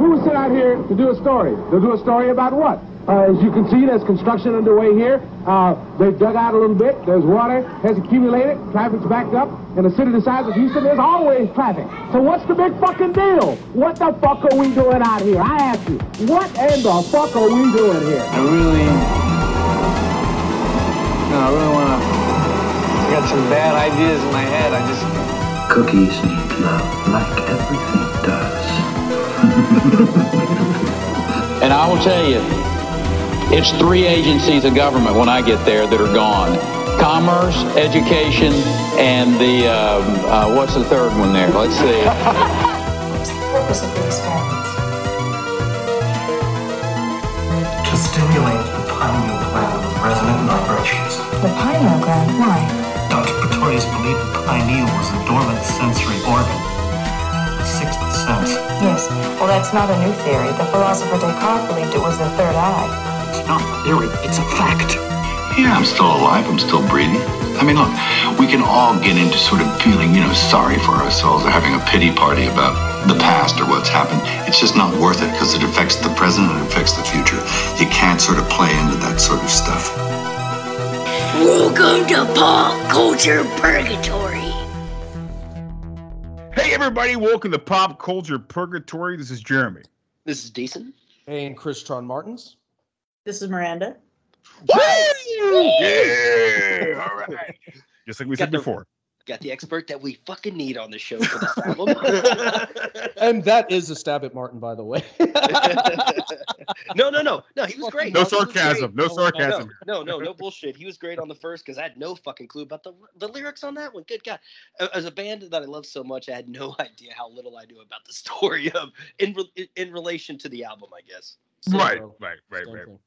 We were sent out here to do a story. To do a story about what? Uh, as you can see, there's construction underway here. Uh, they've dug out a little bit. There's water has accumulated. Traffic's backed up. In a city the size of Houston, there's always traffic. So what's the big fucking deal? What the fuck are we doing out here? I ask you. What in the fuck are we doing here? I really, no, I really want to. I got some bad ideas in my head. I just. Cookies need love like everything does. And I will tell you, it's three agencies of government when I get there that are gone. Commerce, education, and the, um, uh, what's the third one there? Let's see. What's the purpose of the experiment? to stimulate the pineal gland with resonant vibrations. The pineal gland, why? Dr. Pretorius believed the pineal was a dormant sensory organ, the sixth sense. Yes. Well, that's not a new theory. The philosopher Descartes believed it was the third eye. It's not a theory, it's a fact. Yeah, I'm still alive. I'm still breathing. I mean, look, we can all get into sort of feeling, you know, sorry for ourselves or having a pity party about the past or what's happened. It's just not worth it because it affects the present and it affects the future. You can't sort of play into that sort of stuff. Welcome to Pop Culture Purgatory. Hey, everybody, welcome to Pop Culture Purgatory. This is Jeremy. This is decent. And Chris Tron Martins. This is Miranda. Woo! Yeah, all right. Just like we Got said the- before. Got the expert that we fucking need on the show for this album. And that is a stab at Martin, by the way. no, no, no, no. He was great. No He sarcasm. great. No sarcasm. No, no, no, no bullshit. He was great on the first because I had no fucking clue about the the lyrics on that one. Good God, as a band that I love so much, I had no idea how little I knew about the story of in in relation to the album. I guess. Right, bro. right, right, right.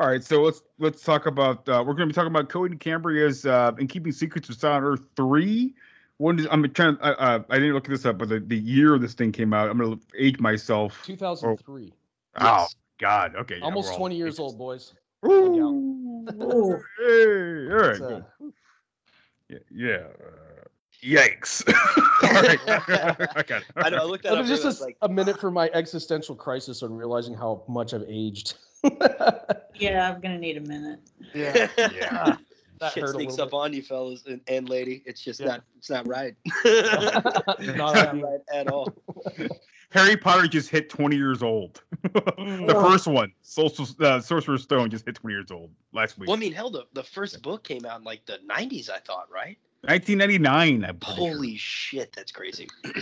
Thing. All right, so let's let's talk about. Uh, we're going to be talking about Cody Cambria's uh, "In Keeping Secrets of Silent Earth" three. When did, I'm trying. Uh, uh, I didn't look this up, but the, the year this thing came out. I'm going to age myself. 2003. Oh Yes. God. Okay. yeah, Almost 20 years ages. old, boys. Ooh. Ooh. Hey, all right. Uh. Yeah. yeah. Uh, yikes. all right. I got it. I know. I looked at It it. was just a, like, a minute for my existential crisis on realizing how much I've aged. Yeah, I'm gonna need a minute. yeah. Yeah. That shit hurt a sneaks little up on you, fellas and, and lady. It's just Yeah. not. It's not right. Not It's on not right at all. Harry Potter just hit 20 years old. the Oh. first one, Social, uh, Sorcerer's Stone, just hit 20 years old last week. Well, I mean, hell, the, the first book came out in like the 90s, I thought, right? 1999. I'm pretty sure. Holy shit, that's crazy.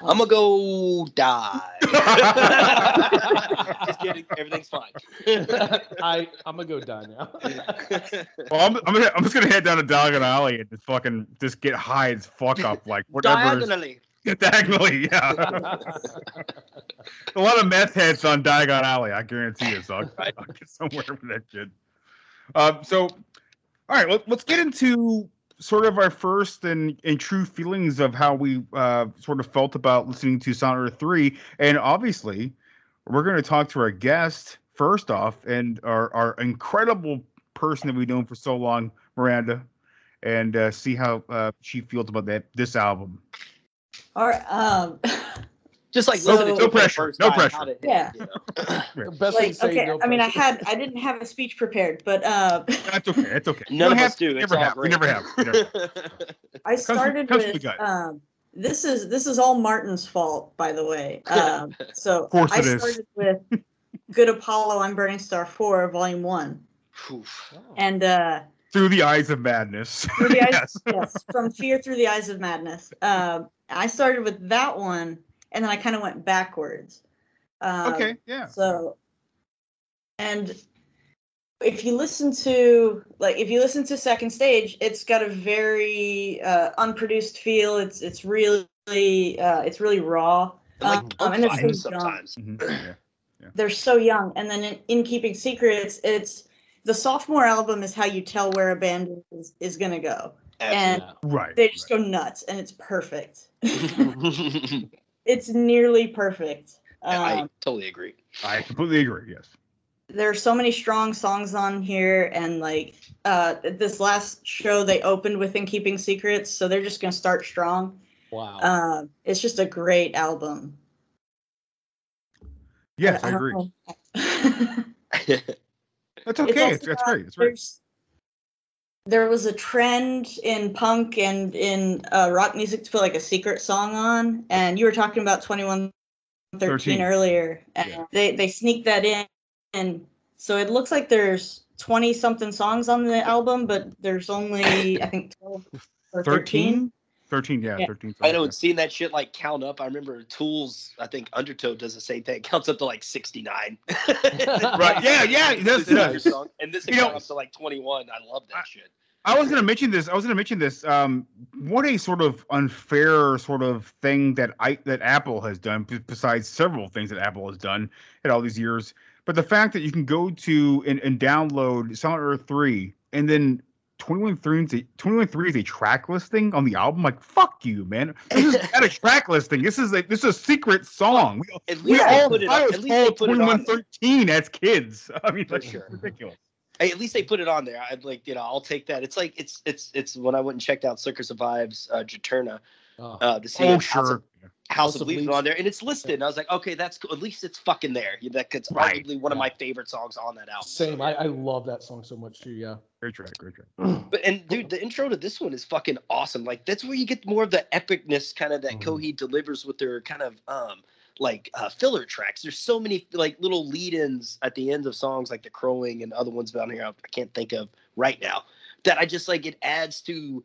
I'm gonna go die. Just kidding. Everything's fine. I, I'm going to go die now. Well, I'm, I'm, gonna, I'm just gonna head down to Diagon Alley and just fucking just get high as fuck up, like whatever. Diagonally. Diagonally, yeah. a lot of meth heads on Diagon Alley, I guarantee you. So I'll, I'll get somewhere with that shit. Um, so, all right, let, let's get into sort of our first and, and true feelings of how we uh, sort of felt about listening to Earth 3. And obviously, we're going to talk to our guest first off and our, our incredible person that we've known for so long, Miranda, and uh, see how uh, she feels about that this album. All right. Um, Just like So- listening to No it for the pressure, no pressure. how did it hit, Yeah. you know? best like, say okay. no I mean, I had, I didn't have a speech prepared, but uh, That's okay. That's okay. We None of have us to. do. We never have. We never have. We never- I started comes from the with. gut. Um, this is this is all Martin's fault, by the way. Um, so course I it is. started with Good Apollo, I'm Burning Star Four, Volume One, Oof. and uh, Through the eyes of madness. Through the eyes, yes. yes, from fear through the eyes of madness. Um, I started with that one, and then I kind of went backwards. Um, Okay. Yeah. So, and if you listen to like if you listen to Second Stage, it's got a very uh, unproduced feel. It's it's really uh, it's really raw. Like Um, and they're vibes so young. sometimes. Mhm, yeah. They're so young, and then in, in Keeping Secrets, it's the sophomore album is how you tell where a band is, is gonna go, and Right. they just go nuts, and it's perfect. Absolutely. it's nearly perfect. I Um, totally agree. I completely agree. Yes. there are so many strong songs on here, and like uh, this last show they opened with "In Keeping Secrets," so they're just gonna start strong. Wow. Um, it's just a great album. Yes, I don't agree. know. That's It's okay. also It's, that's about- great. That's right. there's- There was a trend in punk and in uh, rock music to put like a secret song on, and you were talking about Twenty One Thirteen 13. earlier, and they they sneaked that in, and so it looks like there's twenty something songs on the album, but there's only I think twelve or 13? thirteen. 13, yeah, Yeah. 13. I know, and seeing that shit like count up. I remember Tools. I think Undertow does the same thing. Counts up to like sixty nine. Right. Yeah, yeah. That's, song, and this You count know- up to like twenty one. I love that shit. I was going to mention this. I was going to mention this. Um, what a sort of unfair sort of thing that I that Apple has done, besides several things that Apple has done in all these years. But the fact that you can go to and, and download Silent Earth three, and then 21 is a 21 is a track listing on the album. Like fuck you, man. This is not a track listing. This is a this is a secret song. We, At we least they all put it. thought At least they called put it on. there. 2113 as kids. I mean, For that's sure. ridiculous. Hey, at least they put it on there. I'd like, you know, I'll take that. It's like it's it's it's when I went and checked out Circa Survive, uh, Juturna, Oh. uh, to see Oh if House sure. of, House of Leaves was on there, and it's listed. And I was like, okay, that's cool. At least it's fucking there. That it's Right. arguably one of my favorite songs on that album. Same. I, I love that song so much too. Yeah. Great track. Great track. But and dude, the intro to this one is fucking awesome. Like that's where you get more of the epicness kind of that Mhm. Coheed delivers with their kind of um like uh, filler tracks. There's so many like little lead-ins at the ends of songs like the crowing and other ones down here I I can't think of right now that I just like it adds to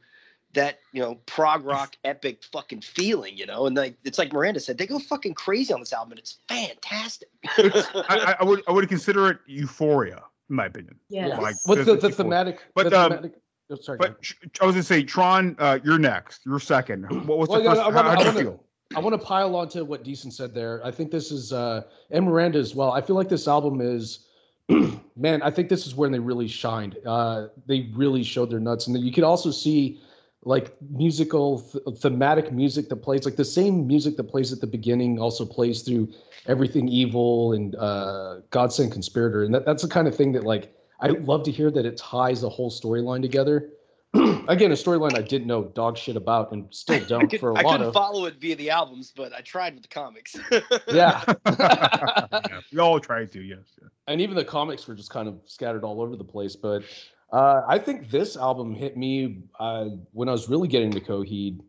that you know prog rock epic fucking feeling, you know. And like it's like Miranda said, they go fucking crazy on this album, and it's fantastic. I, I- I would I would consider it Euphoria, in my opinion. Yeah. Like, But the, the thematic. But, the um, thematic oh, sorry. But I was gonna say, Tron, uh, you're next. You're second. What was Well, the yeah, first? I how, wanna- how do you wanna- feel? I want to pile on to what Decent said there. I think this is uh and Miranda as well. I feel like this album is man, I think this is when they really shined. Uh they really showed their nuts and you could also see like musical th- thematic music that plays like the same music that plays at the beginning also plays through everything evil and uh God Sent Conspirator and that, that's the kind of thing that like I love to hear that it ties the whole storyline together. Again, a storyline I didn't know dog shit about and still don't could, for a I lot I couldn't of follow it via the albums, but I tried with the comics. yeah. Yeah, we all tried to, yes. yeah. and even the comics were just kind of scattered all over the place. But uh, I think this album hit me uh, when I was really getting to Coheed,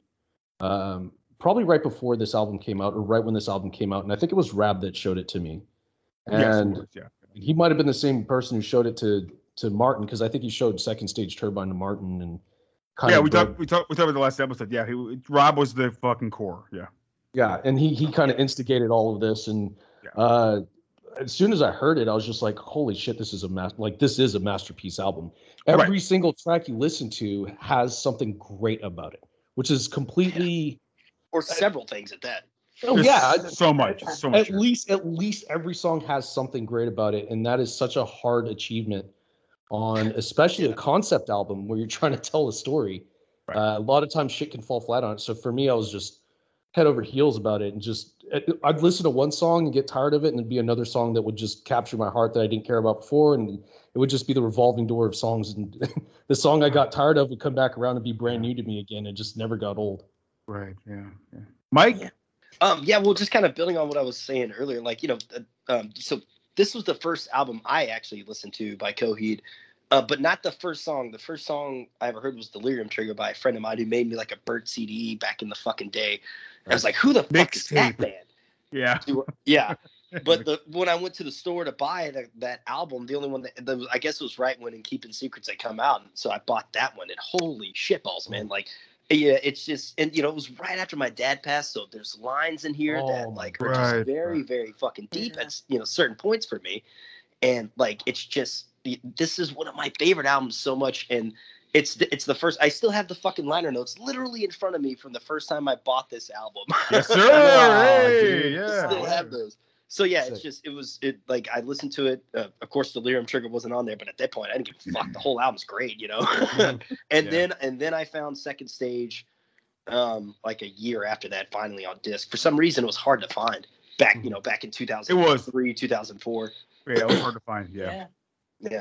um, probably right before this album came out, or right when this album came out. And I think it was Rab that showed it to me. Yes, And course, yeah. he might have been the same person who showed it to to Martin because I think he showed Second Stage Turbine to Martin and kind Yeah, of we broke- talked. We talked. We talked about the last episode. Yeah, he, Rob was the fucking core. Yeah. Yeah, and he he kind of instigated all of this, and Yeah. uh, as soon as I heard it, I was just like, "Holy shit, this is a mas- like this is a masterpiece album." Every Right. single track you listen to has something great about it, which is completely. or several things at that. Oh There's yeah, so much, so much. At least at least every song has something great about it, and that is such a hard achievement on especially a concept album where you're trying to tell a story. Right. Uh, a lot of times shit can fall flat on it. So for me, I was just head over heels about it, and just uh, I'd listen to one song and get tired of it, and it'd be another song that would just capture my heart that I didn't care about before, and it would just be the revolving door of songs. And the song I got tired of would come back around and be brand new to me again. It just never got old. Right. Yeah. yeah. Mike. Um, yeah, well, just kind of building on what I was saying earlier, like you know, uh, um, so this was the first album I actually listened to by Coheed, uh, but not the first song. The first song I ever heard was Delirium Trigger by a friend of mine who made me like a Burt CD back in the fucking day. And I was like, who the fuck is that Mixtape. band? Yeah. Yeah. But the when I went to the store to buy that, that album, the only one that, that was, I guess it was right when In Keeping Secrets had come out, and so I bought that one. And holy shitballs, man! Like, yeah, it's just and you know it was right after my dad passed, so there's lines in here Oh, that like are Right, just very very fucking deep at you know certain points for me, and like it's just this is one of my favorite albums so much, and it's the, it's the first. I still have the fucking liner notes literally in front of me from the first time I bought this album. Yes, sir. Wow, hey, yeah. still have those. So yeah, it's just it was it like I listened to it. Uh, of course, Delirium Trigger wasn't on there, but at that point, I didn't give a fuck. The whole album's great, you know. and Yeah. then and then I found Second Stage, um, like a year after that, finally on disc. For some reason, it was hard to find back, you know, back in two thousand three, two thousand four. Yeah, it was hard to find. Yeah. Yeah,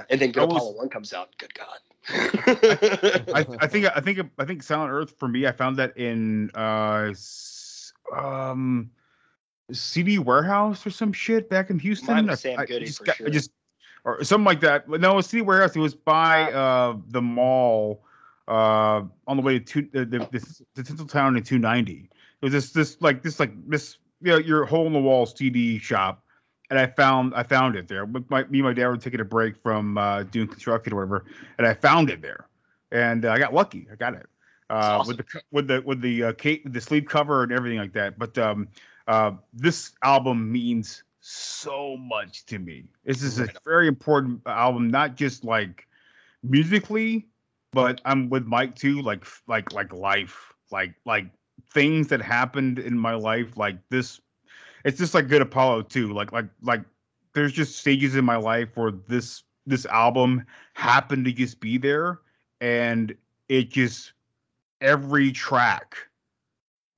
and then Go I was- Apollo One comes out. Good God. I, I think I think I think Silent Earth for me I found that in uh um CD Warehouse or some shit back in Houston. I- Sam I, Goody just for got- I sure. just or something like that. No, CD Warehouse. It was by uh the mall uh on the way to two, the, the, the, the Tinseltown in 290. It was this this like this like this you know your hole in the wall CD shop. And I found I found it there. My, me and my dad were taking a break from uh, doing construction or whatever, and I found it there, and uh, I got lucky. I got it uh, with the with the with the uh, cake, the sleeve cover and everything like that. But um, uh, this album means so much to me. This is a very important album, not just like musically, but I'm with Mike too. Like like like life, like like things that happened in my life. Like this, it's just like good Apollo too. Like like like there's just stages in my life where this this album happened to just be there, and it just every track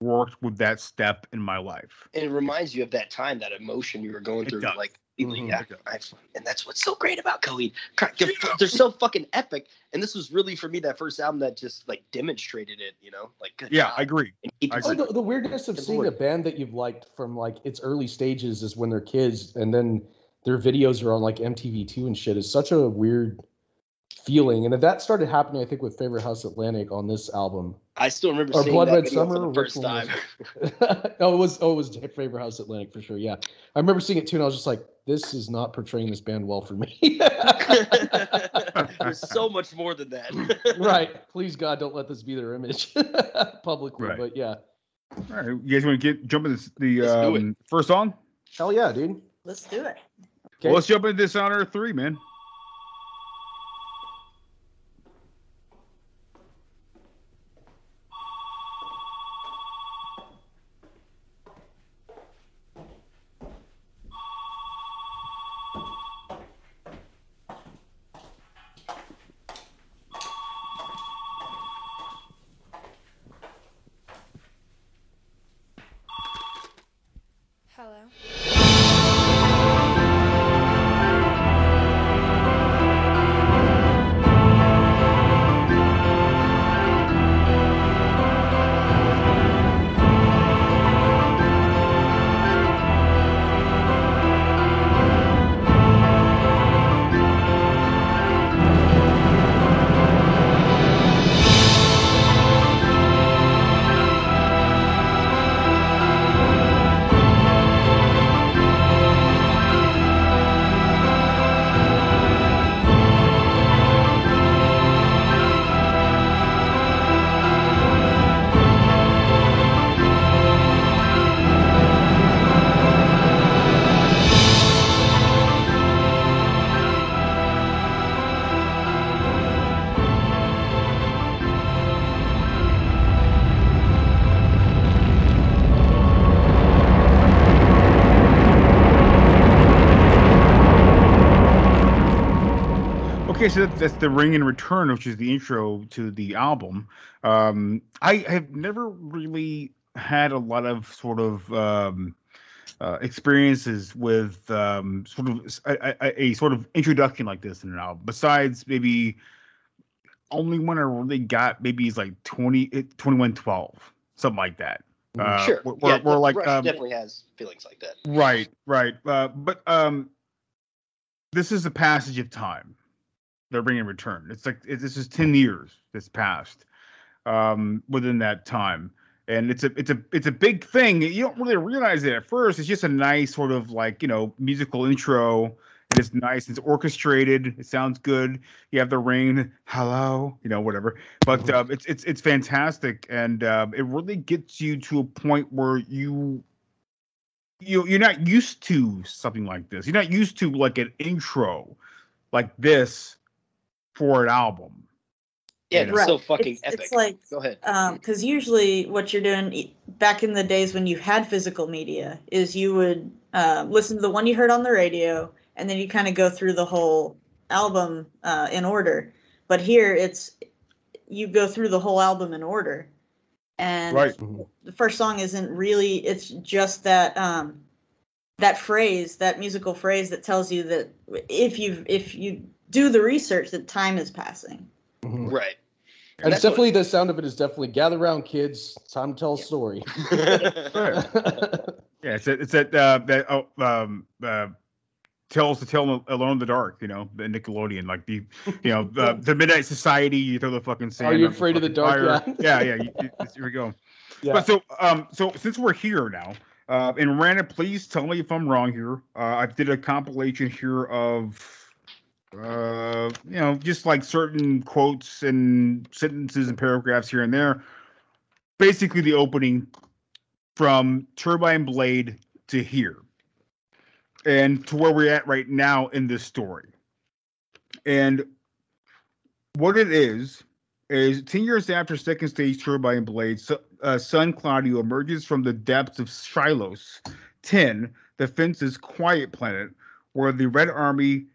worked with that step in my life. And it reminds you of that time, that emotion you were going It through. does. Like, Mhm. yeah, I- and that's what's so great about Coheed. They're, they're so fucking epic. And this was really for me that first album that just like demonstrated it. You know, like good. Yeah, job. I agree. I it Oh, agree. the, the weirdness of Good seeing lord. a band that you've liked from like its early stages is when they're kids and then their videos are on like MTV2 and shit is such a weird feeling. And if that started happening, I think, with Favorite House Atlantic on this album. I still remember Or seeing Blood that Red video Summer, for the first time. oh, it was oh, it was Favorite House Atlantic for sure. Yeah, I remember seeing it too, and I was just like, "This is not portraying this band well for me." There's so much more than that. right? Please God, don't let this be their image publicly. Right. But yeah, All right, you guys want to get jump into this, the Let's um, first song? hell yeah, dude. Let's do it. Okay. Well, let's jump into Dishonor three, man. Okay, so that's, that's the Ring in Return, which is the intro to the album. Um, I have never really had a lot of sort of um, uh, experiences with um, sort of a, a- a sort of introduction like this in an album. Besides, maybe only one I really got maybe is like 20, eh, 2112, something like that. Uh, sure. Where, yeah, where, like Rush um, definitely has feelings like that. Right, right. Uh, but um, this is a passage of time. They're bringing return. It's like it, this is ten years that's passed um, within that time, and it's a it's a it's a big thing. You don't really realize it at first. It's just a nice sort of like you know musical intro. And it's nice. It's orchestrated. It sounds good. You have the ring. Hello, you know whatever. But uh, it's it's it's fantastic, and uh, it really gets you to a point where you you you're not used to something like this. You're not used to like an intro like this for an album. Yeah, You it's know? so fucking it's, epic. It's like Go ahead. because usually what you're doing back in the days when you had physical media is you would uh, listen to the one you heard on the radio and then you kind of go through the whole album uh, in order but here it's you go through the whole album in order and Right. the first song isn't really it's just that um that phrase that musical phrase that tells you that if you if you do the research that time is passing Mhm. Right. And it's that's what- definitely the sound of it is definitely gather around kids. Time to tell a story. Yeah, it's that it's that uh, that oh, um uh, tells to tell alone in the dark. You know, the Nickelodeon, like the you know the the Midnight Society. You throw the fucking sand. Are you afraid of the dark? fire. yeah, yeah. You, you- here we go. Yeah. But so um so since we're here now, uh, and Miranda, please tell me if I'm wrong here. Uh, I did a compilation here of uh you know just like certain quotes and sentences and paragraphs here and there. Basically the opening from turbine blade to here. And to where we're at right now in this story. And what it is is 10 years after second stage turbine blade so, uh, son claudio emerges from the depths of shilos 10 the fence's quiet planet where the red army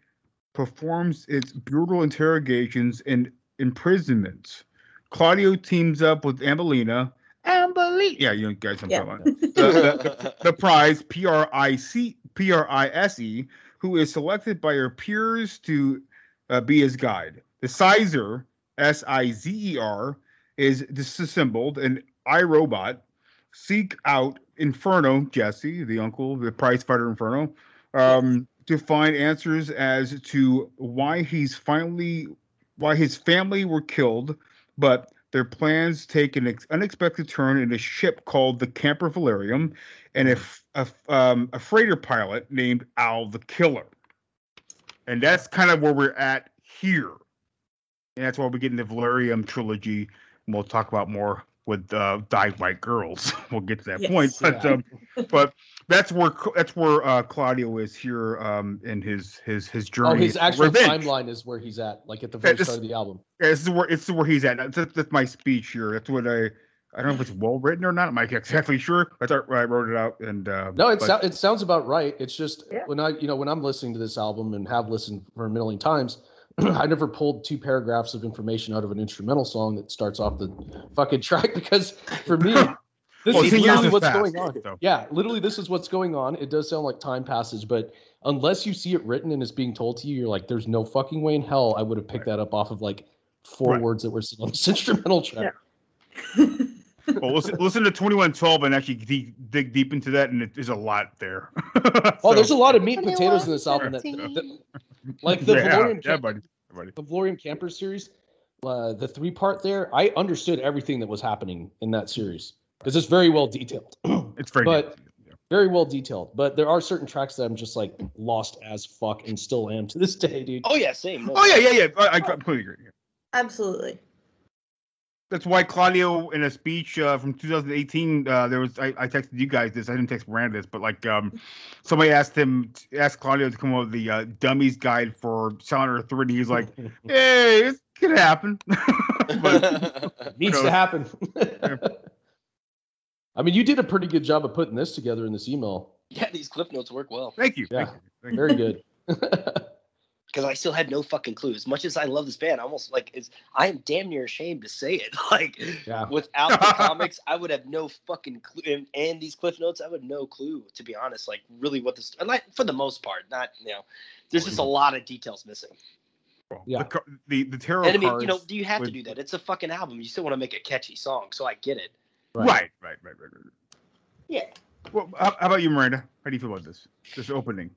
performs its brutal interrogations and imprisonments. Claudio teams up with Ambellina. Ambellina. Yeah, you guys I'm. The, the, the, the Prise, P R I C P R I S E, who is selected by her peers to uh, be his guide. The Sizer, S I Z E R, is disassembled, and iRobot seek out Inferno, Jesse, the uncle, the prize fighter Inferno, um, to find answers as to why he's finally, why his family were killed, but their plans take an ex- unexpected turn in a ship called the Camper Velourium and a, a um, a freighter pilot named Al the Killer. And that's kind of where we're at here. And that's why we get in the Velourium trilogy. And we'll talk about more with uh, Die White Girls. we'll get to that Yes. point. But Yeah. um, but that's where that's where uh, Claudio is here um, in his his his journey. Oh, his actual revenge. timeline is where he's at, like at the very this- start of the album. Yeah, this is where it's where he's at. That's, that's my speech here. That's what I. I don't know if it's well written or not. I'm not exactly sure. I thought I wrote it out and. Uh, No, it, but- sou- it sounds about right. It's just Yeah. when I, you know, when I'm listening to this album and have listened for a million times, I never pulled two paragraphs of information out of an instrumental song that starts off the fucking track because for me, this Well, is literally is what's fast, going on. so. Yeah, literally, this is what's going on. It does sound like time passage, but unless you see it written and it's being told to you, you're like, there's no fucking way in hell I would have picked that up off of like four Right. words that were sitting on this instrumental track. Well, listen, listen to 2112 and actually de- dig deep into that, and it, there's a lot there. Oh, there's a lot of meat and potatoes in this album. That, that- like the yeah, Velourium yeah, Camp- buddy, buddy. the Velourium Camper series, uh, the three part there, I understood everything that was happening in that series because it's very well detailed. It's very. but very well detailed. But there are certain tracks that I'm just like lost as fuck and still am to this day, dude. Oh yeah, same. No, Oh yeah, yeah, yeah. I, I completely agree. Absolutely. That's why Claudio, in a speech uh, from 2018, uh, there was I, I texted you guys this. I didn't text Miranda this, but like um, somebody asked him, asked Claudio to come up with the uh, dummies guide for Silent Earth 3, and he's like, "Hey, it could happen." but, Needs knows? to happen. I mean, you did a pretty good job of putting this together in this email. yeah, these clip notes work well thank you. Yeah. Thank you. Thank you. Very good. Because I still had no fucking clue. As much as I love this band, I almost like is I am damn near ashamed to say it. Like Yeah. without the comics, I would have no fucking clue. And, and these cliff notes, I would have no clue to be honest. Like really, what this and like for the most part, not you know, there's just a mm-hmm. lot of details missing. Yeah. The, co- the the tarot And I mean, cards you know, do you have to do that? It's a fucking album. You still want to make a catchy song, so I get it. Right, right, right, right, right. Yeah. Well, how, how about you, Miranda? How do you feel about this? This opening.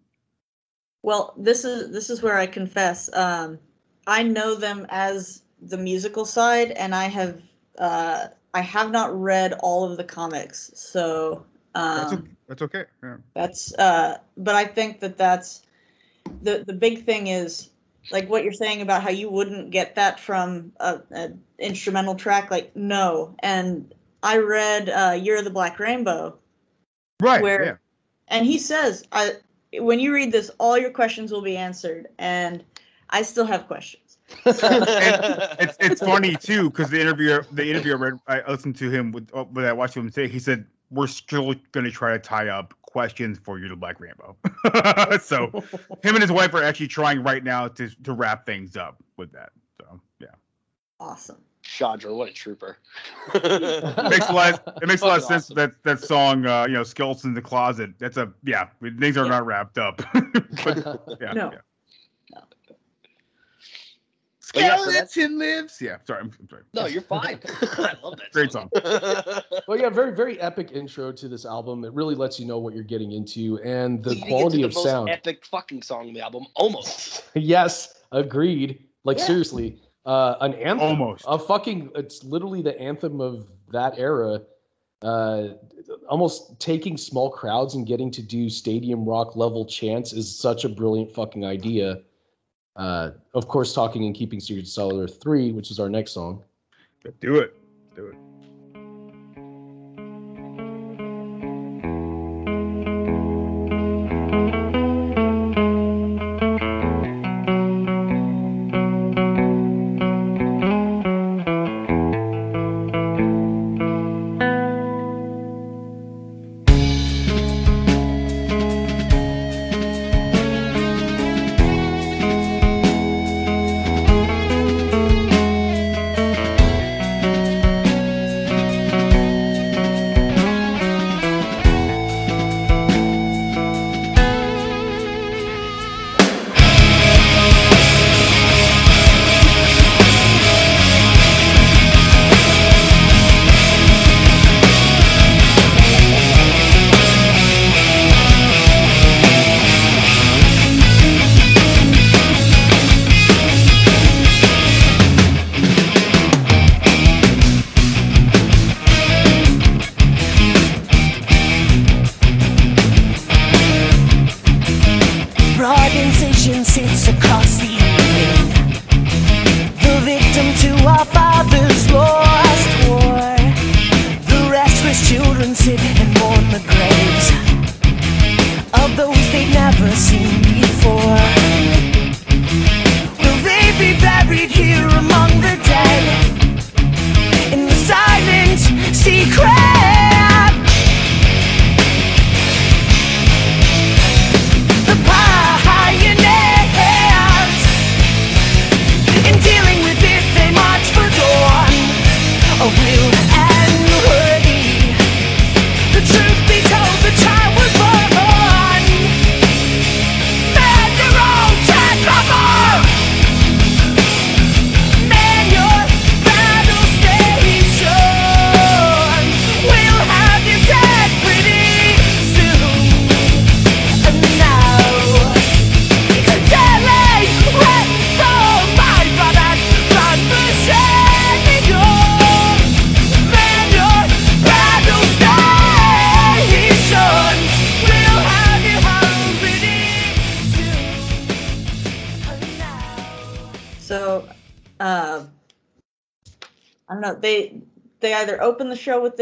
Well, this is this is where I confess. Um, I know them as the musical side, and I have uh, I have not read all of the comics, so That's, um, okay. that's okay. Yeah. that's uh, but I think that that's the the big thing is like what you're saying about how you wouldn't get that from a, a instrumental track. Like no, and I read uh, "Year of the Black Rainbow," Right. where yeah. and he says I when you read this all your questions will be answered and I still have questions. it's it's funny too because the interview the interview I read I listened to him with uh, when I watched him say he said we're still going to try to tie up questions for you to Black Rainbow." so him and his wife are actually trying right now to to wrap things up with that. So yeah, Awesome. Chondra, what a trooper. it makes a lot it makes a lot of Fucking sense that that song uh, you know skeletons in the closet. That's a yeah things are not wrapped up. But, yeah, No. yeah. But yeah, so Skeleton lives. Yeah, sorry, I'm, I'm sorry. No, you're fine. I love that. Great song. Well, yeah, very very epic intro to this album. It really lets you know what you're getting into and the Leading quality into of the most sound. Epic fucking song on the album, almost. yes, agreed. Like Yeah. seriously, uh, an anthem. Almost. A fucking. It's literally the anthem of that era. Uh, almost taking small crowds and getting to do stadium rock level chants is such a brilliant fucking idea. Uh, of course, talking and keeping secret cellular three, which is our next song. Do it. Do it.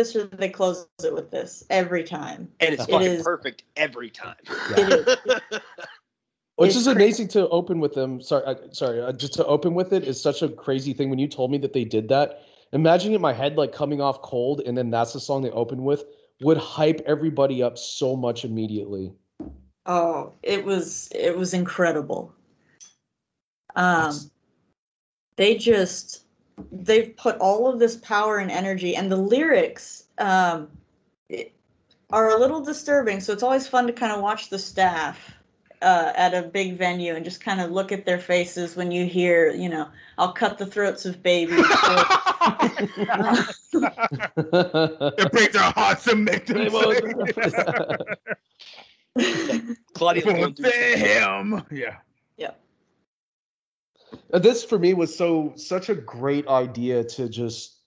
This or they close it with this every time. And it's It fucking is- perfect every time. Which It's is amazing to open with them. Sorry, uh, sorry. Uh, just to open with it is such a crazy thing. When you told me that they did that, imagining in my head like coming off cold, and then that's the song they open with would hype everybody up so much immediately. Oh, it was it was incredible. Um, they just they've put all of this power and energy, and the lyrics um, are a little disturbing. So it's always fun to kind of watch the staff uh, at a big venue and just kind of look at their faces when you hear, you know, "I'll cut the throats of babies." it breaks our hearts to make them Claudia For going through some- them. Yeah. Yeah. Uh, this for me was so such a great idea to just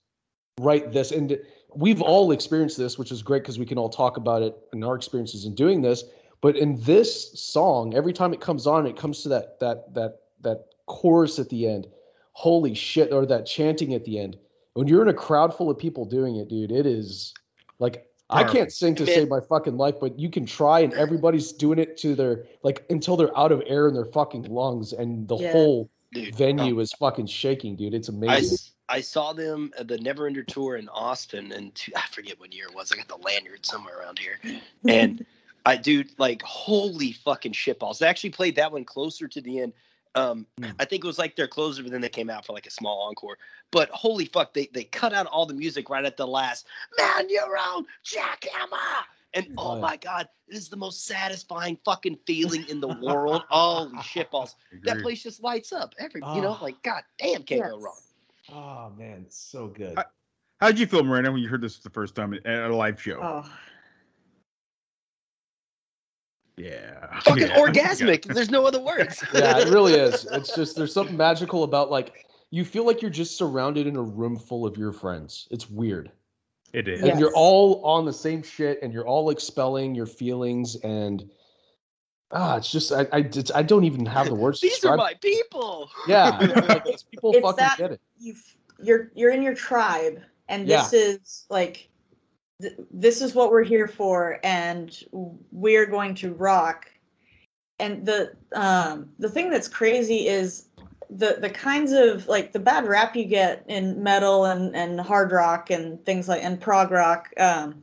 write this and we've all experienced this which is great because we can all talk about it and our experiences in doing this but in this song every time it comes on it comes to that that that that chorus at the end holy shit or that chanting at the end when you're in a crowd full of people doing it dude it is like I can't sing to save my fucking life, but you can try, and everybody's doing it to their like until they're out of air in their fucking lungs, and the Yeah. whole Dude, venue is fucking shaking, dude. It's amazing. I, amazing. s- I saw them at the Neverender tour in Austin, and two, I forget what year it was. I got the lanyard somewhere around here, and I dude, like holy fucking shitballs. They actually played that one closer to the end. Um, I think it was like their closer, but then they came out for like a small encore. But holy fuck, they they cut out all the music right at the last. Man, your own jackhammer. And oh my god, it is the most satisfying fucking feeling in the world. Holy shitballs. That place just lights up. Every you know, Ah. like god damn can't go wrong. Oh man, it's so good. How did you feel, Miranda, when you heard this the first time at at a live show? Oh, Yeah. Fucking Yeah. orgasmic. There's no other words. yeah, it really is. It's just there's something magical about like you feel like you're just surrounded in a room full of your friends. It's weird. It is. And you're all on the same shit and you're all expelling your feelings and ah, it's just I I, it's, I don't even have the words to These are my people. Yeah, like, these people It's fucking that- get it. you you're you're in your tribe, and this is like th- this is what we're here for, and we're going to rock. And the um the thing that's crazy is the the kinds of like the bad rap you get in metal and and hard rock and things like and prog rock um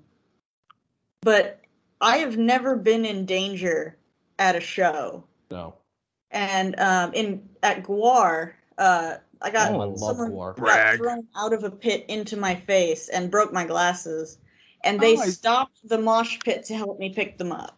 but i have never been in danger at a show No. and um in at Gwar uh i got Oh, I love someone Gwar. got Brag. thrown out of a pit into my face and broke my glasses and they Oh, I- stopped the mosh pit to help me pick them up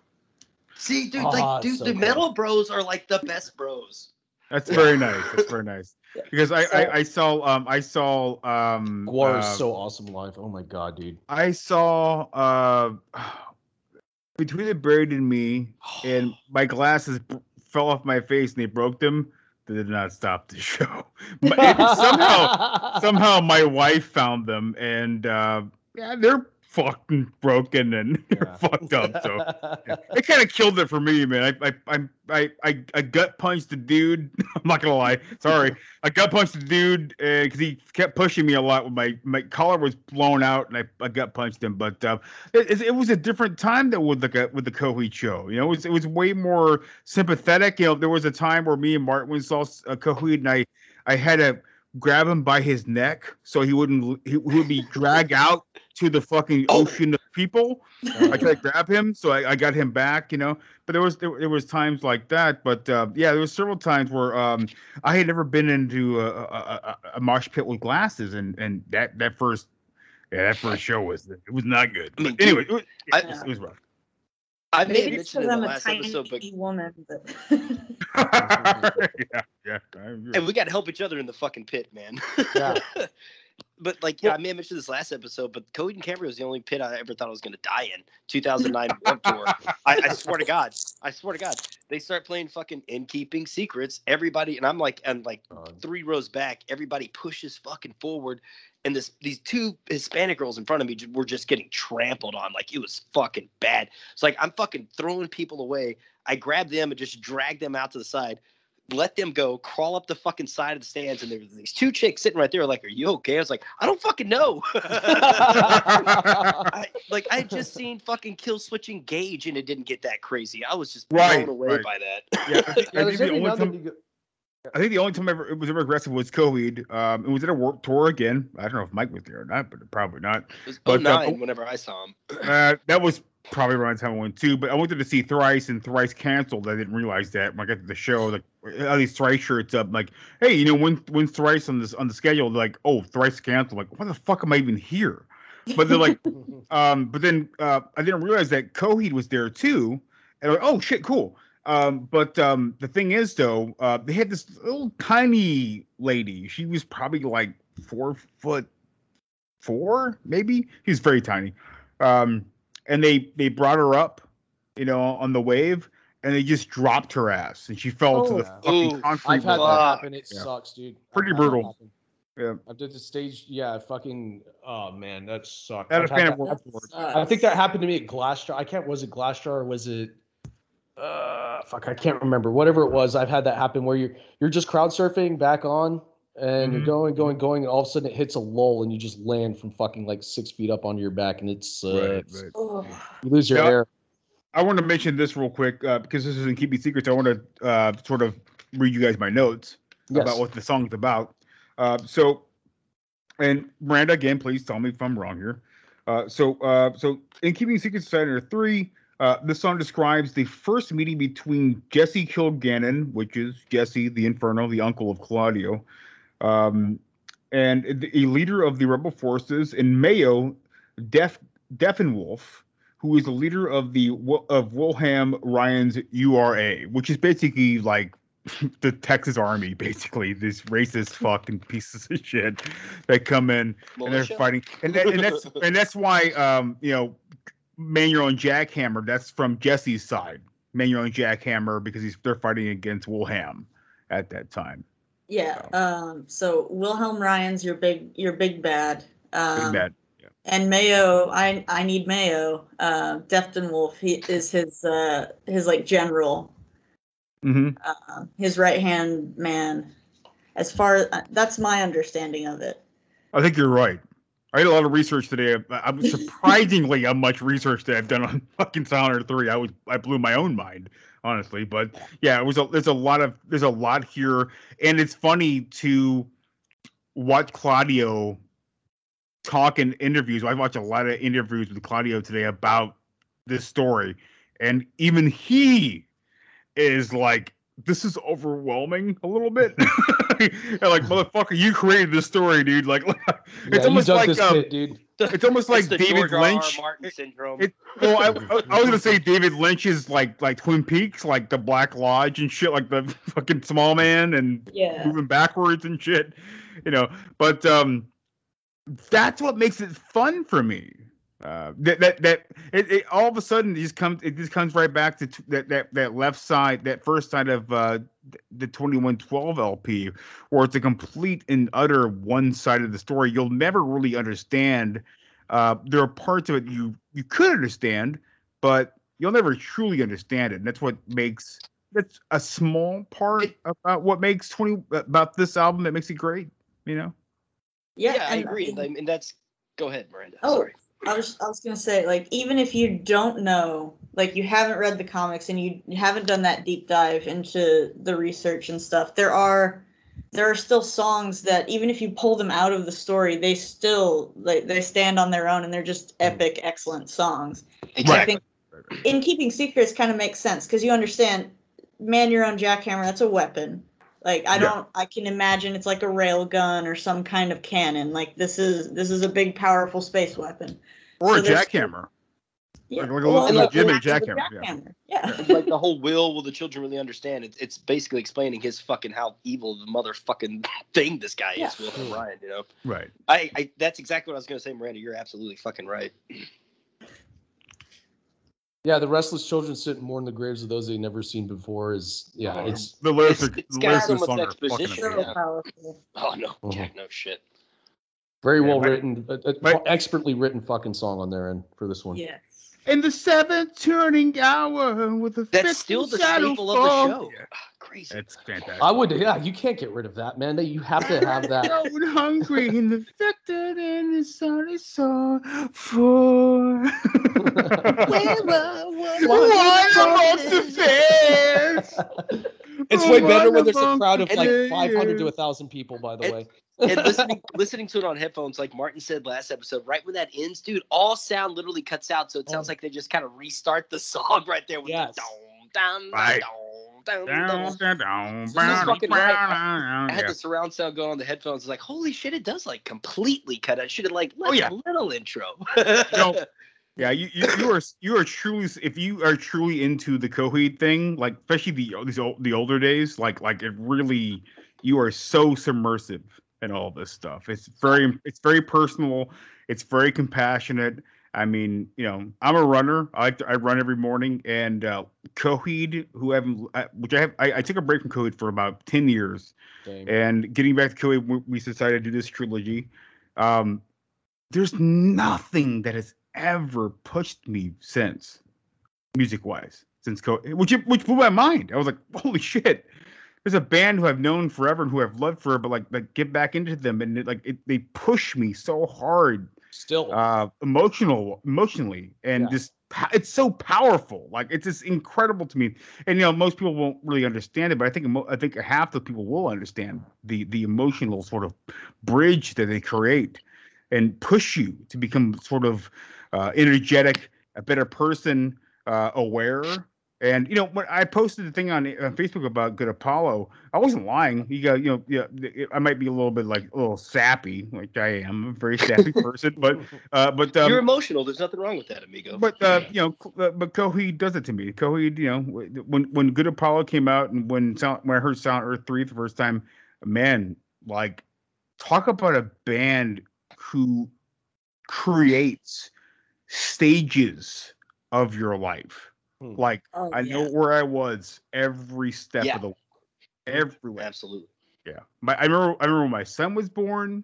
See, dude, Ah, like, dude, so the cool. metal bros are like the best bros. That's very nice. That's very nice. Because I, So- I, I saw um I saw um Gwar is uh, so awesome live. Oh my god, dude. I saw uh between the buried and me and my glasses b- fell off my face and they broke them. They did not stop the show. But somehow somehow my wife found them and uh yeah they're fucking broken and Yeah. fucked up. So yeah. it kind of killed it for me, man. I I I I I, gut punched the dude. I'm not gonna lie. Sorry, I gut punched the dude because he kept pushing me a lot. When my my collar was blown out, and I, I gut punched him. But uh, it, it- was a different time though with the with the Coheed show. You know, it was it was way more sympathetic. You know, there was a time where me and Martin saw uh, Coheed, and I I had to grab him by his neck so he wouldn't he would be dragged out to the fucking ocean of people. I tried to grab him, so I, I got him back, you know. But there was there, there was times like that. But uh, yeah, there was several times where um, I had never been into a, a, a, a mosh pit with glasses, and and that that first yeah that first show was it was not good. I mean, But anyway, it was, I- it was rough. I may have maybe it's because i'm a tiny episode, but woman but yeah, yeah. And we got to help each other in the fucking pit, man. Yeah. But like, yeah, I may have mentioned this last episode, but Coheed and Cambria was the only pit I ever thought I was going to die in. 2009 Warped Tour. I, I swear to God, I swear to God, they start playing fucking In Keeping Secrets. Everybody, and I'm like, and like God. three rows back, everybody pushes fucking forward, and this these two Hispanic girls in front of me were just getting trampled on. Like it was fucking bad. It's like I'm fucking throwing people away. I grab them and just drag them out to the side. Let them go, crawl up the fucking side of the stands, and there was these two chicks sitting right there, like, "Are you okay?" I was like, "I don't fucking know." I, like I had just seen fucking Killswitch Engage, and it didn't get that crazy. I was just blown away right. by that. Yeah, I think, Yeah, I think the only now and then time you go- I think the only time ever it was ever aggressive was Coheed. Um, it was at a Warped Tour again. I don't know if Mike was there or not, but probably not. It was But, uh, 09 whenever I saw him. Uh, that was probably around the time I went too. But I wanted to see Thrice, and Thrice canceled. I didn't realize that when I got to the show. Like all least Thrice shirts up. Like, hey, you know, when when's Thrice on this on the schedule? They're like, oh, Thrice canceled. Like, what the fuck am I even here? But they're like, um, but then uh, I didn't realize that Coheed was there too. And like, oh shit, cool. Um, but um, the thing is, though, uh, they had this little tiny lady. She was probably like four foot four, maybe. She was very tiny. Um, and they they brought her up, you know, on the wave, and they just dropped her ass, and she fell to Oh. the Yeah. fucking Ooh. concrete. I've had wall. that happen. It Yeah. sucks, dude. Pretty I've brutal. Yeah. I did the stage. Yeah, fucking. Oh man, that sucked. At a I've had fan that of Warped I think that happened to me at Glassjaw. I can't. Was it Glassjaw or was it? Uh, fuck, I can't remember. Whatever it was, I've had that happen where you're you're just crowd surfing back on, and Mhm. you're going, going, going, and all of a sudden it hits a lull, and you just land from fucking like six feet up onto your back, and it's uh, Right, right. you lose your Yeah. air. I want to mention this real quick uh, because this is in keeping secrets. I want to uh, sort of read you guys my notes Yes. about what the song's about. Uh, so, and Miranda, again, please tell me if I'm wrong here. Uh, so, uh, so in keeping secrets, Senator three, uh, this song describes the first meeting between Jesse Kilgannon, which is Jesse the Inferno, the uncle of Claudio, um, and the- a leader of the rebel forces, in Mayo, Def Wolf, who is the leader of the of Wilhelm Ryan's URA, which is basically like the Texas Army, basically these racist fucking pieces of shit that come in and they're fighting, and that, and that's and that's why um you know Manuel and Jackhammer. That's from Jesse's side. Manuel and Jackhammer because he's they're fighting against Wilhelm at that time. Yeah. Um. So Wilhelm Ryan's your big your big bad. Um, Big bad. And Mayo, I I need Mayo. Uh, Deftinwolf, he is his uh his like general, Mm-hmm. uh, his right hand man. As far uh, that's my understanding of it. I think you're right. I did a lot of research today. I- I'm surprisingly how much research that I've done on fucking Silent Three. I was I blew my own mind, honestly. But yeah, it was a, there's a lot of there's a lot here, and it's funny to watch Claudio talk in interviews. I watched a lot of interviews with Claudio today about this story, and even he is like, "This is overwhelming a little bit." Like, motherfucker, you created this story, dude. Like, it's you almost like um, pit, dude. it's almost like It's David George R. R. Lynch. Martin syndrome. It, well, I, I, I was gonna say David Lynch is like like Twin Peaks, like the Black Lodge and shit, like the fucking Small Man and Yeah. moving backwards and shit, you know. But um, that's what makes it fun for me. Uh, that that that it, it all of a sudden it just comes it just comes right back to t- that that that left side that first side of uh th- the 2112 LP where it's a complete and utter one side of the story. You'll never really understand uh there are parts of it you you could understand but you'll never truly understand it. And that's what makes that's a small part about what makes 20 about this album that makes it great you know Yeah, yeah, I and- agree. And, and that's go ahead, Miranda. Oh, Sorry. I was I was gonna say like even if you don't know, like you haven't read the comics and you haven't done that deep dive into the research and stuff, there are there are still songs that even if you pull them out of the story, they still like they stand on their own and they're just epic, excellent songs. And I think in keeping secrets kind of makes sense because you understand, man, your own jackhammer, that's a weapon. Like I don't, I can imagine it's like a rail gun or some kind of cannon. Like this is this is a big, powerful space weapon. or So a jackhammer Yeah, like, like a well, le- like, legitimate that's a jackhammer, yeah. jackhammer. Yeah. like the whole will will the children really understand it's, it's basically explaining his fucking how evil the motherfucking thing this guy Yeah. is will ryan you know right I, I that's exactly what i was going to say miranda you're absolutely fucking right Yeah, the restless children sit more in the graves of those they never seen before. Is yeah, Oh, it's the lyrics are it's the got lyrics so of the much song are exposition. amazing. Powerful. oh no Mhm. Jack, no shit very Yeah, well my- written, a, a my- expertly written fucking song on their end for this one. Yes. In the seventh turning hour with the that's fifth still the shadow staple of the show crazy It's fantastic. I would, yeah, you can't get rid of that, man. That you have to have that. Out hungry in the infected and the sun is so for. One amongst the fans. It's way better when there's a crowd of like 500 to 1,000 people. By the way, and listening listening to it on headphones like martin said last episode right when that ends dude all sound literally cuts out so it sounds oh. like they just kind of restart the song right there with Yes. the dong, dong, Right. dong, dong, Down, down, down, fucking right. I had the surround sound going on the headphones. It's like, holy shit, it does like completely cut out. Should have like Oh, yeah. a little intro. know, Yeah, you, you you are you are truly if you are truly into the Coheed thing, like especially the these old, the older days, like like it really you are so submersive in all this stuff. It's very it's very personal. It's very compassionate. I mean, you know, I'm a runner. I like to, I run every morning, and uh, Coheed, who I haven't, I- which I have, I, I took a break from Coheed for about ten years, Dang. and getting back to Coheed, we, we decided to do this trilogy. Um, there's nothing that has ever pushed me since, music wise, since Coheed, which which blew my mind. I was like, holy shit. There's a band who I've known forever and who I've loved forever, but like like get back into them and it, like it, they push me so hard Still, uh emotional emotionally and Yeah. just it's so powerful like it's just incredible to me and you know most people won't really understand it but i think i think half the people will understand the the emotional sort of bridge that they create and push you to become sort of uh energetic a better person uh aware And you know, when I posted the thing on, on Facebook about Good Apollo, I wasn't lying. You got, you know, yeah, I might be a little bit like a little sappy, like I am. I'm a very sappy person, but uh, but um, You're emotional. There's nothing wrong with that, amigo. but uh, you know, uh, but Coheed does it to me. Coheed, you know, when when Good Apollo came out and when Sound, when I heard Silent Earth three for the first time, man, like talk about a band who creates stages of your life. Hmm. Like Oh, I know where I was every step Yeah. of the way, everywhere. Absolutely. Yeah, my I remember I remember when my son was born.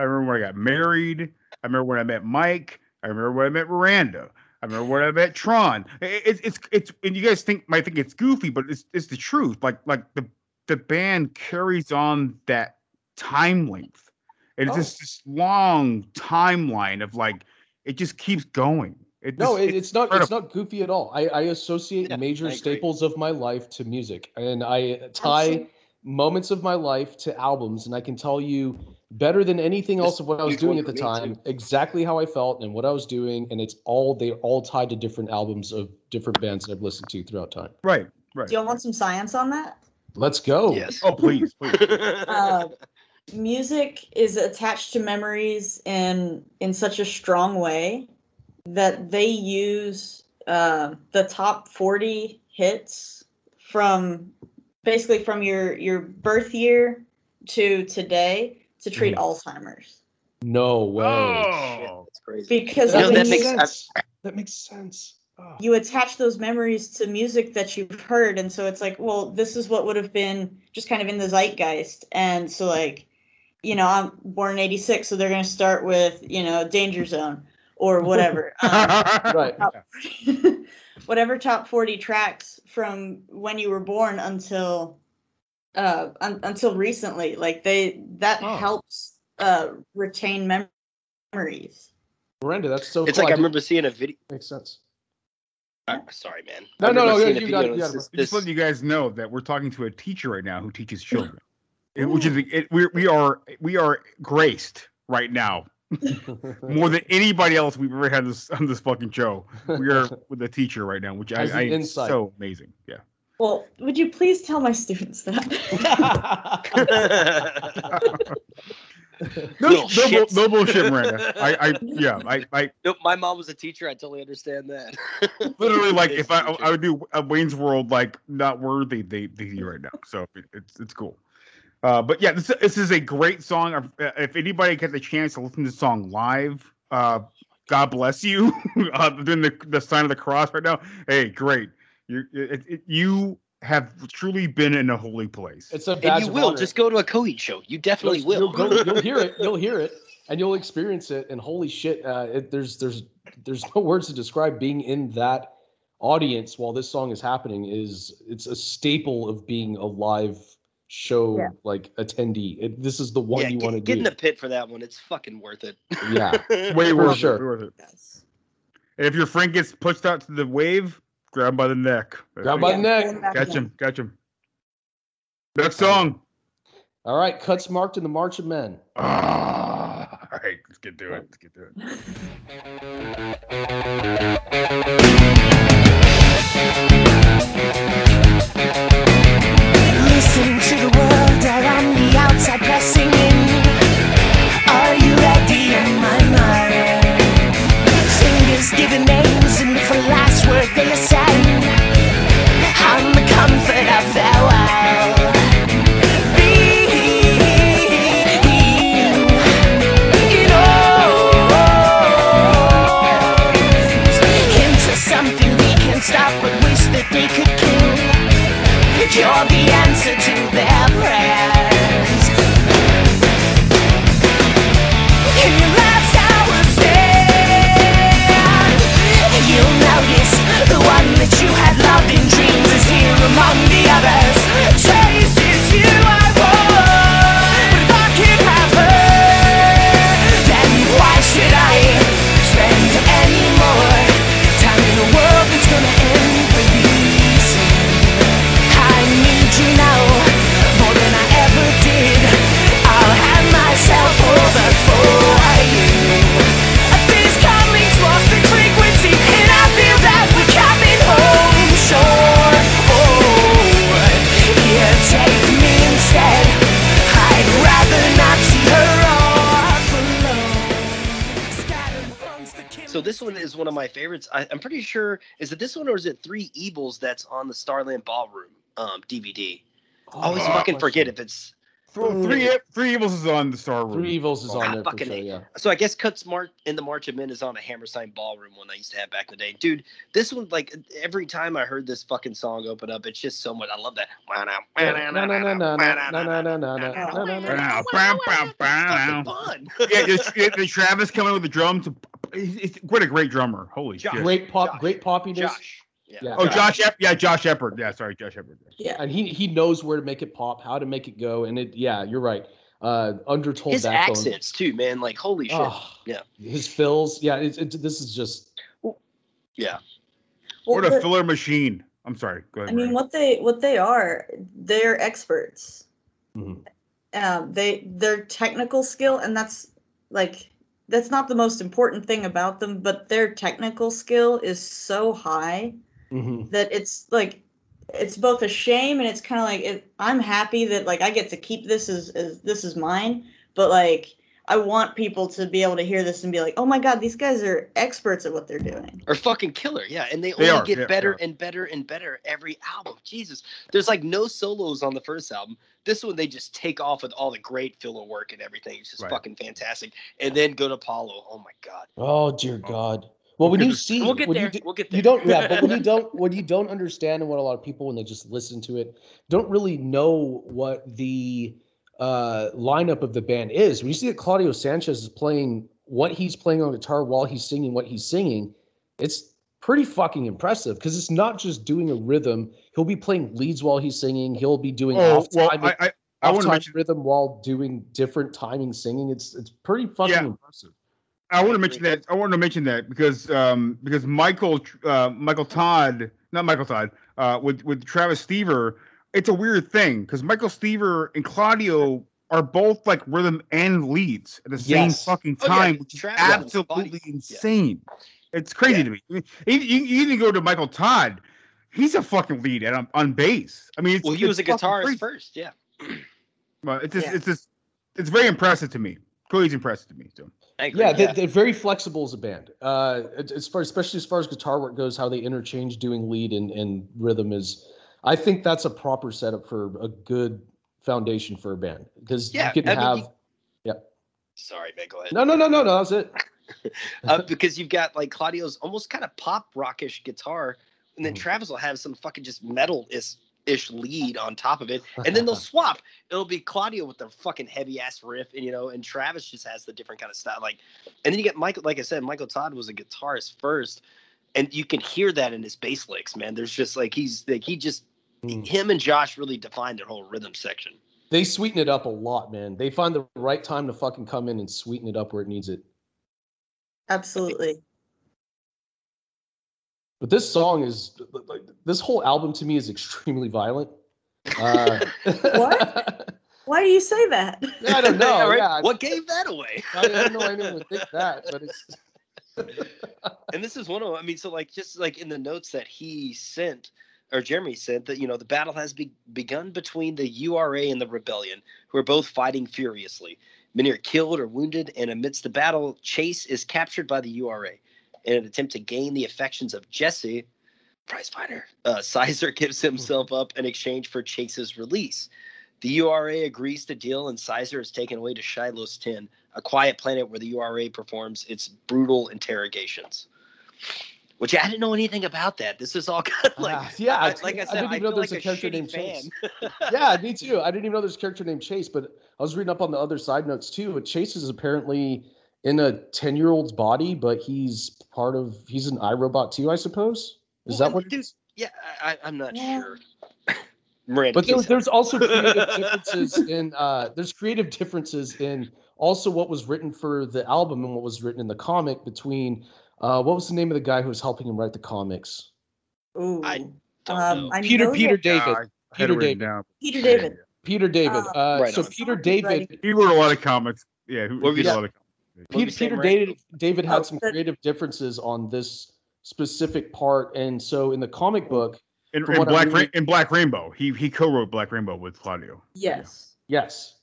I remember when I got married. I remember when I met Mike. I remember when I met Miranda. I remember when I met Tron. I- I- It's it's it's and you guys think might think it's goofy, but it's it's the truth. Like like the the band carries on that time length, and it's Oh. just this long timeline of like it just keeps going. It No, just- it, it's not. It's not goofy at all. I, I associate Yeah, major I staples of my life to music, and I tie Absolutely. moments of my life to albums. And I can tell you better than anything else This of what I was doing at the time, too. exactly how I felt and what I was doing. And it's all they all tied to different albums of different bands that I've listened to throughout time. right, right. Do y'all want some science on that? Let's go. Yes. Oh please, please. Uh, music is attached to memories in in such a strong way that they use uh, the top 40 hits from basically from your your birth year to today to treat alzheimer's No way. Oh, That's crazy. because You know, when that makes sense. That makes sense. Oh. you attach those memories to music that you've heard and so it's like well this is what would have been just kind of in the zeitgeist and so like you know i'm born in 86 so they're going to start with you know danger zone or whatever um, Right. whatever top 40 tracks from when you were born until uh un- until recently like they that Oh. helps uh retain mem- memories Miranda, that's so. It's cool. like I did- remember seeing a video. Makes sense. Uh, sorry, man. No, I no, no, seeing you got it, you got it, this- just this- letting you guys know that we're talking to a teacher right now who teaches children, It- which is it, we we are we are graced right now more than anybody else we've ever had this on this fucking show. We are with a teacher right now, which I, I insight. so amazing. Yeah. well would you please tell my students that No, Little no, no bullshit, Miranda. I, I yeah, I, I Nope, my mom was a teacher. I totally understand that. literally like if I I would do a Wayne's World like not worthy they they do right now. So it, it's it's cool. Uh, but yeah, this this is a great song. Uh, If anybody gets a chance to listen to the song live, uh, God bless you. uh, doing the the sign of the cross right now. Hey, great. You it, it, you have truly been in a holy place. It's a and you will honor. just go to a Coheed show. You definitely You'll- will. You'll, go, you'll hear it. You'll hear it, and you'll experience it. And holy shit, uh, it, there's there's there's no words to describe being in that audience while this song is happening. Is it's a staple of being a live show Yeah. like attendee. It, this is the one yeah, you want to get in the pit for that one. It's fucking worth it. Yeah. way worth sure. it. way worth it. And if your friend gets pushed out to the wave, grab him by the neck. Grab by the neck. Catch him. Catch him. Next song. All right, cuts marked in the March of Men. Ah, all right, let's get to it. Let's get to it. Listen to the world around the outside this one is one of my favorites. I, am pretty sure is it this one or is it Three Evils that's on the Starland Ballroom um, DVD? Oh, I always oh, fucking forget if it's Three, three, three Evils is on the Star Room. Three Evils is oh, on it. fucking sure, yeah. So I guess Cuts Marked in the March of Men is on a Hammerstein Ballroom one I used to have back in the day. Dude, this one, like, every time I heard this fucking song open up, it's just so much. I love that. Yeah, just, the Travis coming with the drums he's what a great drummer. Holy shit. Great pop, great poppiness. Josh. Yeah. Oh, Josh Ep- yeah, Josh Eppard. Yeah, sorry, Josh Eppard. Yeah. And he he knows where to make it pop, how to make it go, and it. Yeah, you're right. Uh, undertold His backbone. accents too, man. Like holy shit. Oh. Yeah. His fills. Yeah, it's, it's this is just. Yeah. What a the- filler machine. I'm sorry. Go I mean, Ryan. what they what they are, they're experts. Um, they their technical skill, and that's like that's not the most important thing about them, but their technical skill is so high Mhm. that it's like it's both a shame and it's kind of like it, I'm happy that like I get to keep this as, as this is mine, but like I want people to be able to hear this and be like, oh my god, these guys are experts at what they're doing. Or fucking killer, yeah. And they They only are, get yeah, better they and better and better every album. Jesus. There's like no solos on the first album. This one they just take off with all the great filler work and everything. It's just Right. fucking fantastic. And then go to Apollo. Oh my god. Oh dear oh. God. Well, when We'll you see, We'll get there. You, do- We'll get there. you don't, yeah, but when you don't, when you don't understand, and what a lot of people, when they just listen to it, don't really know what the uh, lineup of the band is. When you see that Claudio Sanchez is playing what he's playing on guitar while he's singing what he's singing, it's pretty fucking impressive because it's not just doing a rhythm. He'll be playing leads while he's singing. He'll be doing Oh, off well, time, I, I, I off want to time mention. rhythm while doing different timing singing. It's it's pretty fucking Yeah. impressive. I want to mention that. I want to mention that because um because Michael uh Michael Todd not Michael Todd uh with with Travis Stever it's a weird thing because Michael Stever and Claudio are both like rhythm and leads at the same Yes. fucking Oh, yeah, time, which is Travis absolutely body. Yeah. insane. It's crazy Yeah. to me. I mean, you, you, you even go to Michael Todd. He's a fucking lead at, on, on bass. I mean, it's, Well, he was a guitarist crazy. first, yeah. But it's just, Yeah. it's just, it's very impressive to me. Cody's impressive to me. So. I agree. Yeah, they, they're very flexible as a band. Uh, as as far, especially as far as guitar work goes, how they interchange doing lead and, and rhythm is. I think that's a proper setup for a good foundation for a band because Yeah, you can I mean, have. you- Sorry, man, go ahead. No, no, no, no, no. That's it. uh, because you've got like Claudio's almost kind of pop rockish guitar, and then Mhm. Travis will have some fucking just metal ish ish lead on top of it, and then they'll swap. It'll be Claudio with the fucking heavy ass riff, and you know, and Travis just has the different kind of style. Like, and then you get Michael. Like I said, Michael Todd was a guitarist first, and you can hear that in his bass licks, man. There's just like he's like he just Mm. him and Josh really defined their whole rhythm section. They sweeten it up a lot, man. They find the right time to fucking come in and sweeten it up where it needs it. Absolutely. But this song is like this whole album to me is extremely violent. Uh, What? Why do you say that? I don't know. Yeah, right? yeah, What gave that away? I don't know anyone would think that, but it's and this is one of them. I mean, so like just like in the notes that he sent or Jeremy said that you know the battle has be- begun between the URA and the rebellion, who are both fighting furiously. Many are killed or wounded, and amidst the battle, Chase is captured by the URA. In an attempt to gain the affections of Jesse, prizefighter, uh, Sizer gives himself up in exchange for Chase's release. The URA agrees to deal, and Sizer is taken away to Shiloh's 10, a quiet planet where the URA performs its brutal interrogations. Which I didn't know anything about that. This is all kind of like, Ah, yeah, I- like I I didn't I, even know feel there's like a a character named fan. Chase. yeah, me too. I didn't even know there's a character named Chase, but I was reading up on the other side notes too. But Chase is apparently in a ten year old's body, but he's part of he's an IRO-Bot too, I suppose. Is Well, that what? dude. Yeah, I, I- I'm not Yeah. sure. Miranda, But there, there's also creative differences in uh, there's creative differences in also what was written for the album and what was written in the comic between uh, what was the name of the guy who was helping him write the comics? Ooh. I don't um, know. I Peter know Peter that- David. Yeah, I had Peter it written David. down. Peter David. Peter David. Uh, Uh, right so on. Peter David. He wrote a lot of comics. Yeah, who, What he did a lot of comics. Peter, were you saying, Peter Miranda? David, David Oh, had some creative differences on this specific part, and so in the comic book, In, From in what I'm Black Ra- reading- in Black Rainbow, he he co-wrote Black Rainbow with Claudio. Yes. yes,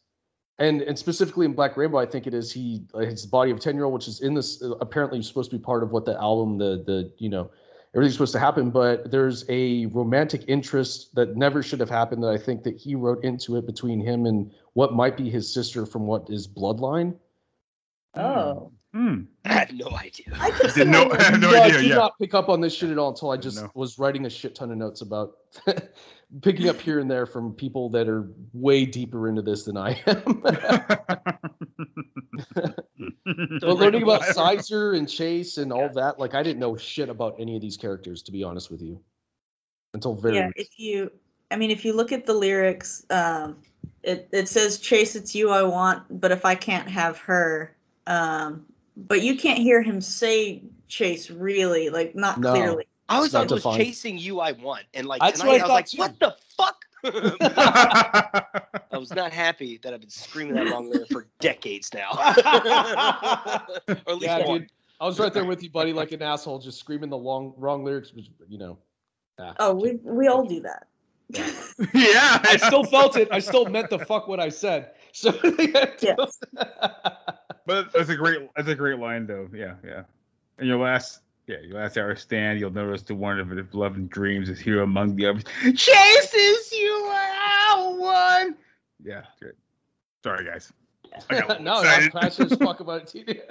and and specifically in Black Rainbow, I think it is he his body of ten year old, which is in this uh, apparently supposed to be part of what the album the the you know everything's supposed to happen, but there's a romantic interest that never should have happened that I think that he wrote into it between him and what might be his sister from what is bloodline. Oh. Hmm. I had no idea. I could Did no, I have no I idea. did Yeah. not pick up on this shit at all until I just No. was writing a shit ton of notes about picking up here and there from people that are way deeper into this than I am. but learning about Sizer and Chase and all that, like I didn't know shit about any of these characters, to be honest with you, until very. yeah if you i mean if you look at the lyrics um it, it says chase it's you i want but if i can't have her um but you can't hear him say chase really like not No. clearly I always It's not thought was defined. chasing you. I want, and like That's tonight, what I I was like, too. "What the fuck?" I was not happy that I've been screaming that wrong lyric for decades now, or at least Yeah, one. dude. I was right there with you, buddy, like an asshole, just screaming the long wrong lyrics, which you know. yeah. oh we we all do that yeah. I still felt it. I still meant the fuck what I said. So yes But that's a great that's a great line though. Yeah, yeah. And your last yeah, your last hour stand, you'll notice the one of his beloved dreams is here among the others. Chases you are out one. Yeah, good. Sorry guys. I got a little no, I was passionate as fuck about it too.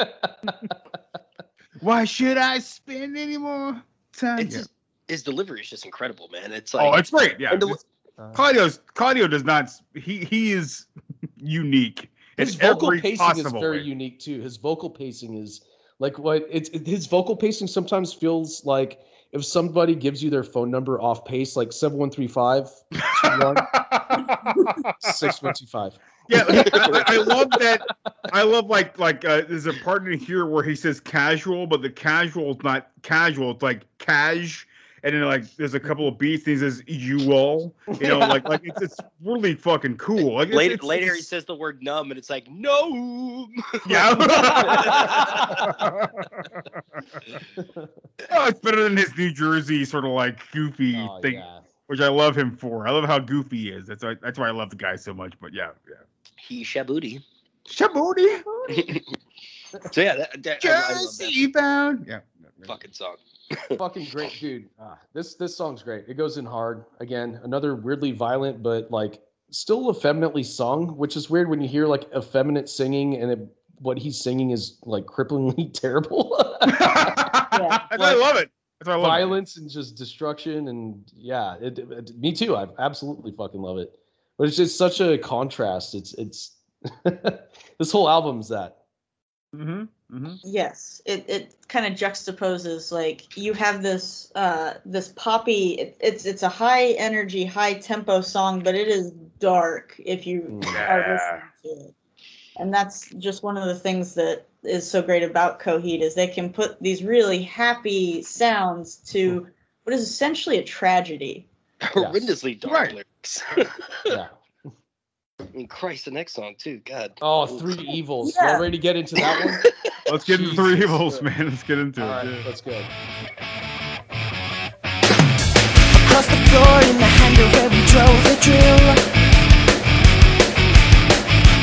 Why should I spend any more time? It's Yeah. just, his delivery is just incredible, man. It's oh, like oh, it's great. Yeah. and the- uh. Claudio's Claudio does not he he is unique. His vocal pacing is very way. unique too. His vocal pacing is like what it's it- his vocal pacing sometimes feels like if somebody gives you their phone number off pace, like 7135 6125. Yeah, I, I love that. I love like like uh, there's a part in here where he says casual, but the casual is not casual. It's like cash, and then like there's a couple of beats. And he says you all, you know, like like it's, it's really fucking cool. Like it's- later, it's- later he says the word numb, and it's like no. Yeah. oh, it's better than his New Jersey sort of like goofy Oh, thing, yeah. which I love him for. I love how goofy he is. That's why, that's why I love the guy so much. But yeah, yeah. he Shabütie. Shabütie, So yeah, that, that, I, I Jersey bound. Yeah. fucking song. Fucking great, dude. Ah, this this song's great. It goes in hard. Again, another weirdly violent, but like still effeminately sung, which is weird when you hear like effeminate singing and it, what he's singing is like cripplingly terrible. That's why I love it. I love it. Violence and just destruction and yeah, it, it- me too. I absolutely fucking love it. But it's just such a contrast. It's it's this whole album's that. Mm-hmm. Mm-hmm. yes it, it kind of juxtaposes like you have this uh this poppy it, it's it's a high energy high tempo song but it is dark if you are listening to it and that's just one of the things that is so great about coheed is they can put these really happy sounds to what is essentially a tragedy Horrendously dark Right. lyrics. Yeah. I mean, Christ, the next song too. God. Oh, three evils. Yeah. Y'all ready to get into that one? Let's get into three evils, Christ. man. Let's get into All it. right, yeah. let's go. Across the floor in the handle where we drove the drill.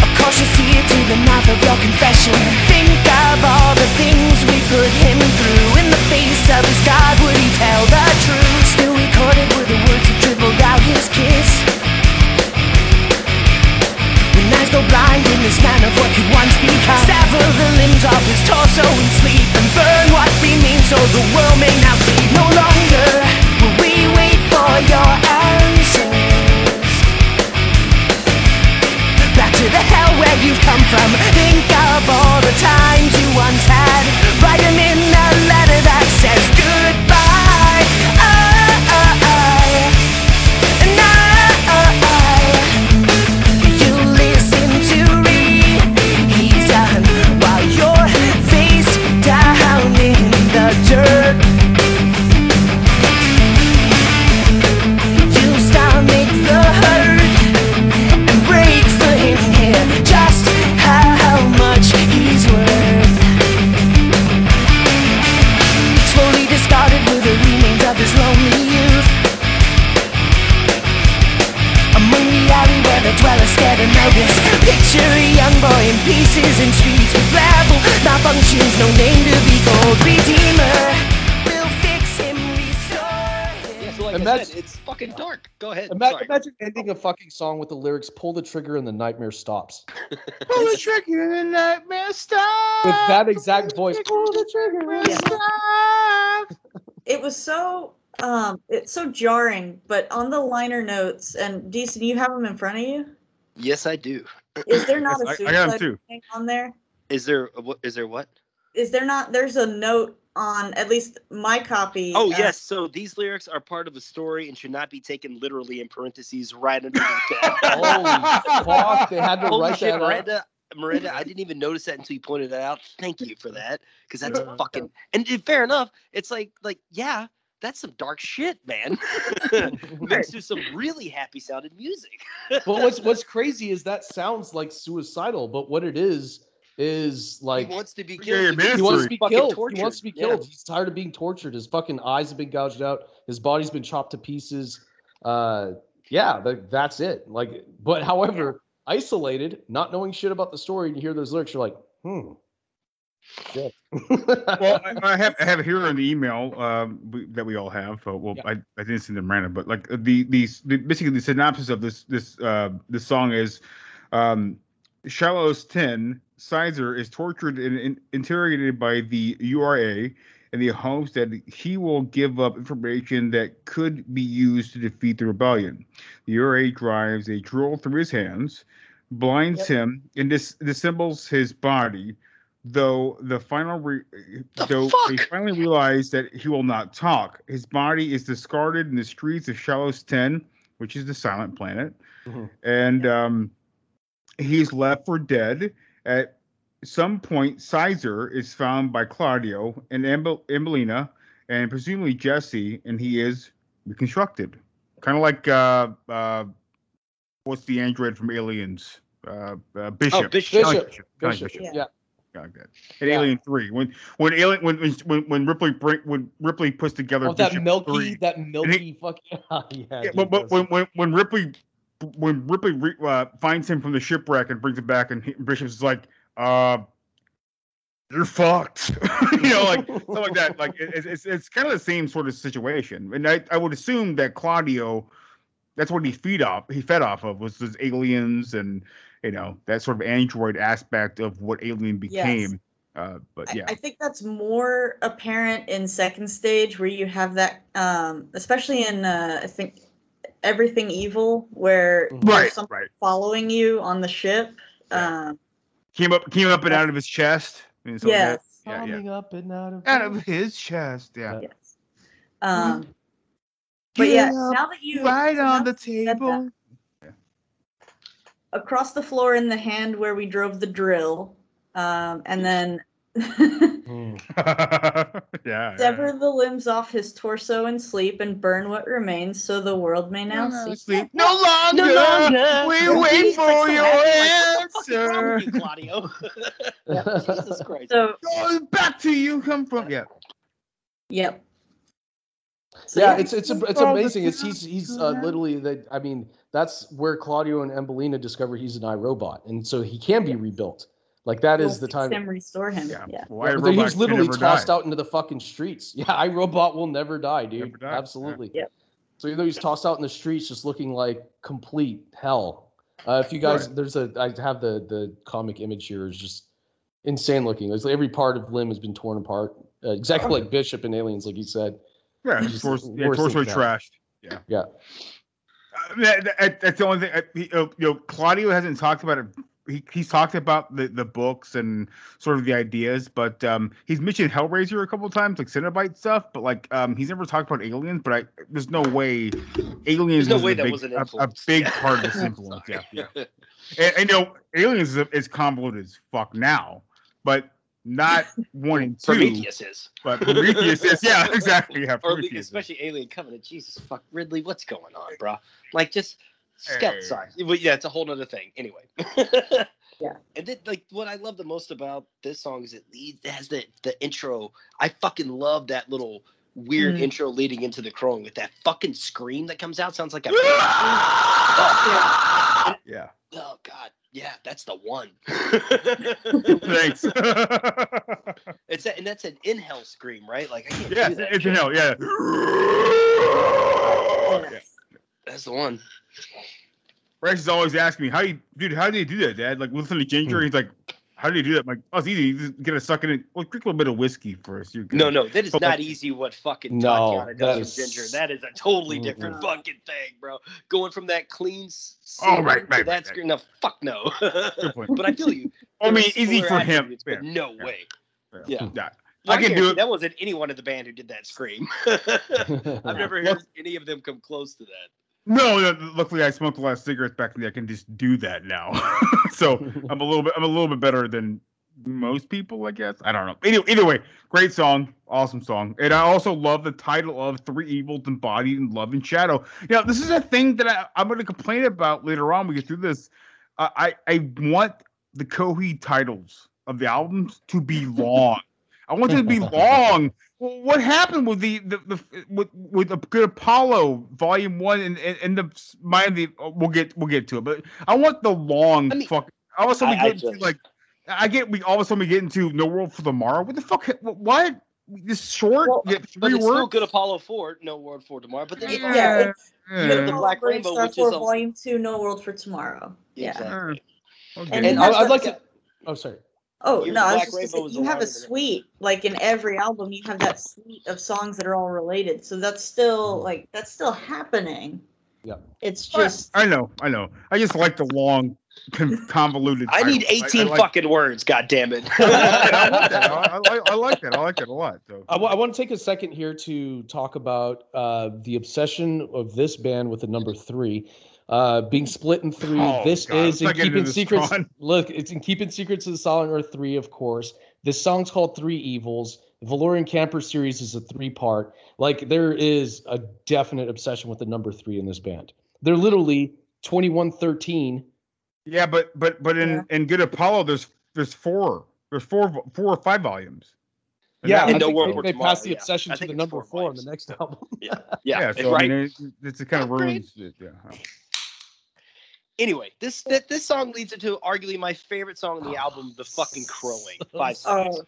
A cautious ear to the mouth of your confession. Think of all the things we put him through. In the face of his God, would he tell the truth? Still recorded were the words that dribbled out his kiss. Eyes go blind in this man of what could once become. Sever the limbs of his torso in sleep and burn what remains so the world may now see. No longer will we wait for your answers. Back to the hell where you've come from. Think of all the times you once had. Write them in a letter that says goodbye. Dweller scared notice. Picture a young boy in pieces in streets with gravel. Malfunctions, no name to be called. Redeemer will fix him, restore him. Yeah, so like I Imagine- said, it's fucking dark. Go ahead. Ima- imagine ending a fucking song with the lyrics "Pull the trigger and the nightmare stops." Pull the trigger and the nightmare stops! With that exact voice. Pull the trigger and Yeah. stop. it was so um it's so jarring but on the liner notes and decent you have them in front of you Yes, I do. is there not Yes, a I- I got 'em suicide too. thing on there Is there what? Is there what? is there not there's a note on at least my copy Oh uh, yes. So these lyrics are part of a story and should not be taken literally in parentheses right underneath that. Holy fuck! They had to Holy write shit, that up. Miranda. Miranda, I didn't even notice that until you pointed that out. Thank you for that, because that's fucking. And fair enough. It's like, like, yeah, that's some dark shit, man. Mixed with some really happy sounding music. But what's what's crazy is that sounds like suicidal, but what it is is like he wants to be killed. your because he wants to be fucking killed. tortured. He wants to be Yeah. killed. He's tired of being tortured. His fucking eyes have been gouged out. His body's been chopped to pieces. Uh, yeah, that, that's it. Like, but however, isolated, not knowing shit about the story, and you hear those lyrics, you're like, hmm. Well, I, I have I have it here in the email um, we, that we all have. Uh, well, Yeah. I, I didn't send them random, but like uh, the the, basically the synopsis of this this uh, this song is, um, Shallows ten Sizer is tortured and in, interrogated by the URA in the hopes that he will give up information that could be used to defeat the rebellion. The URA drives a drill through his hands, blinds him, and dis- disassembles his body. Though the final, re- The though they finally realize that he will not talk. His body is discarded in the streets of Shallows Ten, which is the silent planet, Mhm. and um, he's left for dead. At some point, Sizer is found by Claudio and Embe- Ambellina, and presumably Jesse, and he is reconstructed, kind of like uh, uh, what's the android from Aliens? Uh, uh, Bishop. Bishop. Kinda like Bishop. Bishop. Yeah. Yeah. Like that. In Yeah. Alien Three, when when Alien when when when Ripley bring, when Ripley puts together Oh, that milky, 3, that milky fucking. yeah, yeah, but, but when, when when Ripley when Ripley re, uh, finds him from the shipwreck and brings him back, and he, Bishop's like, uh, "You're fucked," you know, like something like that. Like it, it's- it's it's kind of the same sort of situation, and I I would assume that Claudio, that's what he feed off. He fed off of was those aliens and you know that sort of android aspect of what Alien became. Uh, but yeah, I, think that's more apparent in second stage where you have that um especially in uh I think everything evil where Mhm. right, something right. following you on the ship. Yeah. Um Came up came up and out of his chest. and so that- yes. yeah, yeah. Coming up and out of. Out of his chest, yeah. Yes. Um but yeah, up now that you right on the that you said that, table. Across the floor in the hand where we drove the drill, um, and then Hmm. yeah. sever the limbs off his torso and sleep and burn what remains so the world may now see. Sleep. No longer. No longer. We He's wait for so your happy, like, what the fuck is wrong answer. with you, Claudio? Jesus Christ. So, Going back to you come from. Yeah. yep. So, yeah, it's it's it's All the amazing. It's he's he's uh, literally that. I mean, that's where Claudio and Ambellina discover he's an IRO-Bot, and so he can be rebuilt. Like that we'll is the time. him, restore him. Yeah. Yeah. Why Yeah, a but he robot was literally tossed die. out into the fucking streets. Yeah, IRO-Bot will never die, dude. Never die, yeah. Absolutely. Yep. So even though he's tossed out in the streets, just looking like complete hell. Uh, if you guys, there's a, I have the the comic image here. is just insane looking. It's like every part of limb has been torn apart, uh, exactly like Bishop in Aliens, like you said. Yeah, Just torso, yeah, torso trashed. Yeah. Yeah. Uh, that, that- that's the only thing. I, uh, you know, Claudio hasn't talked about it. He, he's talked about the, the books and sort of the ideas, but um, he's mentioned Hellraiser a couple times, like Cenobite stuff. But like, um, he's never talked about aliens. But I, there's no way aliens. No was way a big, a- a, big part of this influence. yeah, yeah. And, and you know, aliens is, is convoluted as fuck now, but not one and two. Prometheus is. But Prometheus is, yeah, exactly. Yeah, Or Prometheus is. especially Alien Covenant. Jesus fuck, Ridley, what's going on, bro? Like just scout. Hey. Sorry, but yeah, it's a whole other thing. Anyway. Yeah. And then like what I love the most about this song is it leads it has the the intro. I fucking love that little weird Mhm. intro leading into the crowing with that fucking scream that comes out. Sounds like a yeah. Oh, Yeah. that's the one. Thanks. it's that, and that's an inhale scream, right? Like I can't yeah, do that. it's in shit. Yeah. That's the one. Rex is always asking me, "How you, dude? How do you do that, Dad?" Like listen to Ginger. Hmm. He's like, "How do you do that?" I'm like, "Oh, it's easy. You just get a suck in it. Well, drink a little bit of whiskey first. You're good." No, no, that is But, not like, easy. What fucking No, Tatiana that does with is- Ginger. That is a totally different fucking thing, bro. Going from that clean. s- Oh, singing right, to right, right. No, fuck no. point. but I feel you. I mean, There are easy for him. attributes, but no yeah. way. Yeah. Yeah. Well, I can do it. That wasn't anyone in the band who did that scream. I've never heard any of them come close to that. No, no, luckily I smoked a lot of cigarettes back in the day. I can just do that now. so I'm a little bit I'm a little bit better than most people, I guess. I don't know. Either, either way, great song, awesome song. And I also love the title of Three Evils Embodied in Love and Shadow. You know, this is a thing that I, I'm going to complain about later on. We get through this. Uh, I I want the Coheed titles of the albums to be long. I want them to be long. Well, what happened with the the, the with with a good Apollo Volume One and and, and the mind the we'll get we'll get to it, but I want the long fuck. All of a sudden we I- I get into just- like I get we all of a sudden we get into No World for Tomorrow. What the fuck? What? This short? you get But three it's still good Apollo 4, No World for Tomorrow. But then you Yeah, also it's you have the Black Brave Rainbow, Star which for is also, Volume Two, No World for Tomorrow. Yeah. Exactly. And, And I, I'd like to. Oh, sorry. Oh Your no, I was Black just gonna say, was you have a longer suite. Like in every album, you have that suite of songs that are all related. So that's still like that's still happening. Yeah. It's just I know, I know. I just like the long, con- convoluted. I need titles. 18 like, fucking words, God damn it. I like that. I, I, like- I like that. I like that a lot. So I want to take a second here to talk about uh, the obsession of this band with the number three. Uh, being split in three. Oh, this God, is in not get into keeping secrets. Ron. Look, it's in keeping secrets of the Silent Earth three, of course. This song's called Three Evils. The Velourium Camper series is a three part. Like there is a definite obsession with the number three in this band. They're literally twenty one thirteen. yeah, but but but in in Good Apollo, there's there's four. There's four four or five volumes. And Yeah, And No think World they, for they Tomorrow, passed the obsession I to the number four four on the next album. yeah, yeah. it's So right. I mean, it, it's it kind of Upgrade. ruins. Yeah. Anyway, this that, this song leads into arguably my favorite song on the oh, album, The Fucking Crowing. Five seconds. oh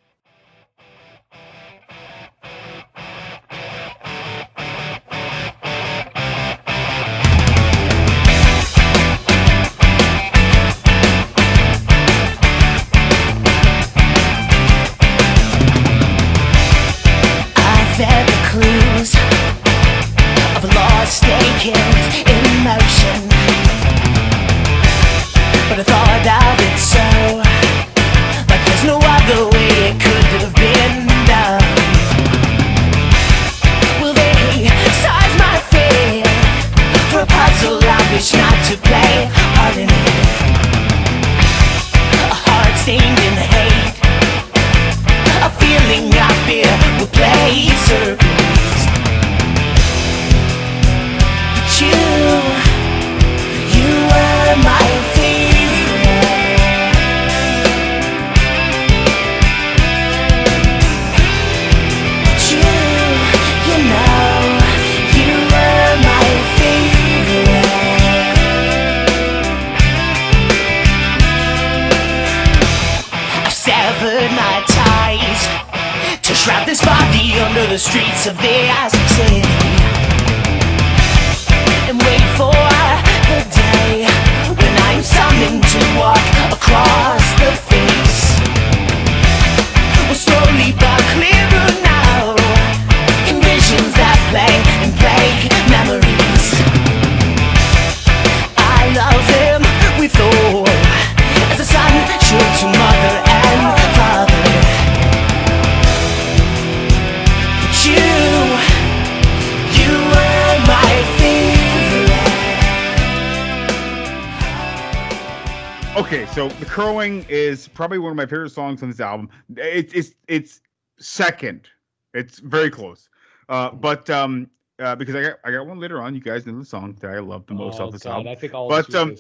the crowing is probably one of my favorite songs on this album. It's it's it's second. It's very close. Uh, but um, uh, because I got I got one later on. You guys know the song that I love the most Oh, off this God, album. I think all but um,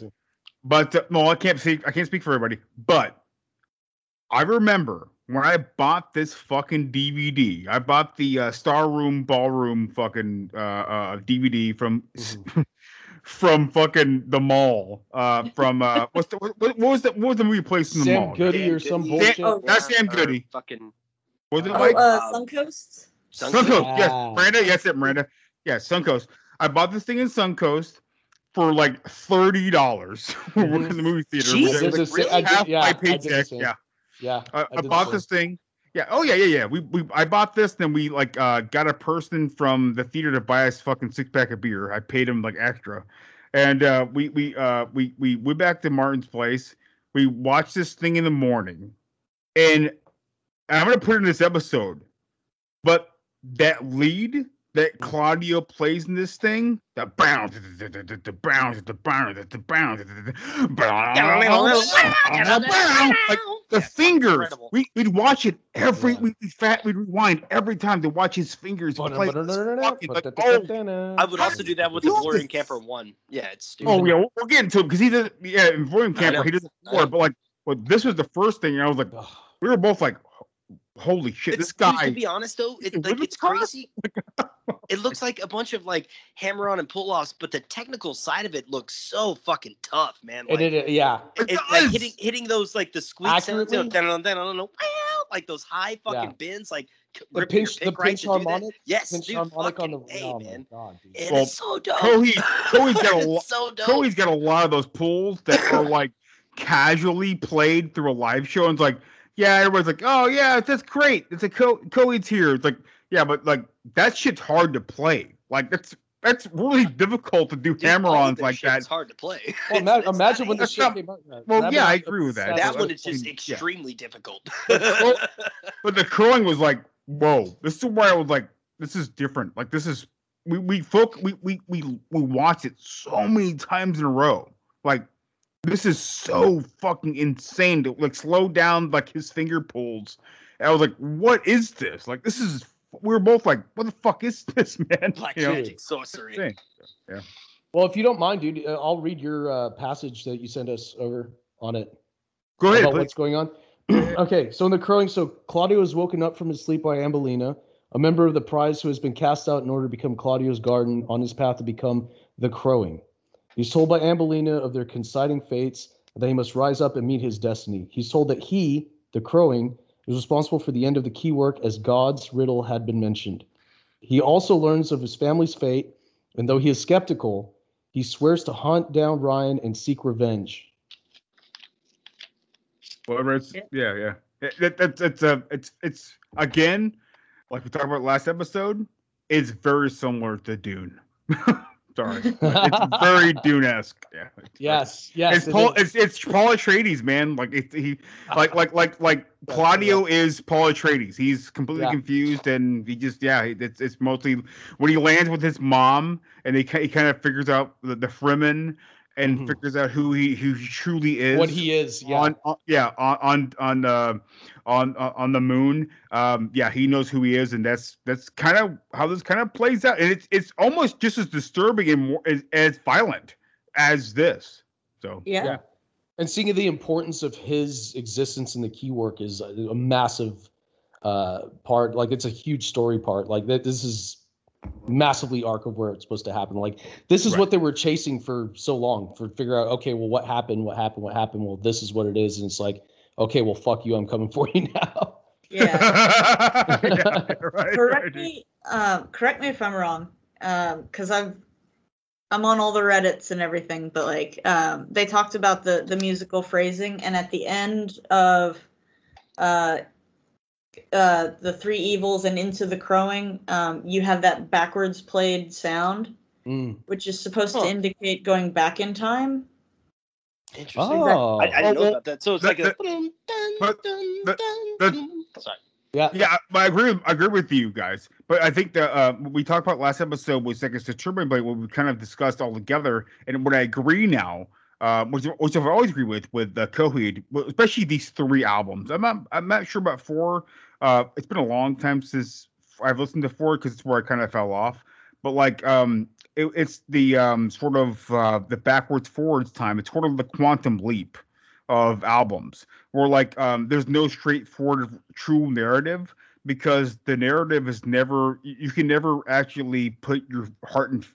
but uh, no, I can't speak. I can't speak for everybody. But I remember when I bought this fucking DVD. I bought the uh, Star Room Ballroom fucking uh, uh, DVD from Mm-hmm. from fucking the mall. Uh, from uh, what's the what, what was the what was the movie place in the Sam mall? Goody or some Sam- bullshit. Oh, That's Yeah, Sam or Goody. Fucking Was it Oh, like uh, Suncoast. Suncoast? Yes, Ah. Miranda. Yes, it Miranda. Yes, Suncoast. I bought this thing in Suncoast for like thirty dollars. We're Mhm. in the movie theater. Jesus, which is, There's a like, sa- I did- half yeah, my I paycheck. same. Yeah. Yeah, I, I, did the bought this thing. Yeah. Oh yeah, yeah, yeah. We we I bought this, then we like uh got a person from the theater to buy us fucking six pack of beer. I paid him like extra, and uh we we uh we we went back to Martin's place. We watched this thing in the morning, and I'm gonna put it in this episode, but that lead that Claudio plays in this thing, the bounce, the bounce, the bounce, the bounce, like the fingers. incredible. We we'd watch it every Yeah. we we fat we'd rewind every time to watch his fingers play. this fucking, like, oh, I would also do that with the Velourium Camper One. Yeah, it's stupid. oh yeah, we'll, we'll get into it because he does yeah in William I Camper know. he does it I more, know. but like but this was the first thing and I was like we were both like holy shit It's, this guy To be honest, though, it, like it's the crazy. it looks like a bunch of like hammer on and pull offs, but the technical side of it looks so fucking tough, man. It, Like, it, yeah, it, It like hitting hitting those like the squeak sounds, you know, like those high fucking Yeah. bins, like c- the pinch, your the pick right pinch to do that. harmonic, Yes, pinch dude, harmonic on fucking the. hey, oh man. my god, dude. It is Well, so dope. Coheed Coheed's got a lot It's so dope. Coheed's got a lot of those pulls that are like casually played through a live show and it's like yeah everybody's like oh yeah that's great it's a Co- Coheed's here it's like yeah but like that shit's hard to play like that's that's really difficult to do Dude, hammer-ons like shit that is hard to play. Well, ima- imagine when easy. this shit came out. well, That yeah, I agree with that. obsessed. that one what is I'm just yeah. extremely difficult. Well, but the curling was like whoa this is where i was like this is different like this is we we folk we we we, we watched it so many times in a row like this is so fucking insane to like slow down like his finger pulls and i was like what is this like this is we were both like what the fuck is this man Black You know? magic sorcery. Insane. Well, if you don't mind, dude, uh, I'll read your uh, passage that you sent us over on it. go ahead about please. what's going on. okay, so in the crowing, so Claudio is woken up from his sleep by Ambellina, a member of the Prise who has been cast out in order to become Claudio's garden on his path to become the crowing. He's told by Ambellina of their coinciding fates that he must rise up and meet his destiny. He's told that he, the crowing, is responsible for the end of the key work as God's riddle had been mentioned. He also learns of his family's fate, and though he is skeptical, he swears to hunt down Ryan and seek revenge. Whatever it's Yeah. yeah, yeah. It, it, it's it's a it's it's again, like we talked about last episode, it's very similar to Dune. Sorry. it's very Dune-esque. Yeah. Yes, yes. It's it Paul is. it's it's Paul Atreides, man. Like it, he like like like like Claudio is Paul Atreides. He's completely Yeah. confused and he just yeah, it's it's mostly when he lands with his mom and he he kind of figures out the, the Fremen and Mhm. figures out who he who he truly is what he is. Yeah. on, on yeah on on on uh, on on on the moon. Um, yeah, he knows who he is, and that's that's kind of how this kind of plays out, and it's it's almost just as disturbing and more as, as violent as this. So Yeah. Yeah. and seeing the importance of his existence in the key work is a, a massive uh part like it's a huge story part like that this is massively arc of where it's supposed to happen like this is Right. what they were chasing for so long for figure out okay well what happened what happened what happened well this is what it is and it's like okay well fuck you i'm coming for you now Yeah. Yeah, right, correct right. me um correct me if i'm wrong um because i've i'm on all the reddits and everything but like um they talked about the the musical phrasing and at the end of uh uh the three evils and into the crowing um you have that backwards played sound Mm. which is supposed Huh. to indicate going back in time Interesting. oh I, I didn't know about that. So it's the- like a. the- dun, dun, dun, the- the- dun. Sorry. yeah Yeah, but I agree. I agree with you guys. But I think that uh, what we talked about last episode was like it's the turbine blade, what we kind of discussed all together. And what I agree now, uh, which, which I've always agreed with with uh, Coheed, especially these three albums. I'm not I'm not sure about four. Uh, it's been a long time since I've listened to Ford because it's where I kind of fell off. But like um, it, it's the um sort of uh, the backwards forwards time. It's sort of the quantum leap of albums where like um there's no straightforward true narrative because the narrative is never you can never actually put your heart and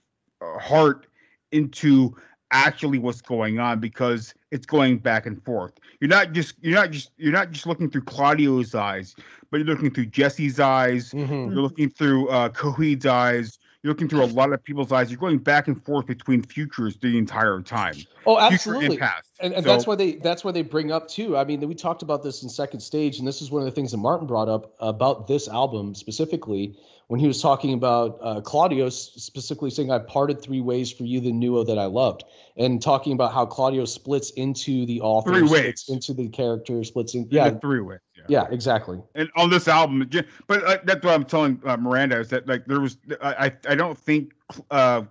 uh, heart into actually what's going on because it's going back and forth. You're not just you're not just you're not just looking through Claudio's eyes, but you're looking through Jesse's eyes. Mhm. You're looking through uh, Coheed's eyes. You're looking through a lot of people's eyes. You're going back and forth between futures the entire time. Oh, absolutely. and past. And, and So- that's why they that's why they bring up too. I mean, we talked about this in second stage, and this is one of the things that Martin brought up about this album specifically when he was talking about uh, Claudio specifically saying, "I parted three ways for you, the Nuo that I loved," and talking about how Claudio splits into the author, Three splits into the character, splits in. Yeah, Yeah, three ways. yeah, exactly. and on this album but uh, that's what i'm telling uh, miranda is that like there was i i, I don't think uh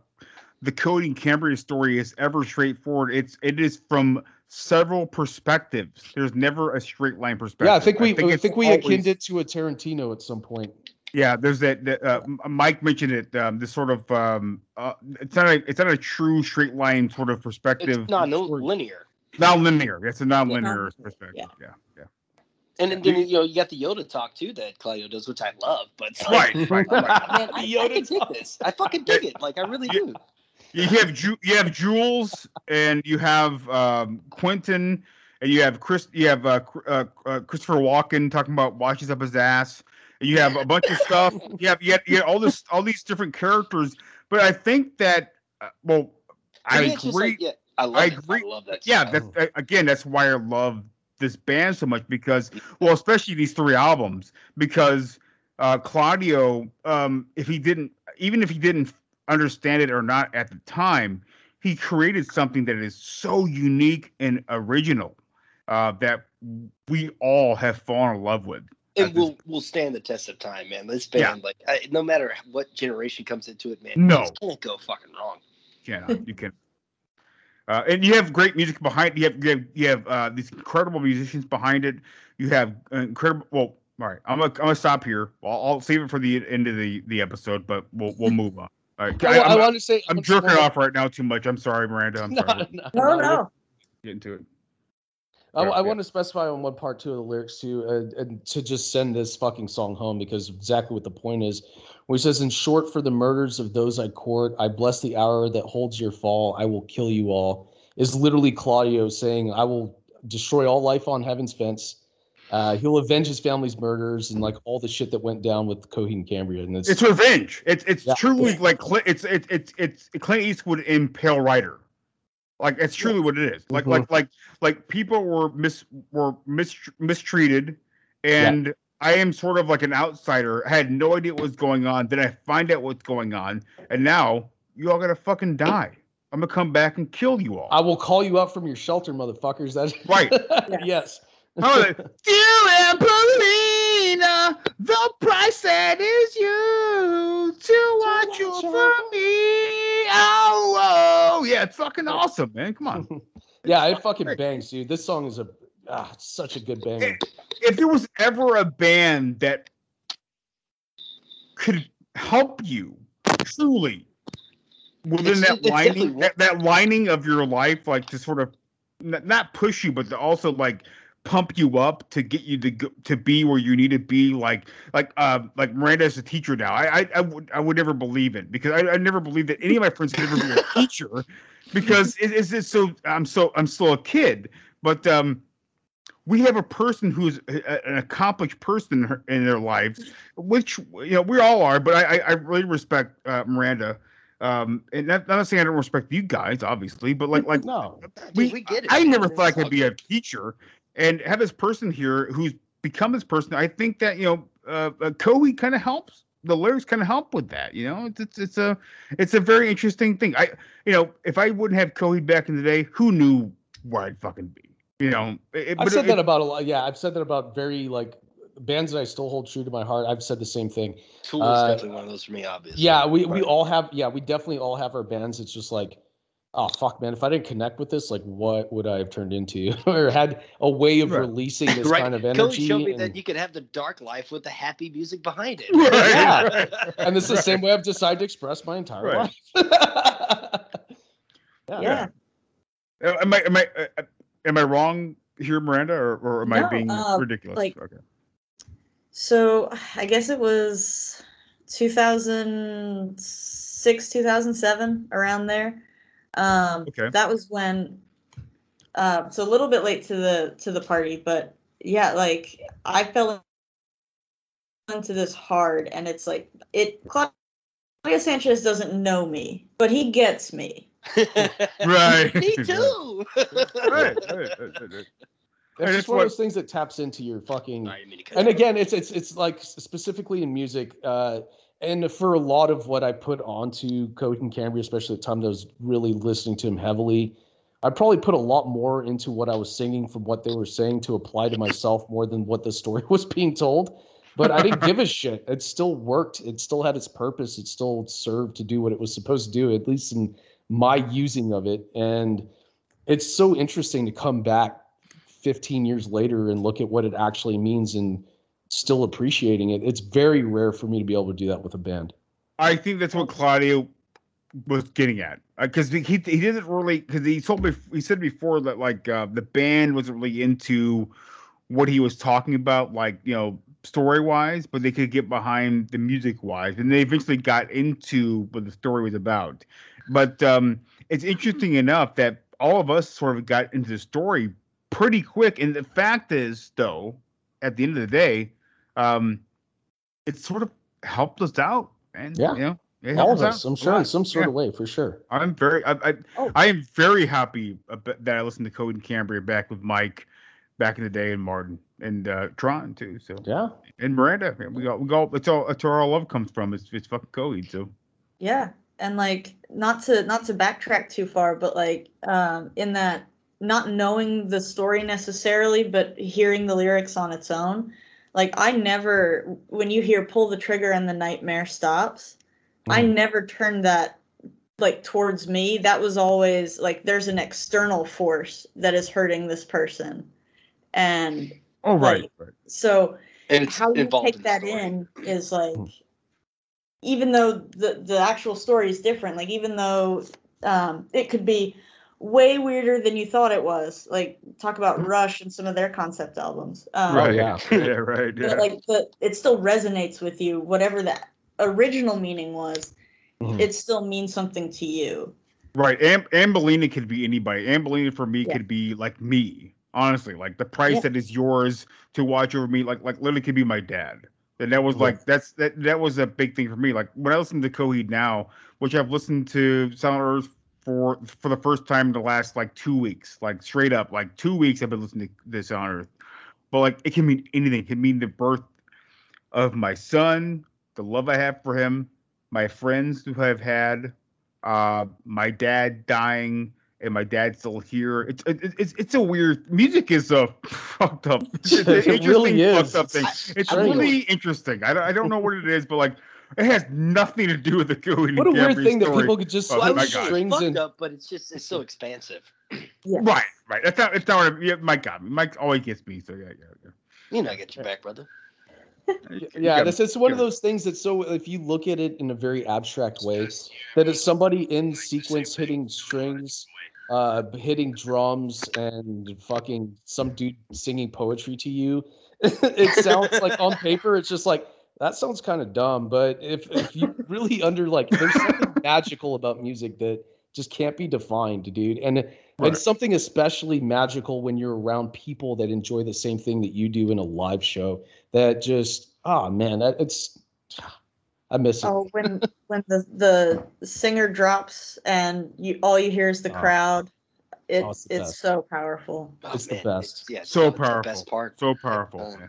the Coheed Cambria story is ever straightforward it's it is from several perspectives there's never a straight line perspective Yeah, I think we I think, it's we always- akined it to a Tarantino at some point. Yeah there's that, that uh, mike mentioned it um this sort of um uh, it's not a it's not a true straight line sort of perspective It's not no linear. non-linear it's a non-linear perspective yeah yeah And then, then, you know you got the Yoda talk too that Claudio does, which I love. But it's Right, like, right, I'm like, right. man, I, I can dig this. I fucking dig it. Like I really do. you have Ju- you have Jules and you have um, Quentin and you have Chris you have uh, uh, uh, Christopher Walken talking about washes up his ass. You have a bunch of stuff. You have you have, you have all this all these different characters. But I think that uh, well, I To me, it's just agree. like, yeah, I love I agree. I love that. yeah, that's again that's why I love this band so much because well, especially these three albums because uh, Claudio, um, if he didn't, even if he didn't understand it or not at the time, he created something that is so unique and original uh, that we all have fallen in love with. And will will stand the test of time, man. This Yeah. band, like, I, no matter what generation comes into it, man, No. it can't go fucking wrong. cannot you can uh, and you have great music behind you have you have, you have uh, these incredible musicians behind it. You have incredible well all right i'm gonna, I'm gonna stop here. I'll, I'll save it for the end of the the episode but we'll we'll move on. All right I- I I'm, to say- i'm I want to say jerking one more- off right now too much. I'm sorry miranda. I'm sorry. no, No, no. get into it I, I want to specify on one part too of the lyrics too, uh, and to just send this fucking song home because exactly what the point is. Where he says, "In short, for the murders of those I court, I bless the hour that holds your fall. I will kill you all." Is literally Claudio saying, "I will destroy all life on heaven's fence." Uh, he'll avenge his family's murders and like all the shit that went down with Coheed and Cambria. And it's, it's revenge it's it's Yeah. truly like Clint, it's it's it's it's clint eastwood in pale rider like it's truly what it is like Mhm. like like like people were mis were mis- mistreated and i am sort of like an outsider i had no idea what was going on then i find out what's going on and now you all gotta fucking die i'm gonna come back and kill you all I will call you out from your shelter, motherfuckers. That's Right. yes. How are they? Dear Ambellina, the Prise that is you to watch you for me. Oh, oh, yeah, it's fucking awesome, man. Come on. Yeah, it fucking bangs, dude. This song is a ah, such a good banger. if there was ever a band that could help you truly within It's- that it's lining that, that lining of your life like to sort of not push you but to also like pump you up to get you to go, to be where you need to be like like uh like Miranda is a teacher now. I I, I would I would never believe it because I, I never believed that any of my friends could ever be a teacher because it, it's just so I'm so I'm still a kid. But um we have a person who's a, a- an accomplished person in, her, in their lives, which you know we all are. But I, I, I really respect uh, Miranda, um, and not, not saying I don't respect you guys, obviously, but like like no, we, we get it. I never thought I could be a teacher, and have this person here who's become this person. I think that you know, uh, uh, Coheed kind of helps. The lyrics kind of help with that. You know, it's, it's it's a it's a very interesting thing. I you know, if I wouldn't have Coheed back in the day, who knew where I'd fucking be? You know, it, I've but said it- that about a lot. Yeah, I've said that about very like bands that I still hold true to my heart. I've said the same thing. Tool Uh, is definitely one of those for me, obviously. Yeah, we, we all have. Yeah, we definitely all have our bands. It's just like, oh fuck, man. If I didn't connect with this, like, what would I have turned into, or had a way of Right. releasing this right. kind of Coheed energy? showed me and, that you could have the dark life with the happy music behind it. Yeah. and this is the same way I've decided to express my entire Right. life. yeah. Yeah. Uh, Am I am I uh, uh, am I wrong here, Miranda, or, or am I being uh, ridiculous? like- okay. So I guess it was 2006, 2007, around there. Um, Okay. That was when, uh, so a little bit late to the to the party, but yeah, like I fell into this hard, and it's like it. Claudio Sanchez doesn't know me, but he gets me. Right. Me too. right, right, right, right, right. It's And just it's one what- of those things that taps into your fucking. I mean, And again, it's it's it's like specifically in music, uh, and for a lot of what I put onto Coheed and Cambria, especially at the time that I was really listening to him heavily, I probably put a lot more into what I was singing from what they were saying to apply to myself more than what the story was being told. But I didn't give a shit. It still worked. It still had its purpose. It still served to do what it was supposed to do, at least in my using of it. And it's so interesting to come back 15 years later and look at what it actually means and still appreciating it. It's very rare for me to be able to do that with a band. I think that's what Claudio was getting at because he he didn't really because he told me he said before that like uh, the band wasn't really into what he was talking about like you know story wise but they could get behind the music wise and they eventually got into what the story was about but um it's interesting enough that all of us sort of got into the story pretty quick and the fact is though at the end of the day um it sort of helped us out and Yeah. you know it All helped of us us, out I'm sure, in some sort Yeah. of way, for sure. I'm very, I, I, Oh. I am very happy that I listened to Coheed and Cambria back with Mike, back in the day, and Martin and uh, Tron too. So Yeah. and Miranda, we got, we got. It's all, it's where our love comes from. It's, it's fucking Coheed. So Yeah, and like not to not to backtrack too far, but like um, in that not knowing the story necessarily, but hearing the lyrics on its own. Like I never, when you hear "pull the trigger" and the nightmare stops, I never turned that like towards me. That was always like there's an external force that is hurting this person, and oh right, Like, right. so And it's how you take in that story. in is like even though the the actual story is different like even though um it could be way weirder than you thought it was like talk about rush and some of their concept albums um, right, yeah. yeah, right, yeah. but like the it still resonates with you whatever that original meaning was Mhm. it still means something to you Right. Am- Ambellina could be anybody. Ambellina for me Yeah. could be like me. Honestly, like the Prise Yeah. that is yours to watch over me, like like literally could be my dad. And that was Yeah. like that's that that was a big thing for me. Like when I listen to Coheed now, which I've listened to Silent Earth for for the first time in the last like two weeks, like straight up, like two weeks I've been listening to this on Earth. But like it can mean anything. It can mean the birth of my son, the love I have for him, my friends who I've had, uh, my dad dying, and my dad's still here. It's it, it's it's a weird music is a fucked up. It's an It interesting really is. fucked up thing. It's really interesting. I don't, I don't know what it is, but like it has nothing to do with the Coheed What a and weird Cambria thing that people could just Oh, Well, I my was God. strings fucked and up, but it's just it's so expansive. Right, right. That's not. It's not. What I, yeah, Mike got me. Mike always gets me. So yeah, yeah, yeah. You know, I get your back, brother. Yeah, this me. it's one of those things that's so if you look at it in a very abstract way, that it's somebody in sequence hitting strings, uh, hitting drums, and fucking some dude singing poetry to you. it sounds like on paper, it's just like that sounds kind of dumb, but if if you really under like there's something magical about music that just can't be defined, dude, and Right. and something especially magical when you're around people that enjoy the same thing that you do in a live show that just oh man that it's i miss it oh when when the the singer drops and you all you hear is the Oh. crowd it's it's it's so powerful Oh, It's the man, best. yeah, So it's the powerful. best part. So powerful. Um, yeah.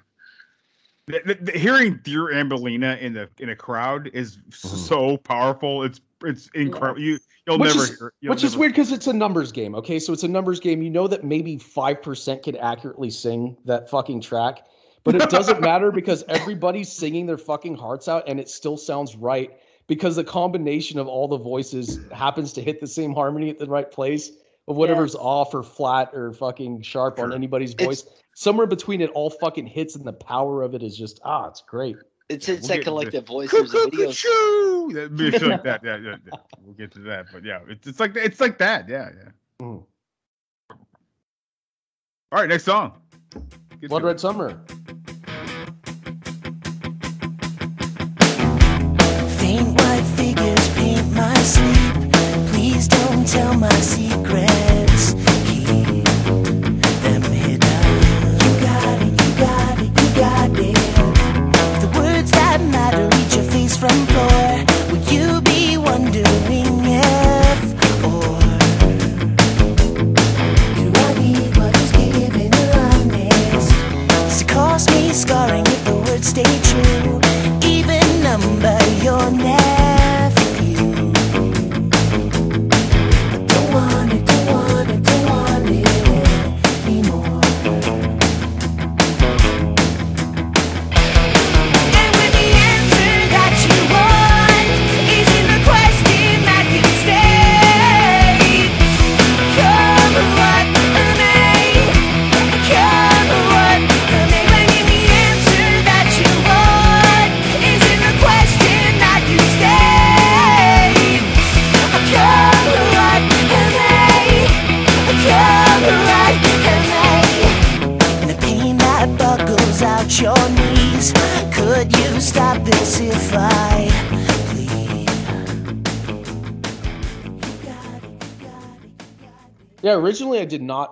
The- the- the- hearing Dear Ambellina in the in a crowd is mm-hmm. so powerful. It's it's incredible. You you'll which never is, hear. You'll which is weird because it's a numbers game okay so it's a numbers game you know that maybe 5% could accurately sing that fucking track but it doesn't matter because everybody's singing their fucking hearts out and it still sounds right because the combination of all the voices happens to hit the same harmony at the right place of whatever's off or flat or fucking sharp on Sure. anybody's It's- voice somewhere between it all fucking hits and the power of it is just ah it's great It's Yeah, it's we'll that get into- collective voice. There's a video. Cuckoo-cuckoo! That- It's like that. Yeah, yeah, yeah. We'll get to that, but yeah, it's, it's like it's like that. Yeah, yeah. Mm. All right, next song. Get blood to it. red summer Faint white figures paint my sleep. Please don't tell my your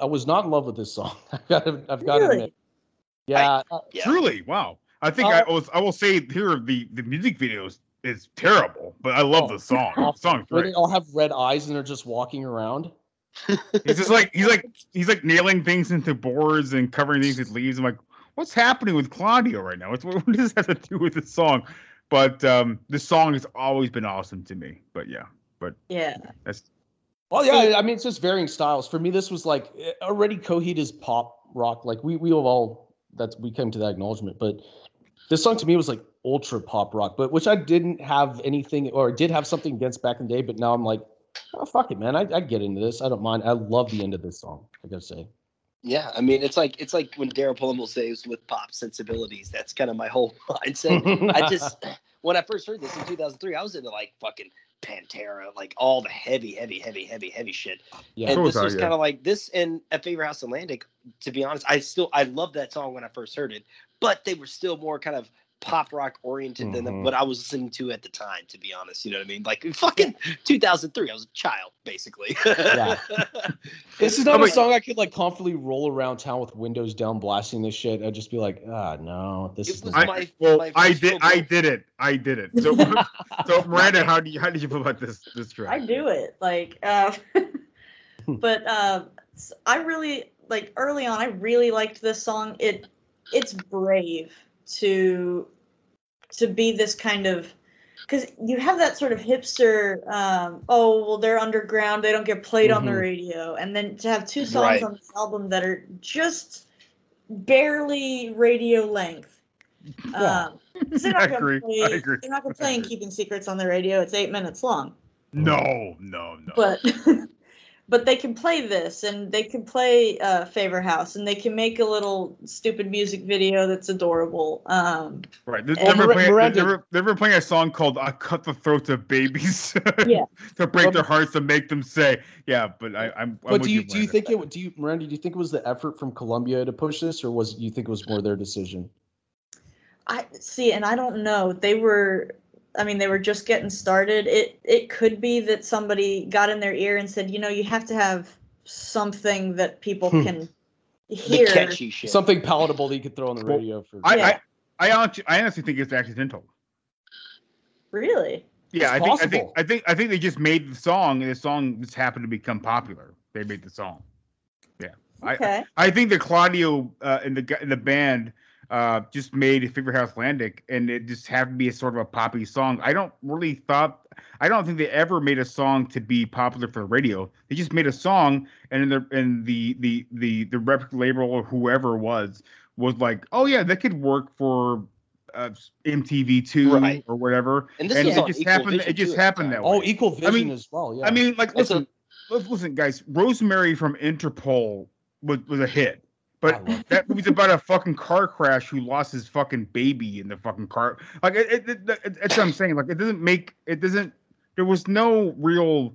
not. I was not in love with this song. I've got to, I've got to admit. Yeah, uh, Truly, wow. I think Uh, I was. I will say here the the music videos is terrible, but I love the song. The song's where great. they all have red eyes and they're just walking around. He's just like he's like he's like nailing things into boards and covering things with leaves. I'm like, what's happening with Claudio right now? What's, what does this have to do with the song? But um, this song has always been awesome to me. But yeah, but Yeah. that's Well, yeah, I mean it's just varying styles. For me, this was like already Coheed is pop rock. Like we we all that's we came to that acknowledgement, but this song to me was like ultra pop rock, but which I didn't have anything or did have something against back in the day. But now I'm like, oh fuck it, man, I, I get into this. I don't mind. I love the end of this song. I gotta say. Yeah, I mean, it's like it's like when Daryl Palumbo says with pop sensibilities. That's kind of my whole mindset. I just when I first heard this in 2003, I was into like fucking Pantera, like all the heavy, heavy, heavy, heavy, heavy shit. Yeah. and So this was I, was kind of like this and a favorite house Atlantic. To be honest, I still I loved that song when I first heard it, but they were still more kind of pop rock oriented than Mhm. what I was listening to at the time. To be honest, you know what I mean? Like fucking 2003, I was a child basically. Yeah. This is not Oh, a wait. song I could like comfortably roll around town with windows down, blasting this shit. I'd just be like, ah, no, this is. was not. I, my- well, my I did real I did it. I did it. So so Miranda, how do you how did you feel about this this track? I do it. Like, uh, but uh, s- I really like early on. I really liked this song. It it's brave to to be this kind of because you have that sort of hipster. Um, oh well, they're underground. They don't get played on the Mhm. radio, and then to have two songs Right. on this album that are just barely radio length. Yeah. Um, they're not I agree. play- I agree. They're not going to play in. Keeping Secrets on the radio. It's eight minutes long No, no, no. but but they can play this and they can play uh favor house and they can make a little stupid music video that's adorable um Right. They're, And they're, Mir- playing, Miranda- they're, they're playing a song called "I Cut the Throats of Babies" Yeah. to break Well, their hearts and make them say, "Yeah." But I, I'm. I'm But do you do you think it? Do you, Miranda? Do you think it was the effort from Columbia to push this, or was you think it was more their decision? i see and i don't know they were i mean they were just getting started it it could be that somebody got in their ear and said you know you have to have something that people Hmm. can the hear catchy shit. Something palatable that you could throw on the Well, radio for. I, Yeah. I, I honestly, I honestly think it's accidental. really Yeah, It's I think, I think. I think, I think they just made the song, and the song just happened to become popular. They made the song. Yeah, I, okay I think that Claudio uh, and the gu- and the band uh, just made Favor House Atlantic, and it just happened to be a sort of a poppy song. I don't really thought, I don't think they ever made a song to be popular for the radio. They just made a song, and in the and the the the the record label or whoever was was like, oh yeah, that could work for. Uh, MTV two Right. or whatever, And this and was it just happened. It just too, happened time. that way. oh, Equal Vision mean- as well. Yeah. I mean, like, It's a- listen, listen, guys. Rosemary from Interpol was was a hit, but that movie's about a fucking car crash who lost his fucking baby in the fucking car. Like, it, it, it, that's what I'm saying. Like, it doesn't make it doesn't. There was no real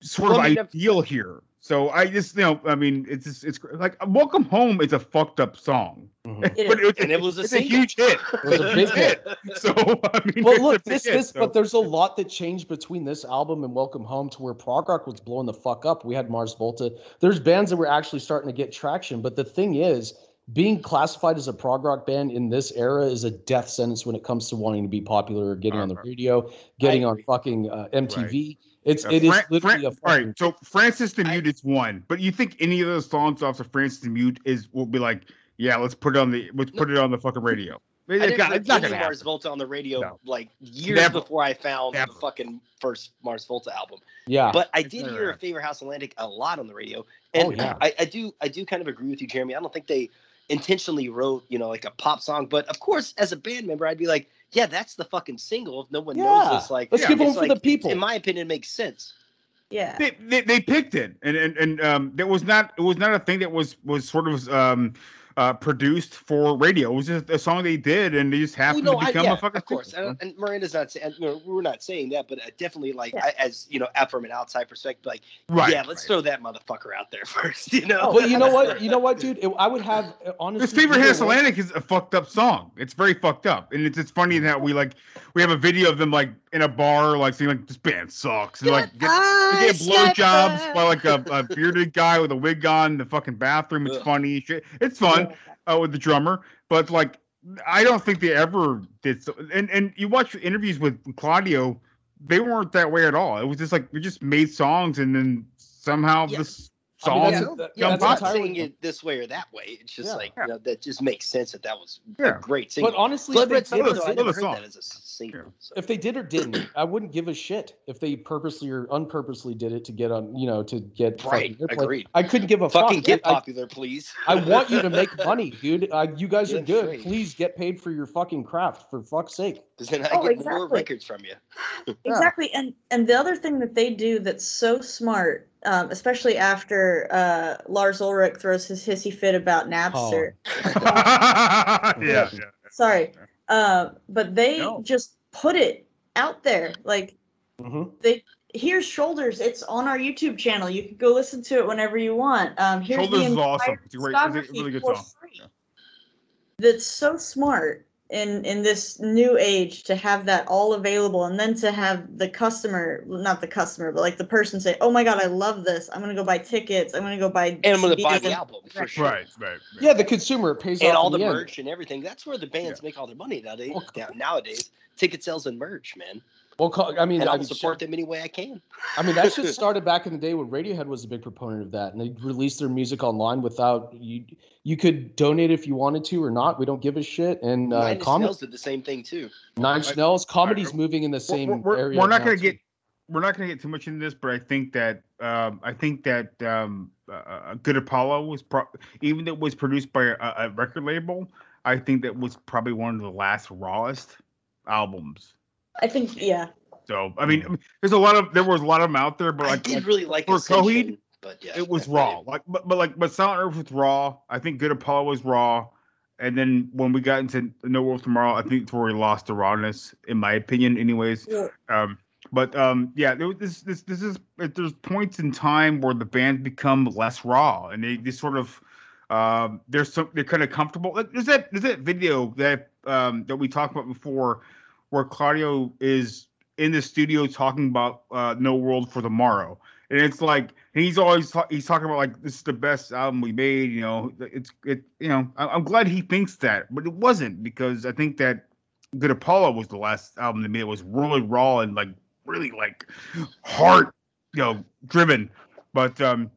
sort Well, of ideal here. So I just, you know, I mean, it's just, it's like "Welcome Home" is a fucked up song, Mhm. It but it, And it was a it's a huge hit. It was a big hit. So I mean, Well, look, this, hit, this, so- but there's a lot that changed between this album and Welcome Home to where prog rock was blowing the fuck up. We had Mars Volta. There's bands that were actually starting to get traction, but the thing is, being classified as a prog rock band in this era is a death sentence when it comes to wanting to be popular or getting on the radio, getting on fucking uh, MTV. It's Uh, it is Fran- literally Fran- a all fucking, right. So Frances the Mute is one, but you think any of those songs off of Frances the Mute is will be like, yeah, let's put it on the let's put it on the fucking radio. It- I didn't got- it's not gonna Mars happen. Volta on the radio No. like years Never. before I found Never. the fucking first Mars Volta album. yeah. But I did never hear a happened. Favor House Atlantic a lot on the radio, Oh, and yeah. I, I do I do kind of agree with you, Jeremy. I don't think they intentionally wrote you know like a pop song, but of course, as a band member, I'd be like, yeah, that's the fucking single. If no one Yeah. knows this, like, Let's Yeah. give them it's for like- the people. In my opinion, it makes sense. yeah They, they, they picked it, and and and um, there was not it was not a thing that was was sort of um uh, produced for radio. It was just a song they did, and they just happened Well, no, to I- become yeah, a fucking. Of course, and, and Miranda's not saying you know, we're not saying that, but uh, definitely like I, as you know, from an outside perspective, like Right, yeah, let's throw that motherfucker out there first. You know, But you know what? You know what, dude? It- I would have uh, honestly. His favorite either Atlantic is a fucked up song. It's very fucked up, and it's it's funny that we like we have a video of them like in a bar, like saying like this band sucks, and like get, they get blowjobs by like a, a bearded guy with a wig on in the fucking bathroom. It's funny, shit. It's fun Oh, with the drummer, but like I don't think they ever did. So, and and you watch interviews with Claudio, they weren't that way at all. It was just like we just made songs, and then somehow this I mean, song that's- become that- yeah, I'm popular. not saying it this way or that way. It's just Yeah. like you know, that just makes sense that that was Yeah. a great single. But honestly, Blood if Red they Summer, did- I never heard song. that as a single. so. If they did or didn't, I wouldn't give a shit if they purposely or unpurposely did it to get on, you know, to get Right, agreed. I couldn't give a Fucking fuck. get I- popular, please. I want you to make money, dude. Uh, you guys are good. straight. Please get paid for your fucking craft, for fuck's sake. Because then I Oh, get more records from you. Exactly, and and the other thing that they do that's so smart, um, especially after uh, Lars Ulrich throws his hissy fit about Napster. yeah, yeah. Sorry, uh, but they just put it out there. Like Mm-hmm. they here's Shoulders. It's on our YouTube channel. You can go listen to it whenever you want. Um, here's Shoulders the is awesome. It's a great, it's a really good song. free. That's so smart in in this new age to have that all available, and then to have the customer, not the customer, but like the person say, "Oh my god, I love this. I'm gonna go buy tickets. I'm gonna go buy." And I'm gonna buy CDs the and- album for sure. Right, right. Yeah, the consumer pays And off all in the the end. merch and everything. That's where the bands make all their money nowadays. now- Nowadays, ticket sales and merch, man. Well, co- I mean, and I I'll mean, support them any way I can. I mean, that shit started back in the day when Radiohead was a big proponent of that, and they released their music online without you. You could donate if you wanted to or not. We don't give a shit. And uh, Nine Inch com- Nails did the same thing too. Nine Inch Nails, comedy's moving in the same we're, we're, area. we're not going to too. get we're not going to get too much into this, but I think that um, I think that um, uh, Good Apollo was pro- even though it was produced by a, a record label. I think that was probably one of the last rawest albums. I think, yeah. So I mean, there's a lot of there was a lot of them out there, but I like, did like, really like for Ascension, Coheed, but yeah, it was raw. Like, but, but like, but Silent Earth was raw. I think Good Apollo was raw. And then when we got into No World Tomorrow, I think it's where we lost the rawness, in my opinion, anyways. Yeah. Um, but um, yeah, there was this this this is there's points in time where the bands become less raw, and they just sort of um, they're some they're kind of comfortable. Like, There's that there's that video that um that we talked about before, where Claudio is in the studio talking about uh, No World for Tomorrow, and it's like he's always ta- he's talking about like this is the best album we made. You know, it's it you know I- I'm glad he thinks that, but it wasn't because I think that Good Apollo was the last album they made. It was really raw and like really like heart you know driven, but um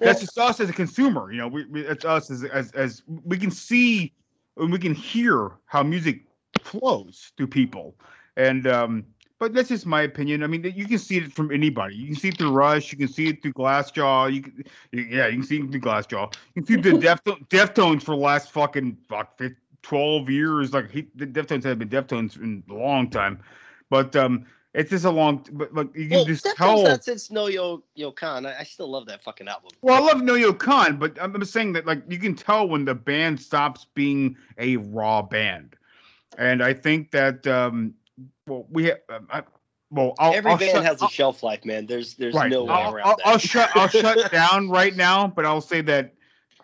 that's just us as a consumer. You know, we, we it's us as as as we can see and we can hear how music flows through people, and um but that's just my opinion. I mean, you can see it from anybody. You can see it through Rush. You can see it through Glassjaw. You can, yeah, you can see it through Glassjaw. You can see the Deftones, Deftones for the last fucking fuck fif- twelve years. Like he, the Deftones have been Deftones in a long time, but um, it's just a long. But like you can Well, just Deftones tell. not since No Yo Yokan. I, I still love that fucking album. Well, I love No Yokan, but I'm I'm saying that like you can tell when the band stops being a raw band, and I think that um, well we ha- um, I, well I'll, Every I'll band shut, has a shelf life, man. There's there's right. no way I'll, around I'll, that. I'll shut I'll shut down right now, but I'll say that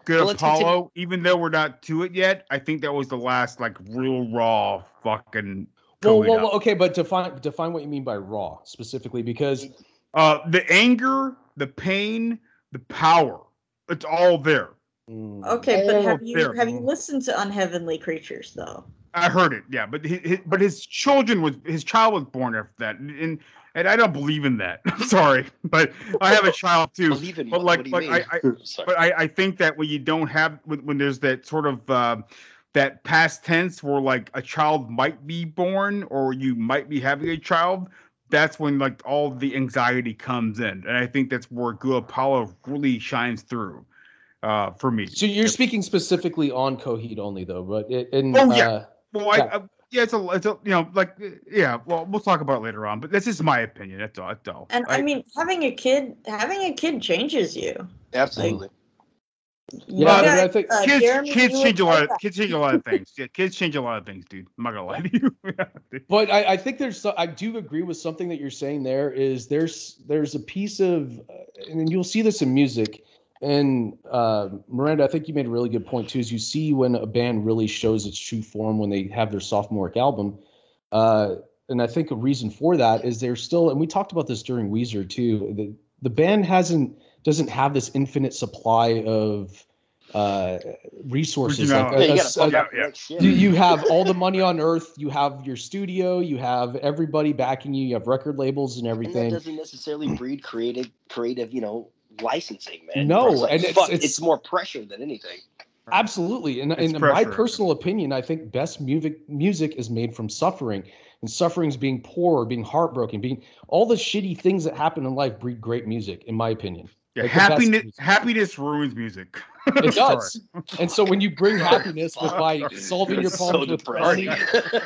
Good Well, let's continue. Apollo, even though we're not to it yet, I think that was the last like real raw fucking. Well, well, well, okay, but define define what you mean by raw specifically, because Uh, the anger, the pain, the power, it's all there. Okay, but have you there. have you listened to Unheavenly Creatures though? I heard it, yeah, but his, but his children was his child was born after that, and and, and I don't believe in that. I'm sorry, but I have a child too. Believe in but what? like, What do you like I, mean? I Sorry. but I, I think that when you don't have when, when there's that sort of uh, that past tense where like a child might be born or you might be having a child, that's when like all the anxiety comes in, and I think that's where Good Apollo really shines through uh, for me. so you're speaking specifically on Coheed only, though. But in, Oh yeah. uh, well, I, yeah. I, yeah, it's a, it's a, you know, like, yeah. Well, we'll talk about it later on, but that's just my opinion. That's all. That's all. And I, mean, having a kid, having a kid changes you. Absolutely. Yeah, Uh, but I think uh, kids, Jeremy, kids change a lot. Of, kids change a lot of things. Yeah, kids change a lot of things, dude. I'm not gonna lie to you. But I, I think there's I do agree with something that you're saying. There is there's there's a piece of, uh, and you'll see this in music. And uh, Miranda, I think you made a really good point too. Is you see when a band really shows its true form when they have their sophomoric album. Uh, and I think a reason for that is they're still, and we talked about this during Weezer too. The the band hasn't doesn't have this infinite supply of uh, resources. Like Originality. a- Yeah, you a- gotta a- up the you, you have all the money on earth. You have your studio. You have everybody backing you. You have record labels and and that everything. doesn't necessarily breed creative, creative, you know, licensing, man. No, like, and it's- it's- it's more pressure than anything. Absolutely, and It's in my personal opinion, I think best music music is made from suffering, and suffering's being poor, being heartbroken, being all the shitty things that happen in life breed great music, in my opinion. Yeah, Like happiness. Happiness ruins music. It does, and so when you bring happiness with by solving your It's so problems with money,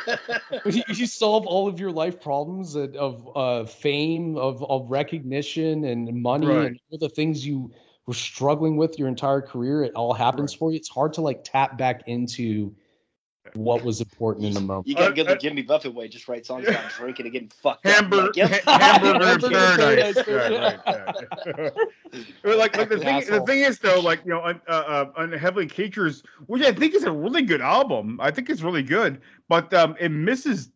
you, you solve all of your life problems of uh, fame, of, of recognition and money Right. and all the things you were struggling with your entire career. It all happens for you. It's hard to like tap back into what was important in the moment. You gotta Uh, go the uh, Jimmy Buffett way. Just write songs about drinking and getting fucked Hamburger, up. Like, yep. ha- hamburger in Hamburger in paradise. paradise, Right, right, yeah. But like, like the Fucking thing, the thing is though, like you know, on, uh, uh, Unheavenly Creatures, which I think is a really good album. I think it's really good, but um, it misses,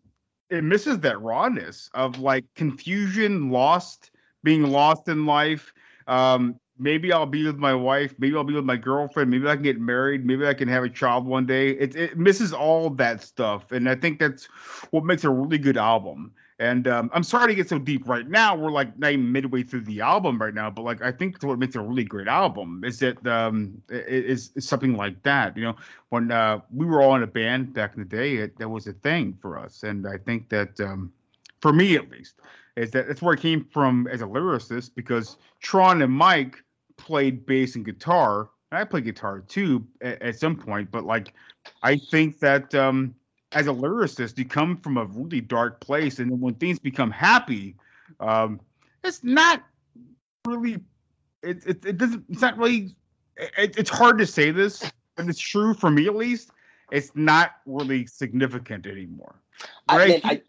it misses that rawness of like confusion, lost, being lost in life. Um, maybe I'll be with my wife. Maybe I'll be with my girlfriend. Maybe I can get married. Maybe I can have a child one day. It it misses all that stuff, and I think that's what makes a really good album. And um, I'm sorry to get so deep right now. We're like not even midway through the album right now, but like I think what makes a really great album is that um, something like that. You know, when uh, we were all in a band back in the day, it, that was a thing for us, and I think that um, for me at least, is that that's where I came from as a lyricist because Tron and Mike played bass and guitar. and I played guitar too at, at some point, but like I think that um, as a lyricist, you come from a really dark place, and then when things become happy, um, it's not really. It, it, it doesn't. It's not really. It, it's hard to say this, but it's true for me at least. It's not really significant anymore. I, Right? mean, I,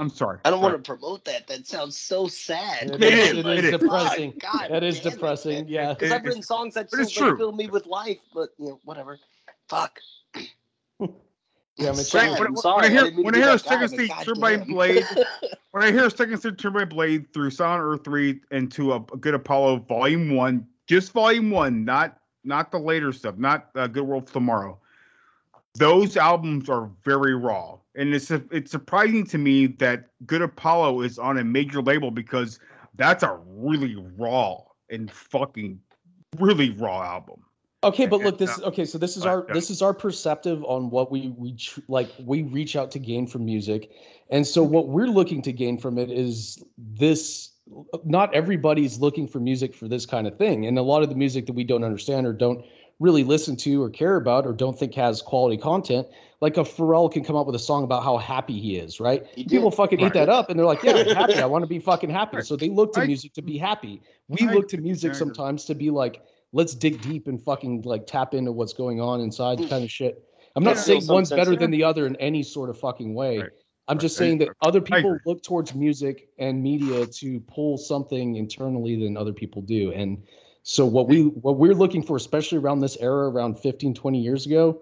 I'm sorry. I don't Sorry. want to promote that. That sounds so sad. It It is, is, it it is is. depressing. God That is damn it, depressing. Yeah. Because I've written songs that but still fill me with life, but you know, whatever. Fuck. Yeah, I mean, Sad. when, I'm when sorry, I I hear didn't mean to when I be hear that guy, second but stage turbine blade, when I hear second stage turbine blade through Silent Earth three into a, a Good Apollo Volume One, just Volume One, not not the later stuff, not uh, Good World Tomorrow. Those albums are very raw, and it's it's surprising to me that Good Apollo is on a major label because that's a really raw and fucking really raw album. Okay, but look, Yeah, this uh, okay. So this is Right, our yeah. this is our perceptive on what we we tr- like we reach out to gain from music, and so what we're looking to gain from it is this. Not everybody's looking for music for this kind of thing, and a lot of the music that we don't understand or don't really listen to or care about or don't think has quality content. Like a Pharrell can come up with a song about how happy he is, right? He. People fucking eat that up, and they're like, "Yeah, I'm happy. I want to be fucking happy." Right. So they look to I- music to be happy. We I look to music I sometimes to be like, let's dig deep and fucking like tap into what's going on inside kind of shit. I'm not Yeah. saying one's better there. than the other in any sort of fucking way. Right. I'm just saying that other people look towards music and media to pull something internally than other people do. And so what we what we're looking for especially around this era around 15 20 years ago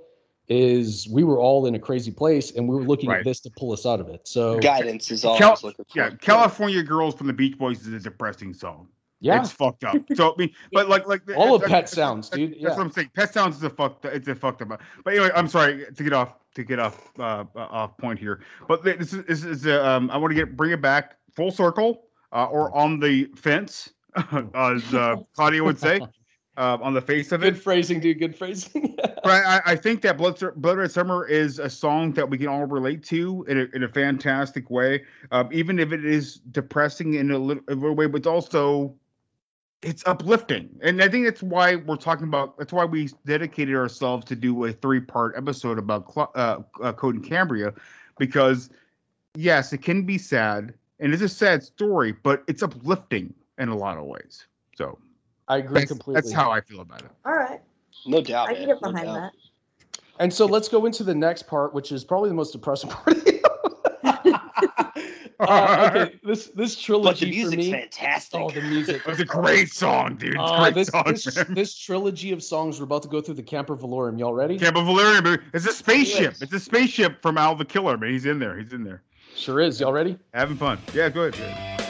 is we were all in a crazy place and we were looking Right. at this to pull us out of it. So Guidance is all Cal- looking for. Yeah, California Girls from the Beach Boys is a depressing song. yeah, It's fucked up. So I mean, but like like all of that's- Pet Sounds, dude. That's Yeah. what I'm saying. Pet Sounds is a fucked. It's a fucked up. But anyway, I'm sorry to get off to get off uh, uh, off point here. But this is this is uh, um I want to get bring it back full circle uh, or on the fence, as uh, Claudio would say, uh, on the face of it. Good phrasing, dude. Good phrasing. But I, I think that Blood, Blood Red Summer is a song that we can all relate to in a, in a fantastic way, um, even if it is depressing in a little, a little way, but it's also it's uplifting, and I think that's why we're talking about. That's why we dedicated ourselves to do a three part episode about uh, uh, Code and Cambria, because yes, it can be sad, and it's a sad story, but it's uplifting in a lot of ways. So I agree that's, completely. that's how I feel about it. All right. No doubt. I can get behind doubt. that. And so let's go into the next part, which is probably the most depressing part. uh, okay, this this trilogy But the for music's me. fantastic. Oh, the music! It's a great song, dude. It's a Oh, great this, song, this, this trilogy of songs we're about to go through the Camper Velourium. Y'all ready? Camper of Velourium, baby. It's a spaceship. Yes. It's a spaceship from Al the Killer, man. He's in there. He's in there. Sure is. Y'all ready? Having fun. Yeah, go ahead.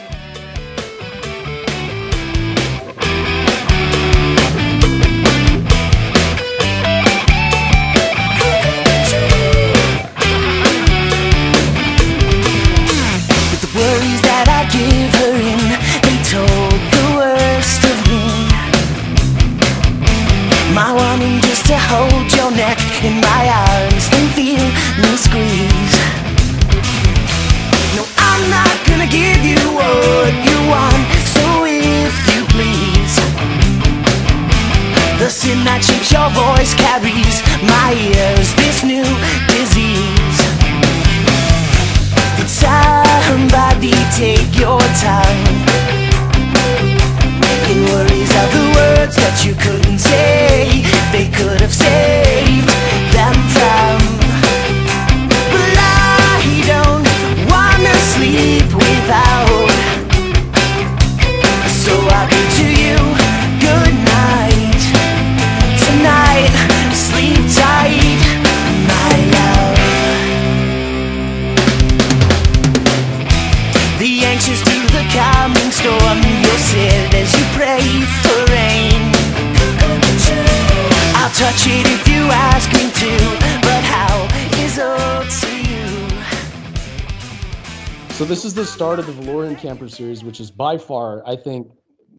Hold your neck in my arms and feel me squeeze. No, I'm not gonna give you what you want, so if you please. The sin that shapes your voice carries my ears, this new disease. Could somebody take your time? In worries of the words that you couldn't say, they could sleep without. So this is the start of the Velourium Camper series, which is by far, I think,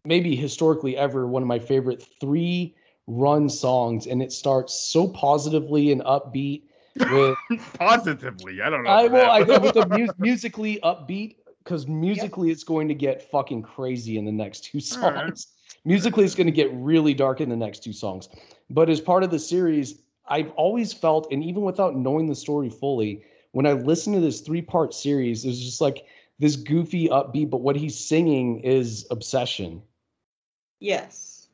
maybe historically ever one of my favorite three run songs, and it starts so positively and upbeat with Positively. I don't know. I well, I with the mu- musically upbeat because musically it's going to get fucking crazy in the next two All right. songs. Musically, it's going to get really dark in the next two songs. But as part of the series, I've always felt, and even without knowing the story fully, when I listen to this three part series, there's just like this goofy upbeat, but what he's singing is obsession. Yes.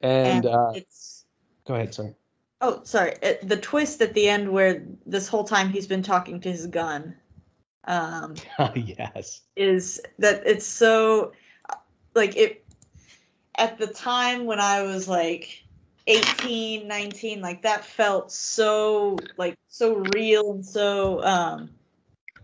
And, uh, it's go ahead, sorry. oh sorry it, the twist at the end where this whole time he's been talking to his gun um yes. is that it's so like it at the time when i was like 18 19 like that felt so like so real and so um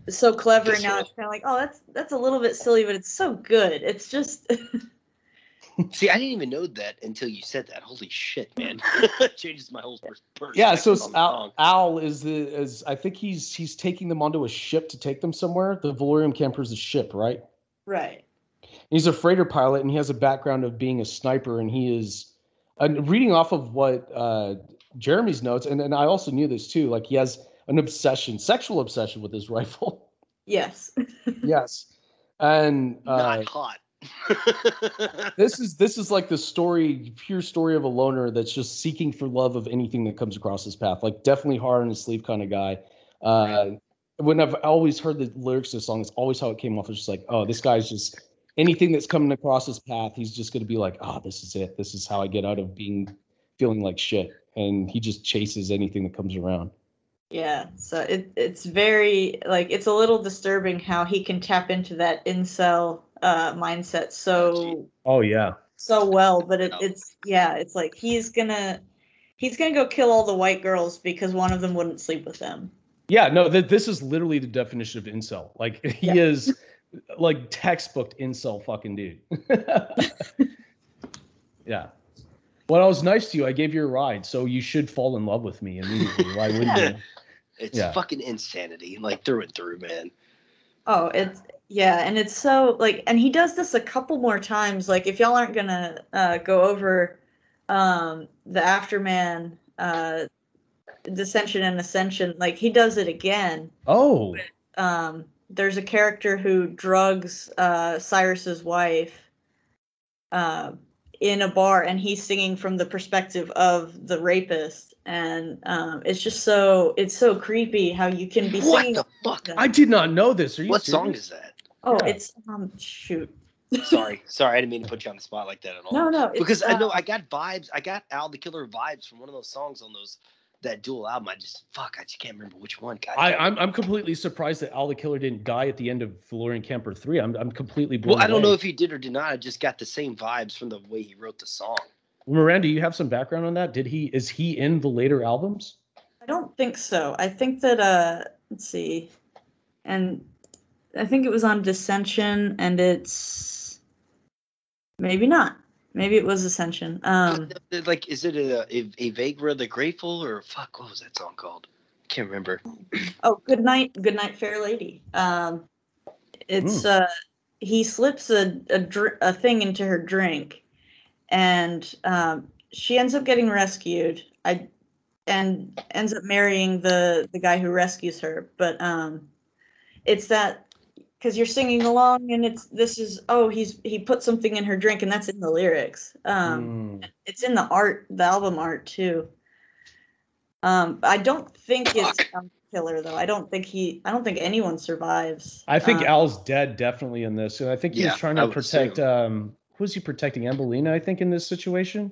so clever and now it's kind of like oh that's that's a little bit silly but it's so good it's just See, I didn't even know that until you said that. Holy shit, man! Changes my whole perspective. Yeah, so on. Al, Al is the is I think he's he's taking them onto a ship to take them somewhere. The Velourium camper is a ship, right? right He's a freighter pilot, and he has a background of being a sniper, and he is and reading off of what uh, Jeremy's notes, and, and I also knew this too. Like he has an obsession, sexual obsession with his rifle. yes yes, and uh, Not hot. this is this is like the story, pure story of a loner that's just seeking for love of anything that comes across his path. Like definitely hard on his sleeve kind of guy. Uh, when I've always heard the lyrics to the song, it's always how it came off. It's just like, oh, this guy's just anything that's coming across his path, he's just gonna be like, oh, this is it. This is how I get out of being feeling like shit. And he just chases anything that comes around. Yeah, so it it's very like it's a little disturbing how he can tap into that incel uh mindset so Oh yeah. so well, but it, it's yeah, it's like he's gonna he's gonna go kill all the white girls because one of them wouldn't sleep with him. Yeah, no, th- this is literally the definition of incel. Like he Yeah. is like textbook incel fucking dude. yeah. When I was nice to you, I gave you a ride, so you should fall in love with me immediately. Why wouldn't you? It's Yeah. fucking insanity, like through and through, man. Oh, it's yeah, and it's so like, and he does this a couple more times. Like, if y'all aren't gonna uh, go over um, the Afterman uh, Descension and Ascension, like he does it again. Oh, um, there's a character who drugs uh, Cyrus's wife uh, in a bar, and he's singing from the perspective of the rapist, and um, it's just so it's so creepy how you can be What singing. the fuck? I did not know this. Are you What song is that? Oh, Yeah. it's um shoot. sorry, sorry, I didn't mean to put you on the spot like that at all. No, no, it's, because I know uh, I got vibes. I got Al the Killer vibes from one of those songs on those that dual album. I just fuck, I just can't remember which one. God, I, I'm I'm completely surprised that Al the Killer didn't die at the end of Velourium Camper three. I'm I'm completely blown. well, I don't know if he did or did not. I just got the same vibes from the way he wrote the song. Miranda, you have some background on that. Did he is he in the later albums? I don't think so. I think that uh let's see. And I think it was on Descension and it's maybe not. Maybe it was Ascension. Um Like, is it a, a, a Vagra the Grateful or fuck? What was that song called? I can't remember. oh, good night, good night, fair lady. Um it's uh he slips a a, dr- a thing into her drink and um she ends up getting rescued. I and ends up marrying the the guy who rescues her, but um it's that because you're singing along and it's this is oh he's he put something in her drink and that's in the lyrics um Mm. it's in the art the album art too um i don't think it's um, killer though i don't think he i don't think anyone survives I think Um, Al's dead definitely in this, and I think he Yeah, was trying to would protect. Um, who was he protecting? Ambellina, I think, in this situation.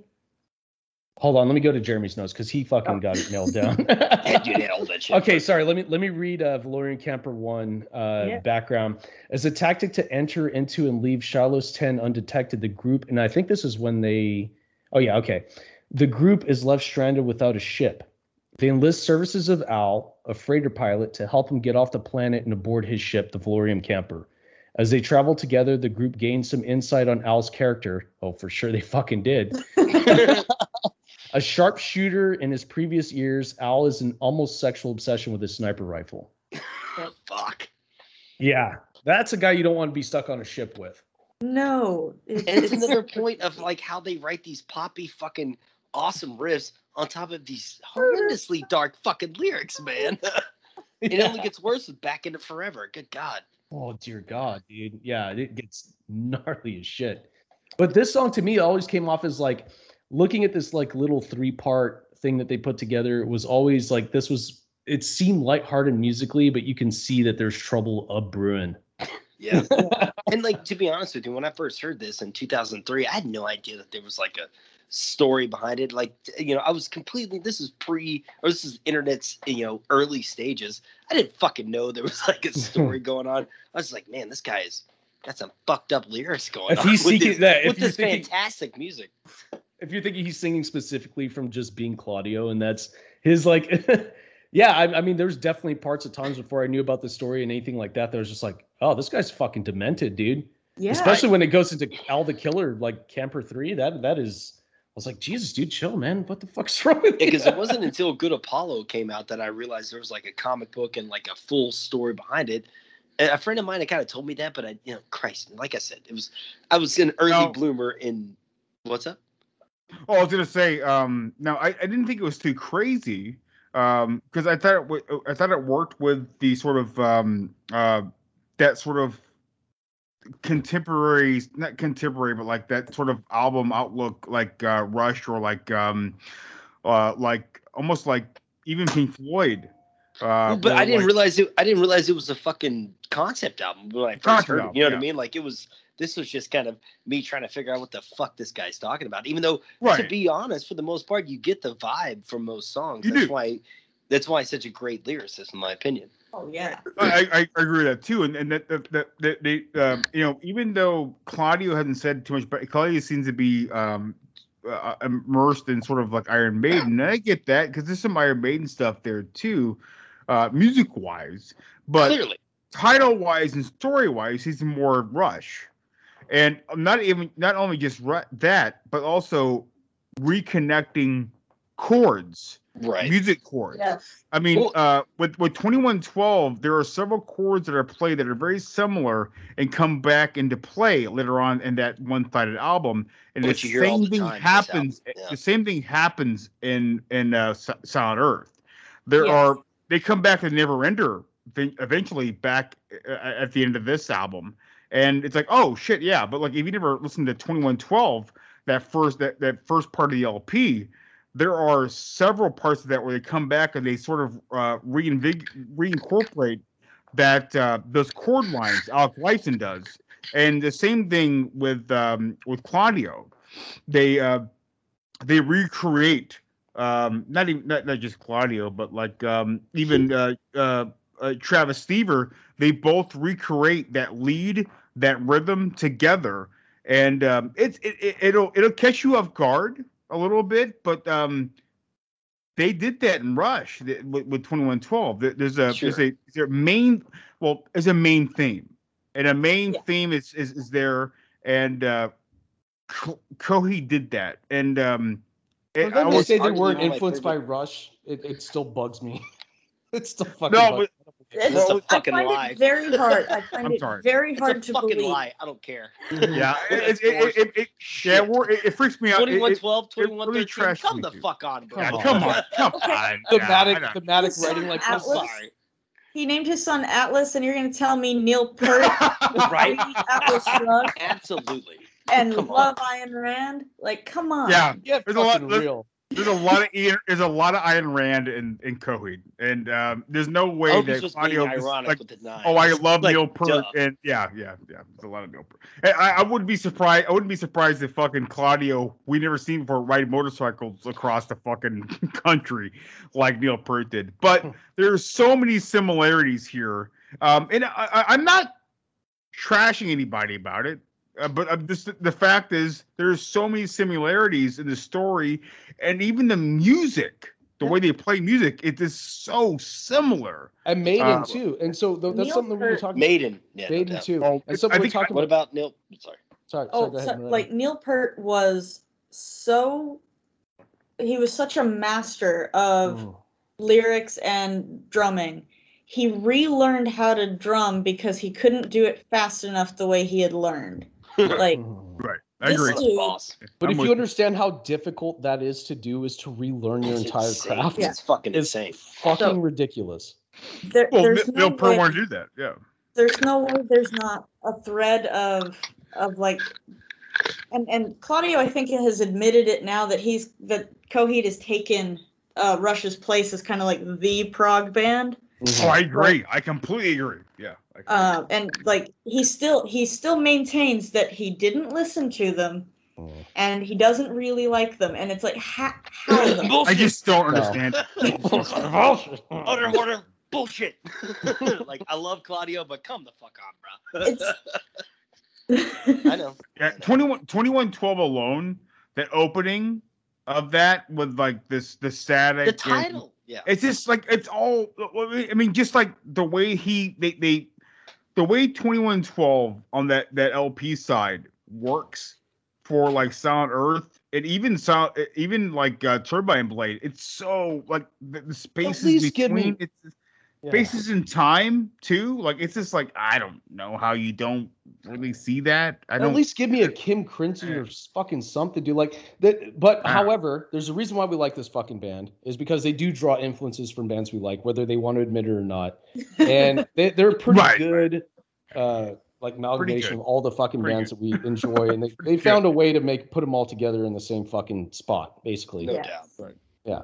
Hold on, let me go to Jeremy's notes because he fucking got it nailed down. Yeah, you nailed that shit. Okay, sorry. Let me let me read uh, Velourium Camper one uh, Yeah. background. As a tactic to enter into and leave Shiloh's ten undetected, the group, and I think this is when they. Oh yeah, okay. The group is left stranded without a ship. They enlist services of Al, a freighter pilot, to help him get off the planet and aboard his ship, the Velourium Camper. As they travel together, the group gains some insight on Al's character. Oh, for sure they fucking did. a sharpshooter in his previous years, Al is an almost sexual obsession with his sniper rifle. Fuck. Yeah, that's a guy you don't want to be stuck on a ship with. no And it's another point of like how they write these poppy fucking awesome riffs on top of these horrendously dark fucking lyrics, man. it only gets worse with Backend of Forever. Good God. Oh dear God, dude. Yeah, it gets gnarly as shit. But this song to me always came off as like looking at this like little three part thing that they put together. It was always like this was. It seemed lighthearted musically, but you can see that there's trouble a brewing. Yeah. and like to be honest with you, when I first heard this in 2003, I had no idea that there was like a story behind it. Like you know, I was completely this is pre or this is internet's you know early stages. I didn't fucking know there was like a story going on. I was like, man, this guy is got some fucked up lyrics going If on he's with seeking this, with this fantastic music. If you're thinking he's singing specifically from just being Claudio, and that's his like, yeah, I, I mean, there's definitely parts of times before I knew about the story and anything like that that was just like, oh, this guy's fucking demented, dude. yeah Especially when it goes into Al the Killer, like Camper Three. That that is, I was like, Jesus, dude, chill, man. What the fuck's wrong with you? because it wasn't until Good Apollo came out that I realized there was like a comic book and like a full story behind it. And a friend of mine had kind of told me that, but I, you know, Christ, like I said, it was I was an early No. bloomer in what's up? Oh, I was gonna say. Um, no, I, I didn't think it was too crazy. Um, because I thought it w- I thought it worked with the sort of um uh that sort of contemporary, not contemporary, but like that sort of album outlook, like uh, Rush or like um uh like almost like even Pink Floyd. Uh, but I didn't like- realize it. I didn't realize it was a fucking concept album when I first heard it. You know what. I mean? Like it was. This was just kind of me trying to figure out what the fuck this guy's talking about. Even though, to be honest, for the most part, you get the vibe from most songs. You that's do. why. That's why he's such a great lyricist, in my opinion. oh yeah I, I, I agree with that too, and and that that that, that they um, you know even though Claudio hasn't said too much, but Claudio seems to be um uh, immersed in sort of like Iron Maiden. And I get that because there's some Iron Maiden stuff there too, uh, music wise, but Clearly, title wise and story wise, he's more Rush, and not even not only just that, but also reconnecting chords, right? music chords. yes I mean, Well- uh, with with twenty one twelve, there are several chords that are played that are very similar and come back into play later on in that one sided album. And Which the you hear all same the thing time happens. yeah. The same thing happens in in uh, Silent Earth. There Yes. are they come back to Neverender eventually back uh, at the end of this album, and it's like, oh shit, yeah. But like, if you never listened to twenty one twelve, that first that that first part of the LP, there are several parts of that where they come back and they sort of uh, reinvig- reincorporate that uh, those chord lines Alex Lifeson does And the same thing with um, with Claudio. They uh, they recreate um, not even not, not just Claudio, but like um, even uh, uh, uh, Travis Stever. They both recreate that lead, that rhythm together, and um, it's it, it, it'll it'll catch you off guard a little bit, but um, they did that in Rush with, with 2112. There's a Sure. there's a their main well, there's a main theme, and a main theme is is, is there, and uh, Ko- Kohi did that, and um, For it, them to was- say they weren't influenced by Rush, it, it still bugs me. it still fucking No, bugs but- It's, That's a I fucking find lie. it very hard. I find I'm it sorry. very It's hard a to fucking believe. lie. I don't care. yeah, it, it, it, it, it, yeah, we're, it, it freaks me out. It- it- 2112, it really Come the dude. fuck on, bro. Yeah, come on, come on. thematic, I know. thematic writing son like Atlas, this. He named his son Atlas, and you're going to tell me Neil Peart, Right? Atlas Shrugged, Absolutely. and Come on. Love Ayn Rand? Like, come on. Yeah, Yeah, there's a lot. real. There's a lot of Ian, there's a lot of Ayn Rand in in Coheed, and um, there's no way I that he's just being Claudio is ironic like, with the nine. oh, I love Like, Neil Peart, duh. and yeah, yeah, yeah, there's a lot of Neil Peart. And I, I wouldn't be surprised. I wouldn't be surprised if fucking Claudio we never seen before ride motorcycles across the fucking country like Neil Peart did. But there's so many similarities here, um, and I, I, I'm not trashing anybody about it. Uh, but uh, this, the fact is, there's so many similarities in the story, and even the music, the way they play music, it is so similar. And Maiden Uh, too. And so th- that's Neil something we were Peart- talking Maiden. Yeah, Maiden doubt. too. Oh, and something I we think- talked What about. about Neil? Sorry. Sorry, sorry, Oh, go ahead. so, like Neil Peart was so he was such a master of Mm. lyrics and drumming. He relearned how to drum because he couldn't do it fast enough the way he had learned. Like Right, I this agree. dude, Boss. But I'm if you you. understand how difficult that is to do, is to relearn your It's entire insane. craft. It's fucking It's insane. fucking So- ridiculous. there, Well, there's Neil no Neil Peart way, wanted to do that. Yeah. there's no way there's not a thread of of like and and Claudio I think has admitted it now that he's that Coheed has taken uh Rush's place as kind of like the prog band. Oh, I agree. I completely agree. Yeah. I Uh, and like he still he still maintains that he didn't listen to them and he doesn't really like them and it's like how, how though? I just don't understand. Utter order bullshit. like I love Claudio, but come the fuck on, bro. It's- I know. Yeah, 21, 2112 alone, that opening of that with like this the static. The and- title. Yeah. it's just like it's all. I mean, just like the way he they they, the way 2112 on that that LP side works for like Silent Earth and even sound even like uh, Turbine Blade. It's so like the, the spaces least give between me- it's Yeah. spaces in time too. Like it's just like I don't know how you don't really see that. I At don't. least give me a King Crimson or s- fucking something, dude. Like that. But Ah. however, there's a reason why we like this fucking band is because they do draw influences from bands we like, whether they want to admit it or not. And they, they're pretty Right, good, uh, like amalgamation of all the fucking Pretty bands that we enjoy, and they, they found a way to make put them all together in the same fucking spot, basically. No Yeah. doubt. Yeah.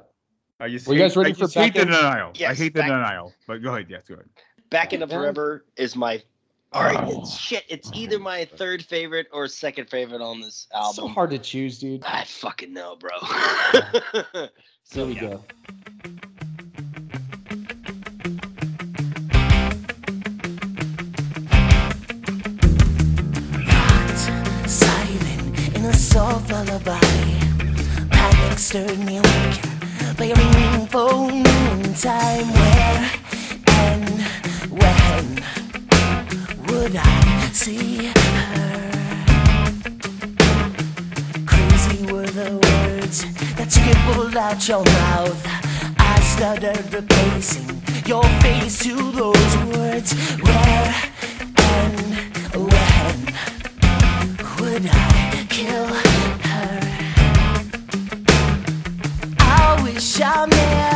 I just Were you guys ready I for just hate the back end? denial. I hate the back- denial. But go ahead. Yes, go ahead. Back into Yeah. Forever is my. All right, Oh. it's shit. It's either my third favorite or second favorite on this album. So hard to choose, dude. I fucking know, bro. Here so we yeah. go. Silent in a soft lullaby. Panic stirred me awake by a ringing phone in time. Where and when would I see her? Crazy were the words that scribbled out your mouth. I stuttered, replacing your face to those words. Where and when would I kill I wish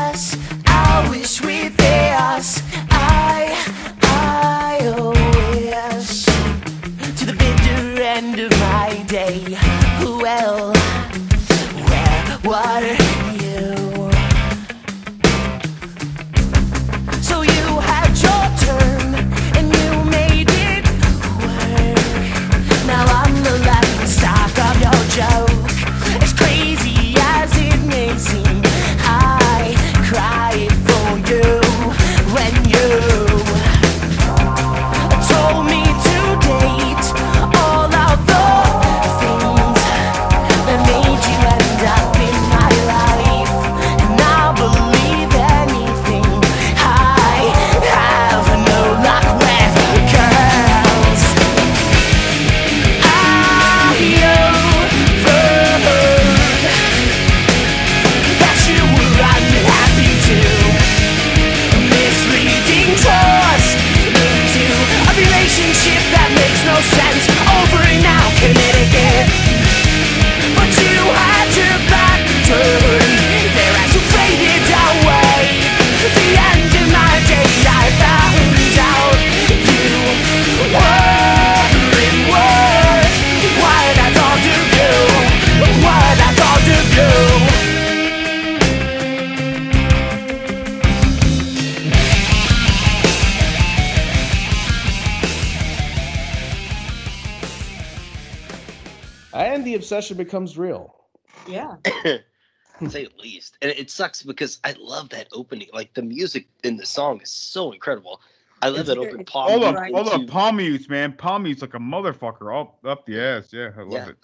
obsession becomes real. Yeah. say at least. And it sucks because I love that opening. Like the music in the song is so incredible. I love that open palm. All the mute all the into- palm mutes, man. Palm mutes like a motherfucker all up the ass. Yeah, I love Yeah. it.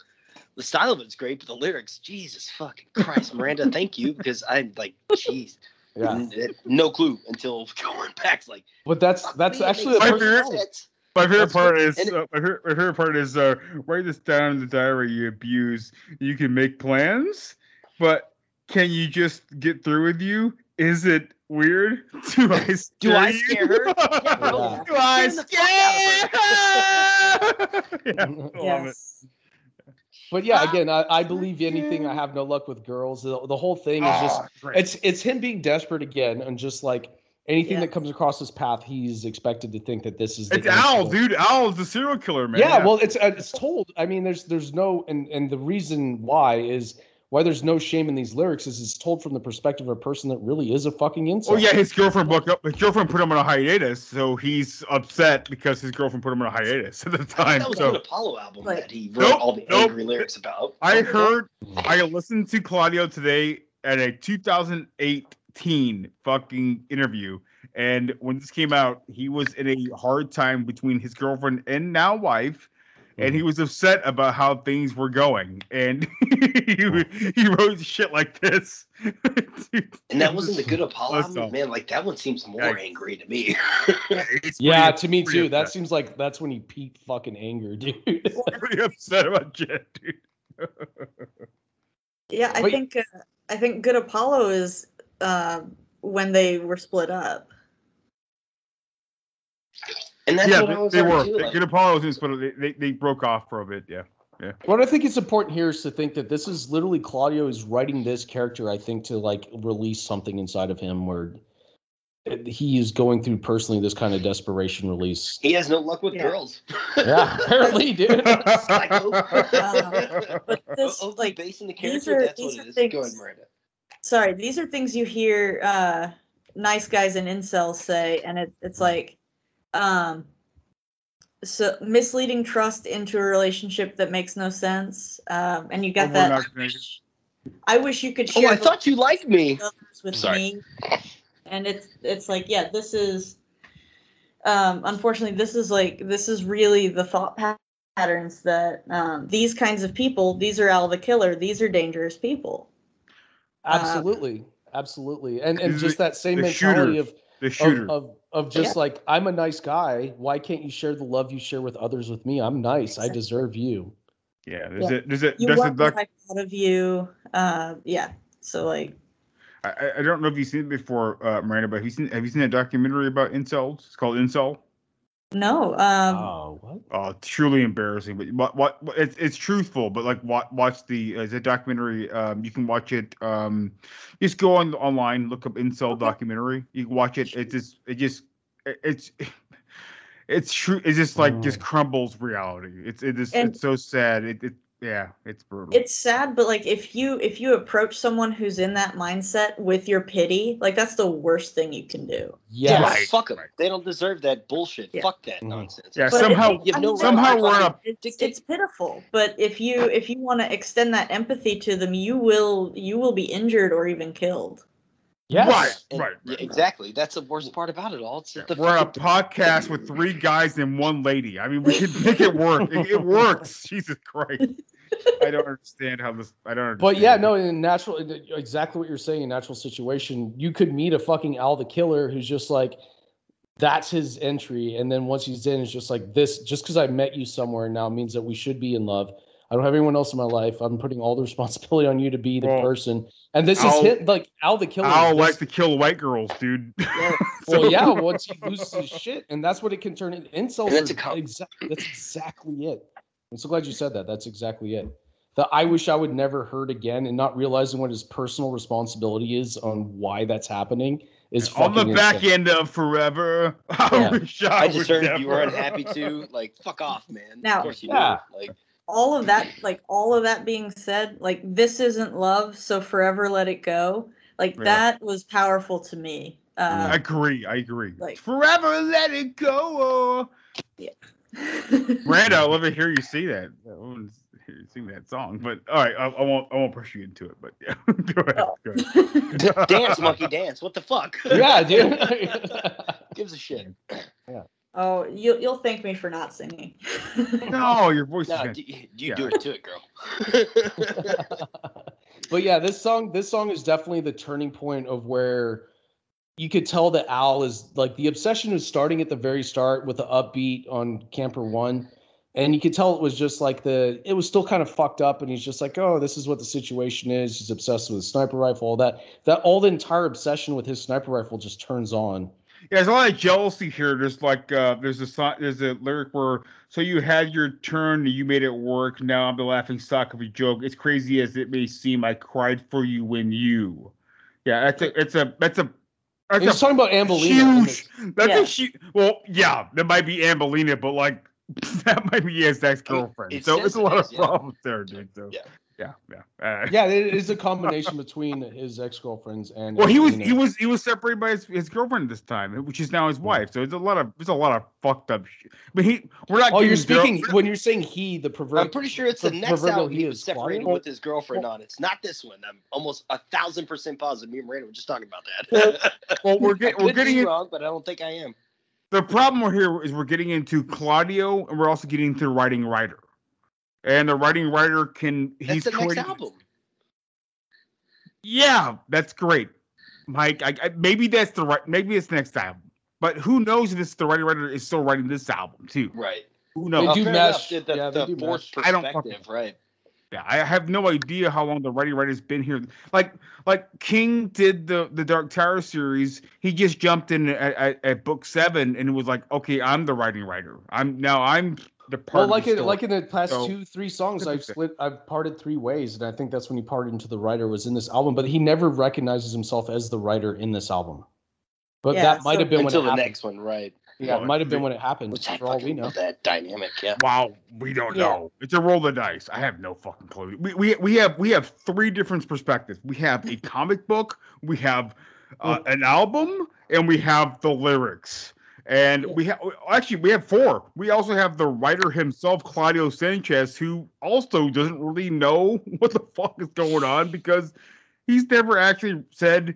the style of it's great, but the lyrics, Jesus fucking Christ, Miranda, thank you because I'm like, jeez, Yeah. N- n- no clue until going back. Like, But that's that's actually makes the My first favorite, sense. My favorite part what- is and it- uh, my, favorite, my favorite part is uh, write this down in the diary you abuse. You can make plans, but can you just get through with you? Is it weird? Do I scare Do I scare her? Yeah. Do I Scaring the fuck out scare her? yeah, I love it. Yes. But yeah, again, I, I believe anything. I have no luck with girls. The, the whole thing is just Oh, great. it's it's him being desperate again, and just like anything Yeah. that comes across his path, he's expected to think that this is. The It's Al, answer. dude. Al's the serial killer, man. Yeah, well, it's uh, it's told. I mean, there's there's no and and the reason why is why there's no shame in these lyrics is it's told from the perspective of a person that really is a fucking incel. Oh yeah, his girlfriend broke up. His girlfriend put him on a hiatus, so he's upset because his girlfriend put him on a hiatus at the time. That was So an Apollo album Like- that he wrote Nope, all the nope. angry lyrics about. I heard, I listened to Claudio today at a 2018 fucking interview, and when this came out, he was in a hard time between his girlfriend and now wife. And he was upset about how things were going, and he he wrote shit like this. And that wasn't the good Apollo That's album, man. Like that one seems more Yikes. angry to me. He's Yeah, to me pretty too. That seems like that's when he peaked fucking anger, dude. pretty upset about Jet, dude. Yeah, I But- think uh, I think Good Apollo is uh, when they were split up. and that's yeah, what I they, was they were. too, like- Apollo was but they, they they broke off for a bit. Yeah, yeah. What I think is important here is to think that this is literally Claudio is writing this character, I think, to like release something inside of him where he is going through personally this kind of desperation release. He has no luck with Yeah. girls. Yeah, apparently, dude. Psycho. Uh, but this, Oh, like, based on the these character, are- that's what these it are is. things- Go ahead, Miranda. Sorry, these are things you hear uh, nice guys and incels say, and it, it's like, um, so misleading trust into a relationship that makes no sense, um, and you got Over that. I wish you could Share Oh, share I thought you liked me. with Sorry. me, and it's it's like, yeah, this is. Um, unfortunately, this is like this is really the thought pa- patterns that um, these kinds of people. These are Al the Killer. These are dangerous people. Absolutely. Absolutely. And and just the- that same the mentality shooter. of The shooter. of of just like I'm a nice guy. Why can't you share the love you share with others with me? I'm nice. I deserve you. yeah, there's Yeah. it. There's it. You There's a want the out of you. Uh, yeah. So like, I, I- I don't know if you've seen it before, uh, Miranda, but have you seen have you seen a documentary about incels? It's called Incel. No. Um, oh, what? Oh, truly embarrassing. But what what, what it's it's truthful. But like watch watch the uh, it's a documentary. Um, you can watch it. Um, just go on online, look up incel Okay. documentary. You can watch it. It just it just it- it's. It's true. It just like just crumbles reality. It's it is And- it's so sad. It, it yeah, it's brutal. it's sad, but like if you if you approach someone who's in that mindset with your pity, like that's the worst thing you can do. yeah Right. Fuck them. They don't deserve that bullshit. Yeah. Fuck that Mhm. nonsense. yeah, But somehow it- You have no right somehow to we're in a fucking It's, it's pitiful, but if you if you want to extend that empathy to them, you will you will be injured or even killed. Yes. right, And- right, yeah, right. exactty. That's the worst part about it all. It's the We're a fucking- podcast with three guys and one lady. I mean, we can make it work. It, it works. Jesus Christ. I don't understand how this. I don't. Understand. But yeah, no, in natural, exactly what you're saying. In natural situation, you could meet a fucking Al the Killer who's just like, that's his entry, and then once he's in, it's just like this. Just because I met you somewhere now means that we should be in love. I don't have anyone else in my life. I'm putting all the responsibility on you to be the Well, person. And this Al- is hit like Al the Killer. I'll this- like to kill white girls, dude. So- well, yeah, once he loses his shit, and that's what it can turn into. insults. That's are a com- exactly that's exactly it. I'm so glad you said that. That's exactly it. The I wish I would never hurt again, and not realizing what his personal responsibility is on why that's happening is on the back insane. end of forever. I Yeah. wish I, I would deserve never. you were unhappy too. Like fuck off, man. Now- of course you Yeah. do. Like all of that like all of that being said like this isn't love so forever let it go like Yeah. that was powerful to me uh, I agree. I agree. Like- Forever let it go. Yeah. Miranda, I love to hear you say that. That sing that song. But all right, I, I won't I won't push you into it. But yeah, go ahead. Go ahead. dance, monkey, dance. What the fuck? Yeah, dude. Gives a shit. Oh, you'll you'll thank me for not singing. no, your voice No, is. d- you yeah. do it to it, girl. but yeah, this song this song is definitely the turning point of where you could tell that Al is like the obsession was starting at the very start with the upbeat on Camper One. And you could tell it was just like the it was still kind of fucked up, and he's just like, oh, this is what the situation is. He's obsessed with a sniper rifle, all that. That all the entire obsession with his sniper rifle just turns on. Yeah, there's a lot of jealousy here. There's like uh there's a so- there's a lyric where so you had your turn, you made it work. Now I'm the laughing stock of your joke. It's crazy as it may seem. I cried for you when you. Yeah, that's a it's a that's a that's He's a talking about Ambellina. huge. That's a huge. Well, yeah, that might be Ambellina, but like that might be his ex girlfriend. So it's a lot is, of yeah. problems there, dude. So Yeah. Yeah, yeah. Uh, yeah, it is a combination between his ex girlfriends and. Well, he was he was he was separated by his, his girlfriend this time, which is now his wife. So it's a lot of it's a lot of fucked up shit. But he we're not. Oh, you're getting girl- speaking when you're saying he, the pervert. I'm pretty sure it's the per- next proverbial album he was is separated with his girlfriend on. It's not this one. I'm almost a thousand percent positive. Me and Miranda were just talking about that. Well, we're I getting we're getting in, wrong, but I don't think I am. the problem we're here is we're getting into Claudio, and we're also getting into writing writer, and the writing writer can That's he's the next album. Yeah, that's great, Mike. I, I, maybe that's the right. Maybe it's the next album, but who knows if this the writing writer is still writing this album too? Right. Who knows? Oh, do fair mesh. enough. The, Yeah, the they do fourth mesh. I don't fucking- right? Yeah, I have no idea how long the writing writer's been here. Like, like King did the the Dark Tower series. He just jumped in at, at, at book seven and was like, "Okay, I'm the writing writer. I'm now I'm the part." Well, of like the in, like in the past So- two, three songs, I've split, I've parted three ways, and I think that's when he parted into the writer was in this album. But he never recognizes himself as the writer in this album. But Yeah, that might so- have been Until when the it happened. next one, right? Yeah, it might have been when it happened. Which I For all we know. that dynamic. Yeah. Wow, we don't Yeah. know. It's a roll of the dice. I have no fucking clue. We, we we have we have three different perspectives. We have a comic book, we have uh, an album, and we have the lyrics. And we have actually we have four. We also have the writer himself, Claudio Sanchez, who also doesn't really know what the fuck is going on because he's never actually said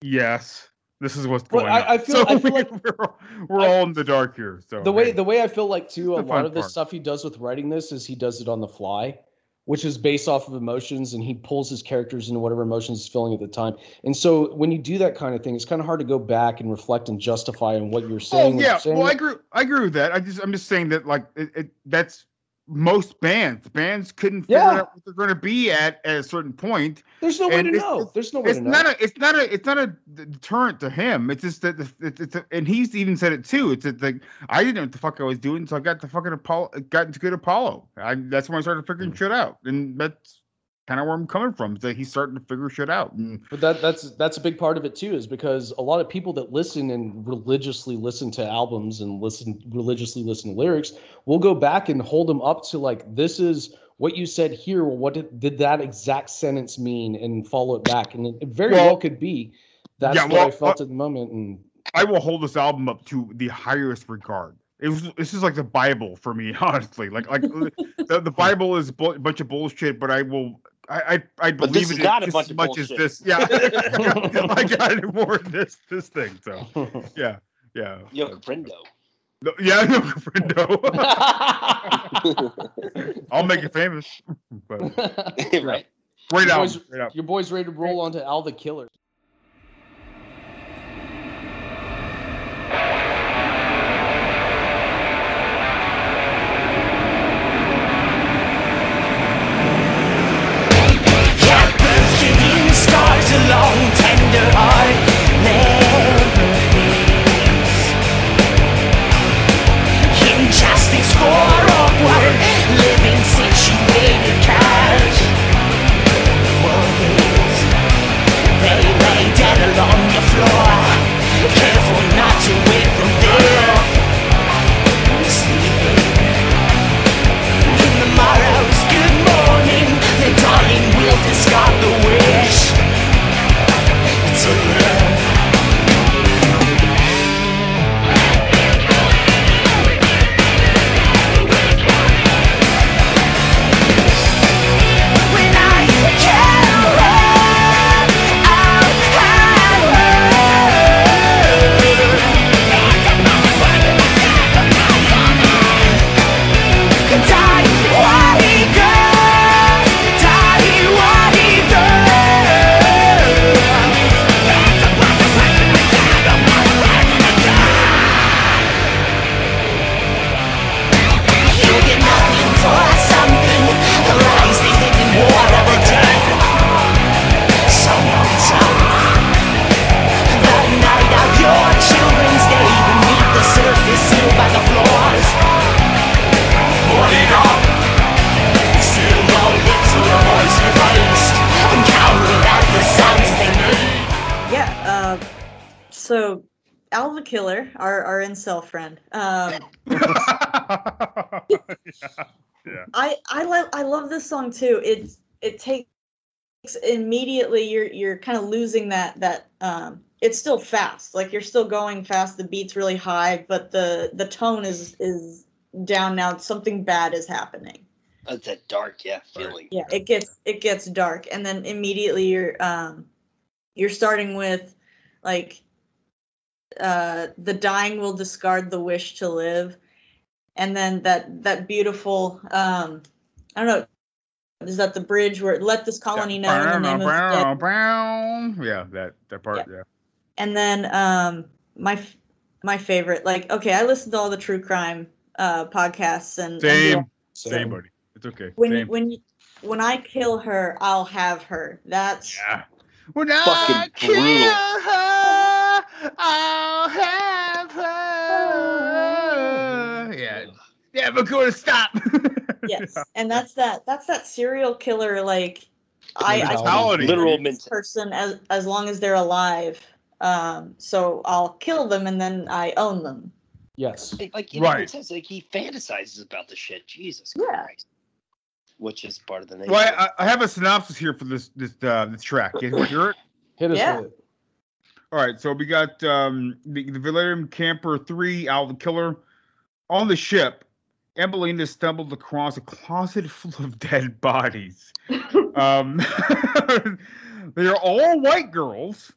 yes. This is what's Well, going I- on. I feel- so I feel we, like- we're, we're I- all in the dark here. So the way hey. the way I feel like too, a lot of the stuff he does with writing this is he does it on the fly, which is based off of emotions, and he pulls his characters into whatever emotions he's feeling at the time. And so when you do that kind of thing, it's kind of hard to go back and reflect and justify on what you're saying. Oh yeah, saying well I agree. I agree with that. I just I'm just saying that like it, it that's most bands. Bands couldn't figure Yeah. out what they're going to be at at a certain point. There's no way and to it's- know. it's- There's no way It's to know. not a. It's not a. It's not a deterrent to him. It's just that it's, it's a, and he's even said it too. It's, it's like I didn't know what the fuck I was doing, so I got the fucking Apollo. Got into good Apollo. I that's when I started figuring mm. shit out, and that's kind of where I'm coming from. That he's starting to figure shit out. And But that that's that's a big part of it too, is because a lot of people that listen and religiously listen to albums and listen religiously listen to lyrics will go back and hold them up to like this is what you said here. Well, what did, did that exact sentence mean, and follow it back, and it, very well, Well, could be. That's yeah, what well, I felt uh, at the moment, and I will hold this album up to the highest regard. It was this is like the Bible for me, honestly. Like like the, the Bible is bu- a bunch of bullshit, but I will I I, I But believe this in not it a bunch as of much bullshit. as this. Yeah, I got it more than this this thing. So yeah, yeah, Yo, Friendo. No, yeah, no, friendo. I'll make it famous. But right. great Your album. boys- Great album. your boys ready to roll on to Al the Killer. Scars so Al the Killer, our our incel friend. Um, yeah. I I love I love this song too. It's it takes immediately you're you're kind of losing that that um it's still fast. Like you're still going fast, the beat's really high, but the the tone is is down now. Something bad is happening. That's that dark, yeah, feeling. Yeah, it gets it gets dark and then immediately you're um you're starting with like uh the dying will discard the wish to live and then that that beautiful um I don't know is that the bridge where let this colony know in the name of the dead Brown. Yeah, that that part. Yeah. and then um my my favorite like okay i listen to all the true crime uh podcasts and, and Same. all- Same, buddy. It's okay. when Same. when you, when i kill her i'll have her that's yeah when Fucking I brutal. kill her, I'll have her. Yeah. Never gonna stop. yes and that's that that's that serial killer like i i Literal person as as long as they're alive um so i'll kill them and then i own them Yes. Like, like it Right. even says like he fantasizes about the shit. Jesus Yeah. Christ. Which is part of the name. Well, I, I have a synopsis here for this this uh, this track. Can you hear it? Hit us Yeah. with it. All right, so we got um, the, the Velourium Camper 3, Al the Killer. On the ship, Ambellina stumbled across a closet full of dead bodies. um, they are all white girls.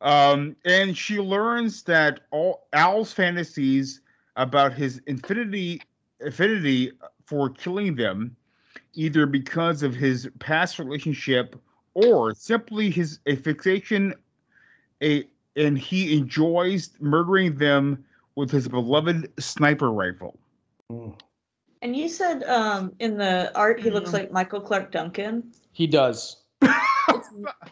Um, and she learns that all Al's fantasies about his infinity affinity for killing them, either because of his past relationship or simply his a fixation a and he enjoys murdering them with his beloved sniper rifle. and you said um in the art he looks like michael clarke duncan He does.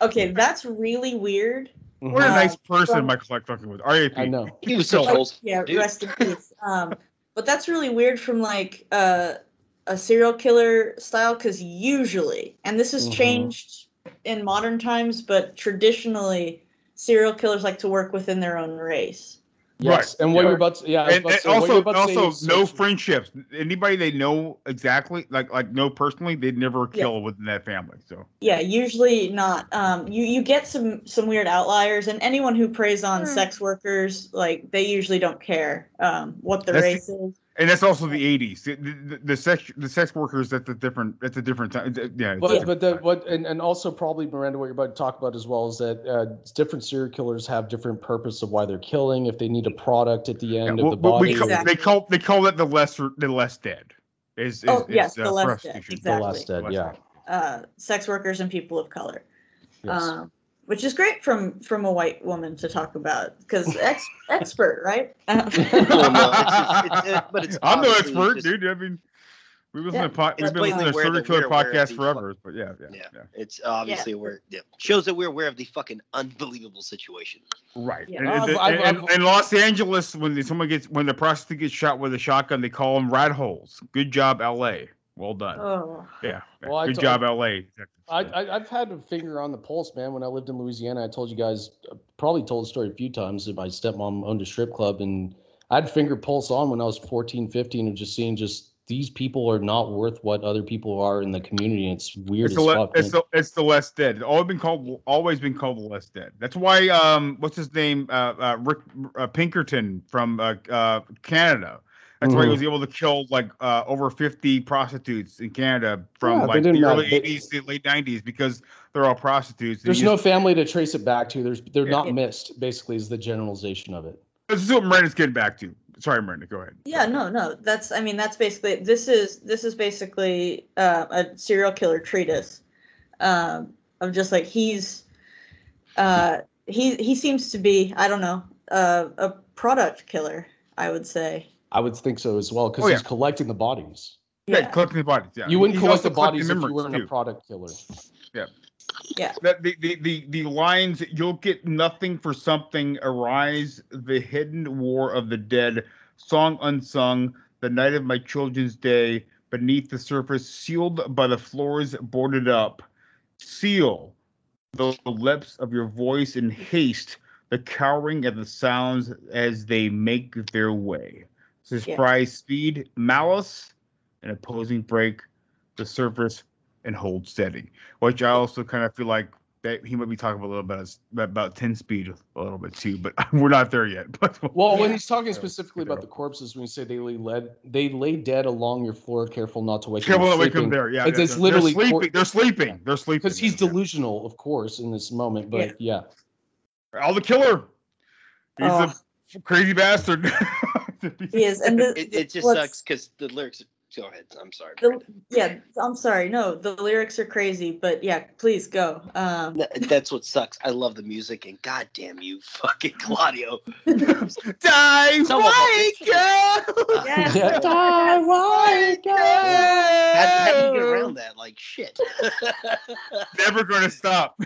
okay that's really weird What a Uh, nice person from- Michael Clarke Duncan was. R.A.P. I know. he was so Like, old. yeah dude. rest in peace um but that's really weird from like uh a serial killer style because usually and this has Mhm. changed in modern times but traditionally serial killers like to work within their own race Yes. And what Yeah. you're about to, yeah, And, about to and say, also, you're to say also is no so- friendships. Anybody they know exactly, like like know personally, they'd never kill within that family. So yeah usually not um you you get some some weird outliers and anyone who preys on Hmm. sex workers like they usually don't care um what the That's the- race is and that's also the '80s. The, the, the sex the sex workers at the different that's a different time. Yeah, it's But different but the time. what and, and also probably Miranda, what you're about to talk about as well is that uh, different serial killers have different purpose of why they're killing. If they need a product at the Yeah, end well, of the body, we call, or they call they call it the lesser the less dead. Is, is, Oh, yes, is, the uh, less dead, prostitution. exactly. the less dead, Less yeah. uh sex workers and people of color Yes. um which is great from from a white woman to talk about because ex- expert right Uh, Well, no, it's it's- it- but it's I'm no expert, just- dude. I mean, we've been Yeah. listening to po- we've been listening to Serial Killer we're podcast the forever, but yeah, yeah, Yeah. yeah. It's obviously we're yeah. shows that we're aware of the fucking unbelievable situation. Right. Yeah. And, I've- and- I've- and- I've- in Los Angeles, when someone gets when the prostitute gets shot with a shotgun, they call them rat holes. Good job, L.A. Well done. oh yeah. Well, Good t- job, L.A. I, I I've had a finger on the pulse, man. When I lived in Louisiana, I told you guys, uh, probably told the story a few times. that My stepmom owned a strip club, and I had finger pulse on when I was 14, 15, and just seeing just these people are not worth what other people are in the community. It's weird It's as the, le- it's the it's the less dead. It's always been called always been called the less dead. That's why um what's his name uh, uh Rick uh, Pinkerton from uh, uh Canada. That's why he Mhm. was able to kill like uh over 50 prostitutes in Canada from Yeah, like the didn't, uh, early they- 80s to late 90s because they're all prostitutes. There's used- no family to trace it back to. There's they're Yeah. not missed. Basically, is the generalization of it. This is what Miranda's getting back to. Sorry, Miranda, go ahead. yeah no no that's i mean that's basically this is this is basically uh, a serial killer treatise um of just like he's uh he he seems to be i don't know uh, a product killer i would say I would think so as well because Oh, yeah. he's collecting the bodies. Yeah, collecting the bodies. Yeah. You wouldn't He's collect the bodies if you weren't a product killer. Yeah. Yeah. That the, the, the, the lines you'll get nothing for something arise the hidden war of the dead song unsung the night of my children's day beneath the surface sealed by the floors boarded up seal the lips of your voice in haste the cowering at the sounds as they make their way. Yeah. Surprise speed, malice, and opposing break the surface and hold steady. Which I also kind of feel like that he might be talking a little bit as- about 10 speed a little bit too, but we're not there yet. But Well, when he's talking specifically about the corpses, when you say they lay lead, they lay dead along your floor, careful not to wake Careful them not to wake them there, yeah, it's, yeah, it's they're- literally they're sleeping. They're sleeping. They're sleeping. because he's delusional, of course, in this moment. But yeah, Al the Killer. He's Oh. a crazy bastard. He is, and the, It, it just sucks because the lyrics. Go ahead. I'm sorry. The, yeah, I'm sorry. No, the lyrics are crazy, but yeah, please go. Um, That's what sucks. I love the music, and goddamn you, fucking Claudio. Die, Son of a white girl. Yes. Yeah. Die, white girl. How, how do you get around that? Like shit. Never going to stop.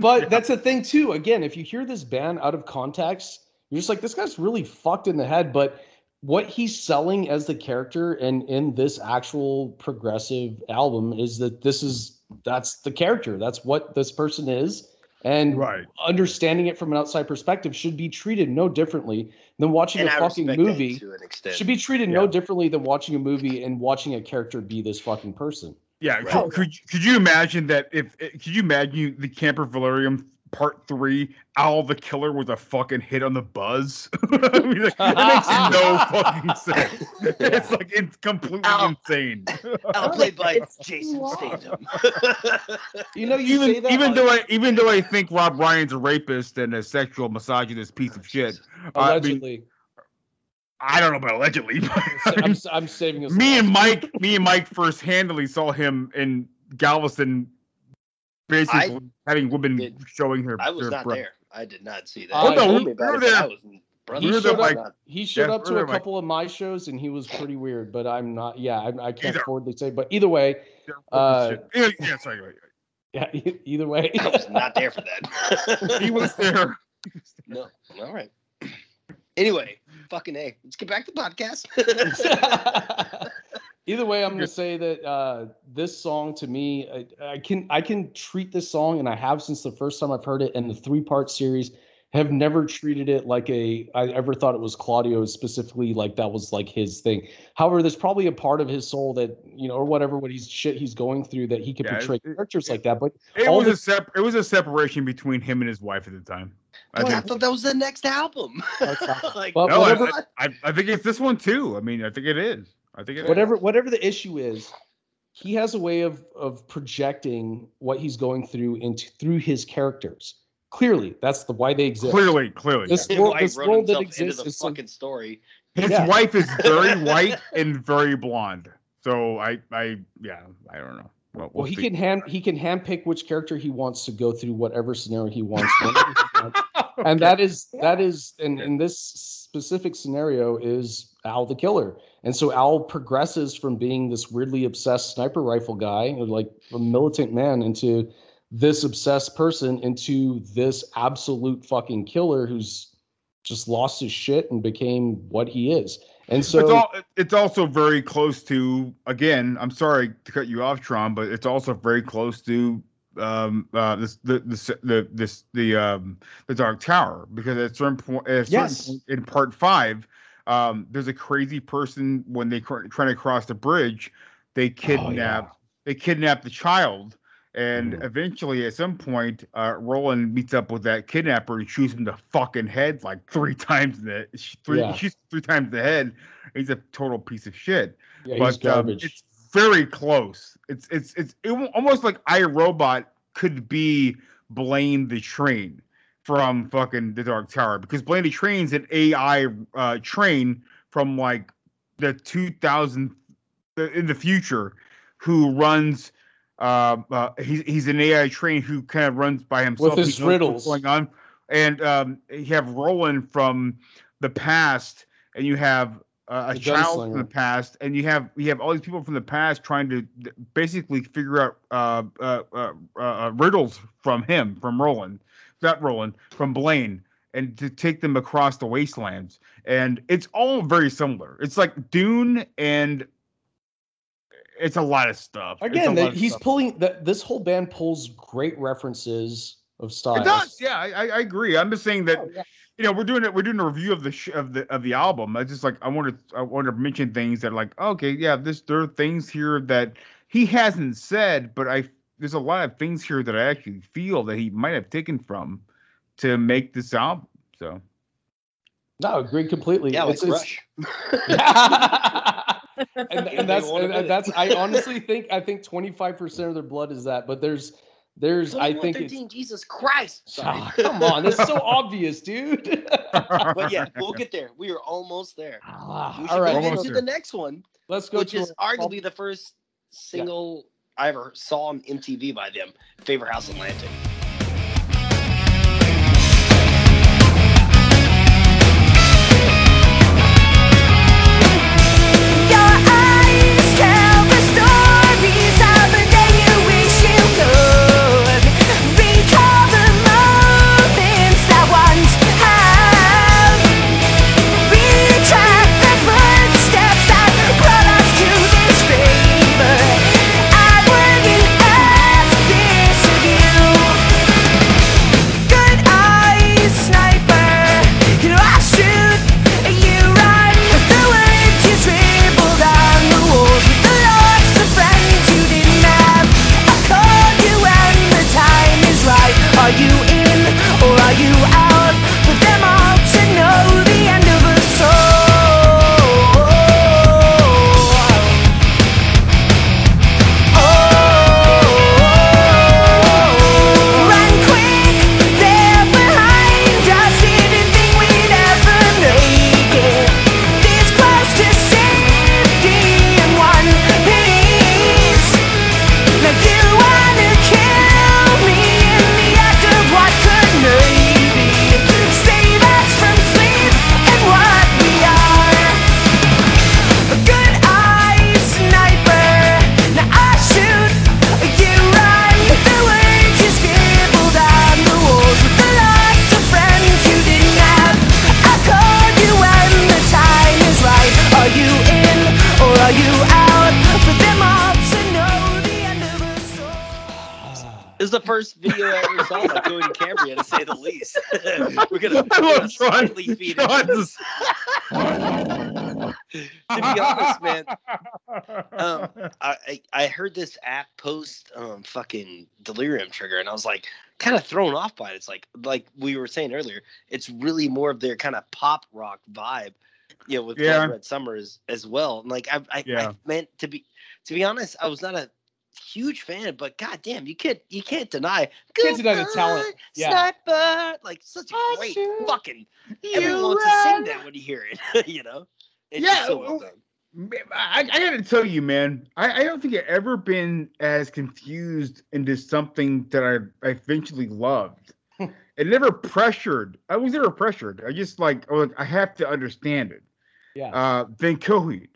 but that's the thing too. Again, if you hear this band out of context, you're just like, this guy's really fucked in the head. But what he's selling as the character and in this actual progressive album is that this is that's the character. That's what this person is. And Right. understanding it from an outside perspective should be treated no differently than watching And a I fucking movie. to an extent. Should be treated no differently than watching a movie and watching a character be this fucking person. Yeah, Right. could, could you- could you imagine that if could you imagine the Camper Valerium part three, Al the Killer was a fucking hit on the buzz? I mean, like, it makes no fucking sense. It's like it's completely Ow. insane. Oh, played by Jason Statham. You know, you say even that even like- though I even though I think Rob Ryan's a rapist and a sexual misogynist piece of shit, I mean, allegedly. I don't know about allegedly. But I'm, I'm saving his me and. Mike, me and Mike first handily saw him in Galveston, basically having women did- showing her. I was their not breasts. there. I did not see that. Oh, He no, we- me about we it, were there. was in He brother. showed, up, Mike. he showed Yeah, up to a there, Mike. couple of my shows and he was pretty weird, but I'm not, yeah, I, I can't Either. forwardly say. But either way, Yeah, Uh, yeah, yeah, sorry. wait, yeah, either way. I was not there for that. He was there. No. All right. Anyway, fucking a. Let's get back to the podcast. either way, I'm going to say that uh, this song to me, I, I can I can treat this song, and I have since the first time I've heard it, and the three part series have never treated it like a I ever thought it was Claudio specifically like that was like his thing. However, there's probably a part of his soul that you know or whatever what he's shit he's going through that he could Yeah, portray it- characters like that. But It all was the- a sep- It was a separation between him and his wife at the time. I Well, I thought that was the next album. like, Well, No, I, I, I think it's this one too. I mean, I think it is. I think it is. whatever whatever the issue is he has a way of of projecting what he's going through into through his characters clearly that's the why they exist Clearly, clearly. This Why world, this world that himself into exists the is some- fucking story. His Yeah. wife is very white and very blonde. So I, I, yeah, I don't know. Well, well he see. can hand he can handpick which character he wants to go through whatever scenario he wants, whenever he wants. and that is that is in in this specific scenario is Al the killer. And so Al progresses from being this weirdly obsessed sniper rifle guy, like a militant man, into this obsessed person, into this absolute fucking killer who's just lost his shit and became what he is. And so it's all it's also very close to again i'm sorry to cut you off tron but it's also very close to um uh this the this the this the um the dark tower because at certain point at a certain Yes. point in part five um there's a crazy person when they cr- trying to cross the bridge they kidnap they kidnap the child and Mhm. eventually at some point uh roland meets up with that kidnapper and shoots him the fucking head like three times in the three Yeah. shoots three times the head he's a total piece of shit yeah, he's but um, garbage. it's very close. It's it's it's it, almost like IRO-Bot could be Blaine the Train from fucking the Dark Tower because Blaine the Train's an AI uh, train from like the 2000 in the future who runs. Uh, uh, he's he's an AI train who kind of runs by himself. With his riddles. going on, and um, you have Roland from the past, and you have uh, a The child from the past, and you have you have all these people from the past trying to basically figure out uh, uh, uh, uh, riddles from him, from Roland, not Roland, from Blaine, and to take them across the wastelands. And it's all very similar. It's like Dune, and it's a lot of stuff. Again, lot that of he's stuff. pulling that this whole band pulls great references of style. It does, yeah. I, I- I agree. I'm just saying that you know we're doing it. We're doing a review of the sh- of the of the album. I just like I wanted I wanted to mention things that like okay, yeah, this there are things here that he hasn't said, but I there's a lot of things here that I actually feel that he might have taken from to make this album. So No, agree completely. Yeah, like It's- it's- Rush. and, and that's wanna and, that's I honestly think I think 25% of their blood is that, but there's there's I think it's Jesus Christ. Sorry. Ah, come on, it's so obvious, dude. but yeah, we'll get there. We are almost there. we should Ah, all right, almost into the next one, Let's go which is our- arguably the first single I ever saw on MTV by them, Favor House Atlantic. Gonna, I we're love gonna Sean. slightly feed into Sean this. just- to be honest, man, um, I, I I heard this app post um fucking delirium trigger, and I was like kind of thrown off by it. It's like like we were saying earlier, it's really more of their kind of pop rock vibe, you know, with Blood Yeah. Red Summer as, as well. And like I I, Yeah. I meant to be to be honest, I was not a huge fan, but goddamn, you can't you can't deny Can't deny the talent. "Goodbye, Yeah. Sniper, like such a great fucking. Everyone wants to sing that when you hear it, you know. It's Yeah, just so well well, done. Man, I, I gotta tell you, man, I, I don't think I've ever been as confused into something that I, I eventually loved. it never pressured. I was never pressured. I just like, I was like, I have to understand it. Yeah. Uh, than Coheed,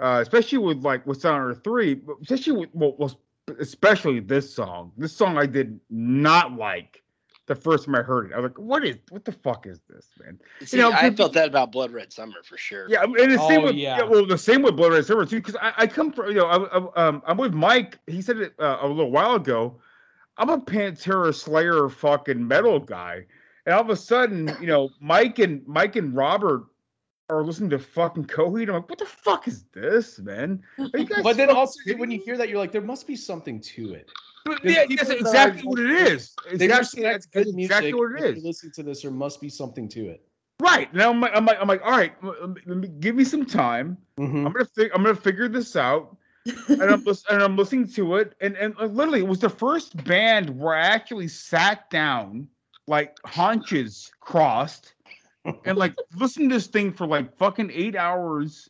uh, especially with like with Silent Earth Three, especially with well, well, especially this song. This song I did not like the first time I heard it. I was like, what is what the fuck is this, man? See, I felt that about Blood Red Summer for sure. Yeah, and the same Oh, with yeah. yeah. well, the same with Blood Red Summer too. Because I, I come from you know, I, I, um, I'm with Mike. He said it uh, a little while ago. I'm a Pantera Slayer fucking metal guy, and all of a sudden, you know, Mike and Mike and Robert are listening to fucking Coheed. I'm like, what the fuck is this, man? Are you guys But then also kidding when you hear that, you're like, there must be something to it. But Because yeah, people that's exactly are- what it is. They Exactly, respect that's, good that's music. exactly what if it you listen to this, there must be something to it. Right now, I'm, like- I'm like, I'm like, all right, give me some time. Mm-hmm. I'm gonna, fig- I'm gonna figure this out, and I'm, and I'm listening to it, and and uh, literally, it was the first band where I actually sat down, like haunches crossed, and like listen to this thing for like fucking eight hours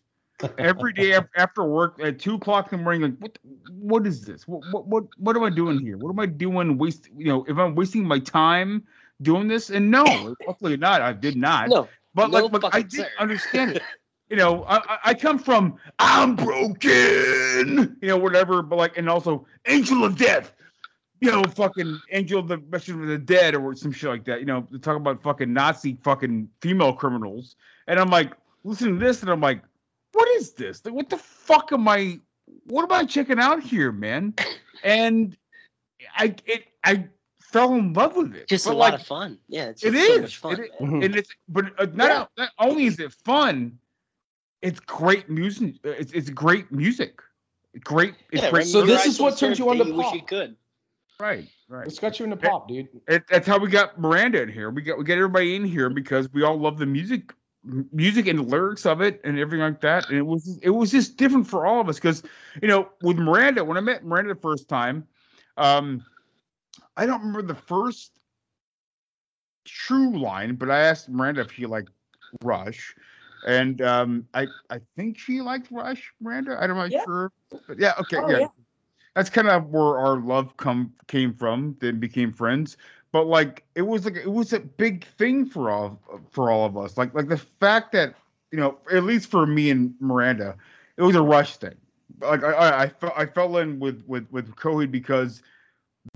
every day after work at two o'clock in the morning. Like, what, what is this? What, what, what, what am I doing here? What am I doing? Waste, you know, if I'm wasting my time doing this, and no, luckily not, I did not. No, but no like, I did understand it. You know, I, I- I come from I'm broken, you know, whatever, but like, and also Angel of Death, you know, fucking Angel of the Messenger of the Dead or some shit like that. You know, to talk about fucking Nazi fucking female criminals, and I'm like, listening to this, and I'm like, what is this? Like, what the fuck am I? What am I checking out here, man? And I it I fell in love with it. Just But, a lot of fun. Yeah, it's It just so is. much fun. It- and it's but uh, not, not only is it fun, it's great music. It's, it's great music. Great. It's Yeah, great. So this is what turns you on that to you wish pop. you could. Right. Right. It's got you in the pop, dude. It, that's how we got Miranda in here. We got we get everybody in here because we all love the music, music and the lyrics of it and everything like that. And it was it was just different for all of us because you know with Miranda when I met Miranda the first time, um, I don't remember the first true line, but I asked Miranda if she liked Rush, and um, I I think she liked Rush. Miranda, I don't Yeah. sure, but yeah, okay, Oh, yeah. yeah. That's kind of where our love come came from. Then became friends, but like it was like it was a big thing for all for all of us. Like like the fact that you know at least for me and Miranda, it was a Rush thing. Like I I, I, fell, I fell in with with with Coheed because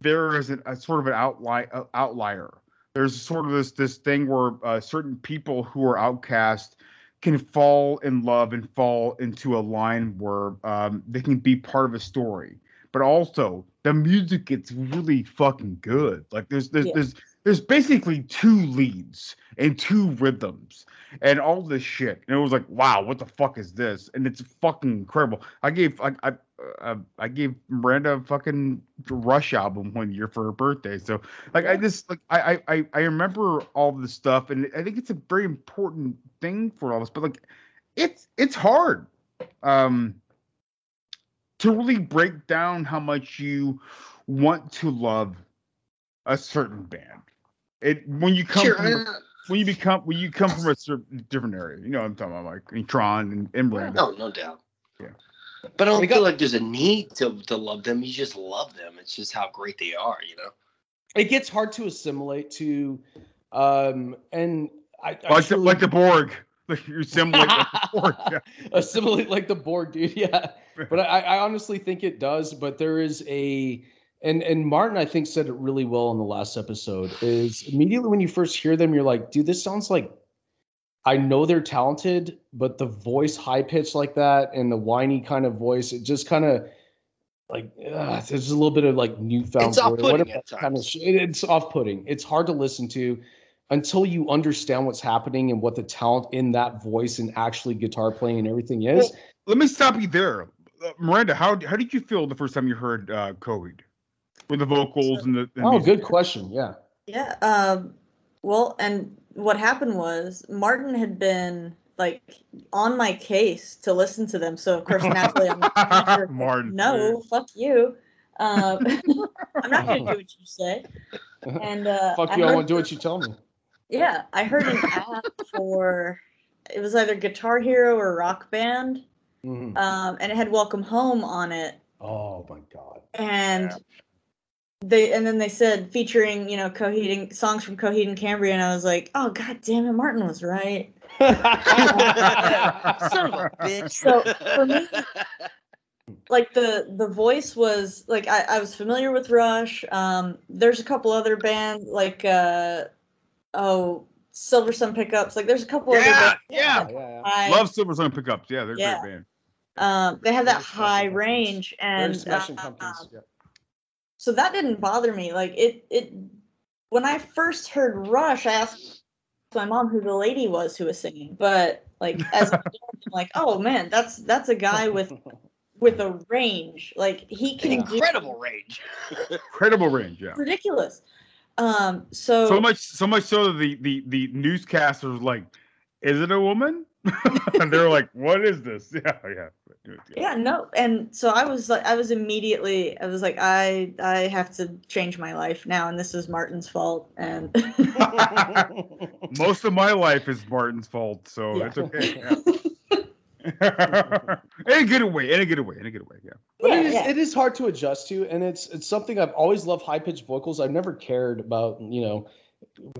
there is a, a sort of an outli- uh, outlier. There's sort of this this thing where uh, certain people who are outcast can fall in love and fall into a line where um, they can be part of a story, but also the music gets really fucking good. Like there's there's Yeah. there's there's basically two leads and two rhythms and all this shit. And it was like, wow, what the fuck is this? And it's fucking incredible. I gave I I uh, I gave Miranda a fucking Rush album one year for her birthday. So like I just like I I I- I remember all this stuff, and I think it's a very important thing for all of us. But like, it's it's hard um to really break down how much you want to love a certain band. It when you come Sure, from a- uh, when you become when you come from a certain different area. You know what I'm talking about, like in Tron and, and Miranda. No, no doubt. Yeah. But I don't We feel got- like there's a need to, to love them. You just love them. It's just how great they are, you know? It gets hard to assimilate to, um, and I, I like the, like the Borg. Like you assimilate like the Borg. Yeah. assimilate like the board, dude. Yeah, but I, I honestly think it does. But there is a, and and Martin I think said it really well in the last episode. Is immediately when you first hear them, you're like, dude, this sounds like. I know they're talented, but the voice high pitched like that and the whiny kind of voice, it just kind of like ugh, there's a little bit of like newfound It's joy, off-putting whatever at that kind of times. it's off putting. It's hard to listen to until you understand what's happening and what the talent in that voice and actually guitar playing and everything is. Well, let me stop you there, uh, Miranda. How how did you feel the first time you heard uh, Coheed with the vocals and the? and oh, music? good question. Yeah. Yeah. Um, well, and what happened was Martin had been like on my case to listen to them. So of course, naturally, I'm like, Martin. no, fuck you. Um, I'm not gonna do what you say. And uh, Fuck you, I heard- won't do what you tell me. Yeah, I heard an app for it was either Guitar Hero or Rock Band, Mhm. um, and it had Welcome Home on it. Oh my god. and they and then they said featuring you know Coheed and songs from Coheed and Cambria, and I was like, oh god damn it, Martin was right. Son of a bitch. So for me, like the the voice was like I, I was familiar with Rush. Um, there's a couple other bands like uh, oh Silver Sun Pickups. Like there's a couple other Yeah, bands. yeah. Yeah, yeah. I, Love Silver Sun pickups. Yeah, they're a Yeah. great band. um, they have that Very high range Very and smashing uh, pumpkins. Yeah. so that didn't bother me like it it when i first heard rush i asked my mom who the lady was who was singing but like as adult, I'm like oh man that's that's a guy with with a range like he can incredible range. Incredible range. Yeah. ridiculous um so, So much, so much so that the the the newscasters like, is it a woman? and they're like, what is this? Yeah, yeah. yeah no and so i was like i was immediately i was like i i have to change my life now and this is martin's fault and Most of my life is Martin's fault, so Yeah. it's okay. Yeah. in a good way, in a good way, in a good way. Yeah. But Yeah, it is yeah. it is hard to adjust to, and it's it's something I've always loved high pitched vocals. I've never cared about you know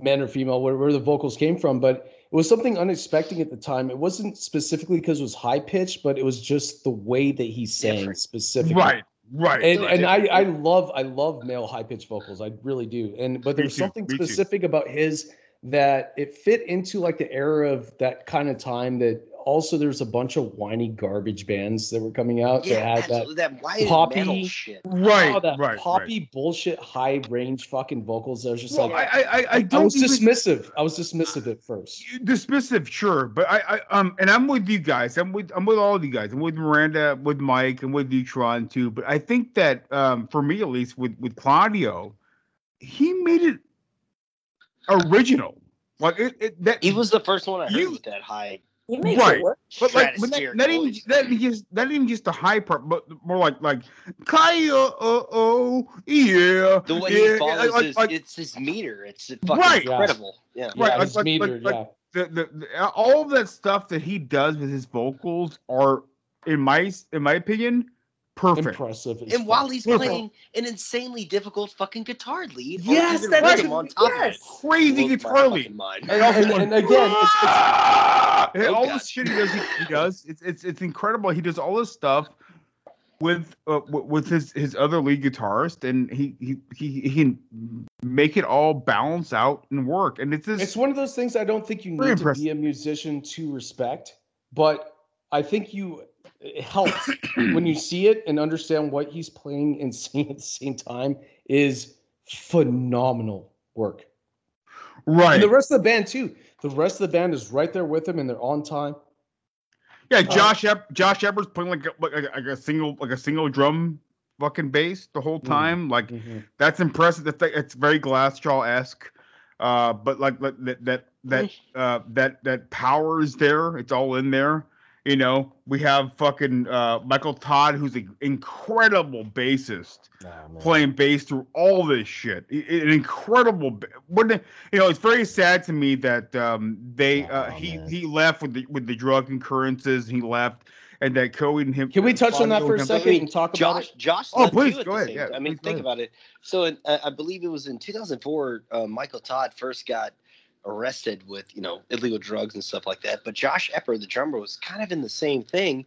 men or female where, where the vocals came from, but it was something unexpected at the time. It wasn't specifically because it was high pitched, but it was just the way that he sang Different. specifically. Right, right. And right. and I I love I love male high pitched vocals. I really do. And but there Me was something me too. specific about his that it fit into like the era of that kind of time that also there's a bunch of whiny garbage bands that were coming out Yeah, that had that That white poppy metal shit. Right, oh, that right, poppy bullshit high range fucking vocals. I was just Well, like, I, I, I, I I don't was even- dismissive. I was dismissive at first. dismissive, sure, but I, I, um, and I'm with you guys. I'm with, I'm with all of you guys. I'm with Miranda, with Mike, and with Neutron too. But I think that, um, for me at least, with with Claudio, he made it original. Like it, it that He was the first one I heard You- with that high. He makes right. it work. But like, but not, Stratospheric not even voice. not even just not even just the high part, but more like like Kaya, uh oh, yeah, The way yeah, he follows like- his, like- it's his meter. It's fucking Right. incredible. Yeah. Right, Yeah, like- his like- meter, like- yeah. the, the, the all of that stuff that he does with his vocals are, in my in my opinion, perfect. Impressive. as And while he's Perfect. playing an insanely difficult fucking guitar lead, Yes, that's on top Yes. of it. Crazy Blows guitar lead. mind. And, and, and again, it's, it's, Ah! And Oh, all God. the shit he does, he, he does. It's it's it's incredible. He does all this stuff with uh, with his his other lead guitarist, and he he he, he can make it all balance out and work. And it's this. it's one of those things I don't think you Very need to be a musician to respect, but I think you it helps when you see it and understand what he's playing and singing at the same time is phenomenal work. right. And the rest of the band too. The rest of the band is right there with him and they're on time. Yeah, Josh Ep- Josh Eppard's playing like a, like, a, like a single like a single drum fucking bass the whole time. Like that's impressive. That's it's very Glassjaw esque. Uh, but like, like that that that uh that that power is there. It's all in there. You know, we have fucking uh Michael Todd, who's an incredible bassist, playing bass through all this shit. I- I- An incredible. ba- What you know, it's very sad to me that um they uh he he left with the with the drug occurrences. He left, and that Cohen and him. Can we touch on that for a him- second and talk about Josh, it? Josh. Oh, please, go ahead. Yeah. I mean, think ahead. about it. So, in, uh, I believe it was in 2004. Uh, Michael Todd first got arrested with you know illegal drugs and stuff like that. But Josh Eppard, the drummer, was kind of in the same thing.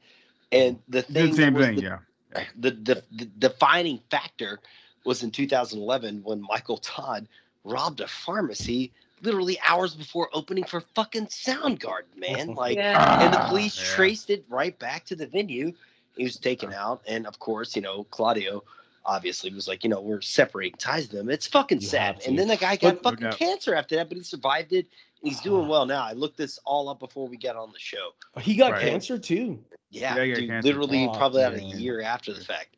And the thing, the same thing, the, yeah. the, the the defining factor was in 2011 when Michael Todd robbed a pharmacy literally hours before opening for fucking Soundgarden, man. Like, Yeah. and the police yeah. traced it right back to the venue. He was taken out, and of course, you know, Claudio obviously was like, you know, we're separating ties with them. It's fucking You sad. And then the guy got But- fucking No. cancer after that, but he survived it. And he's doing well now. I looked this all up before we got on the show. He got Right. cancer too. Yeah, Yeah, dude, cancer. literally Oh, probably about a year after the fact.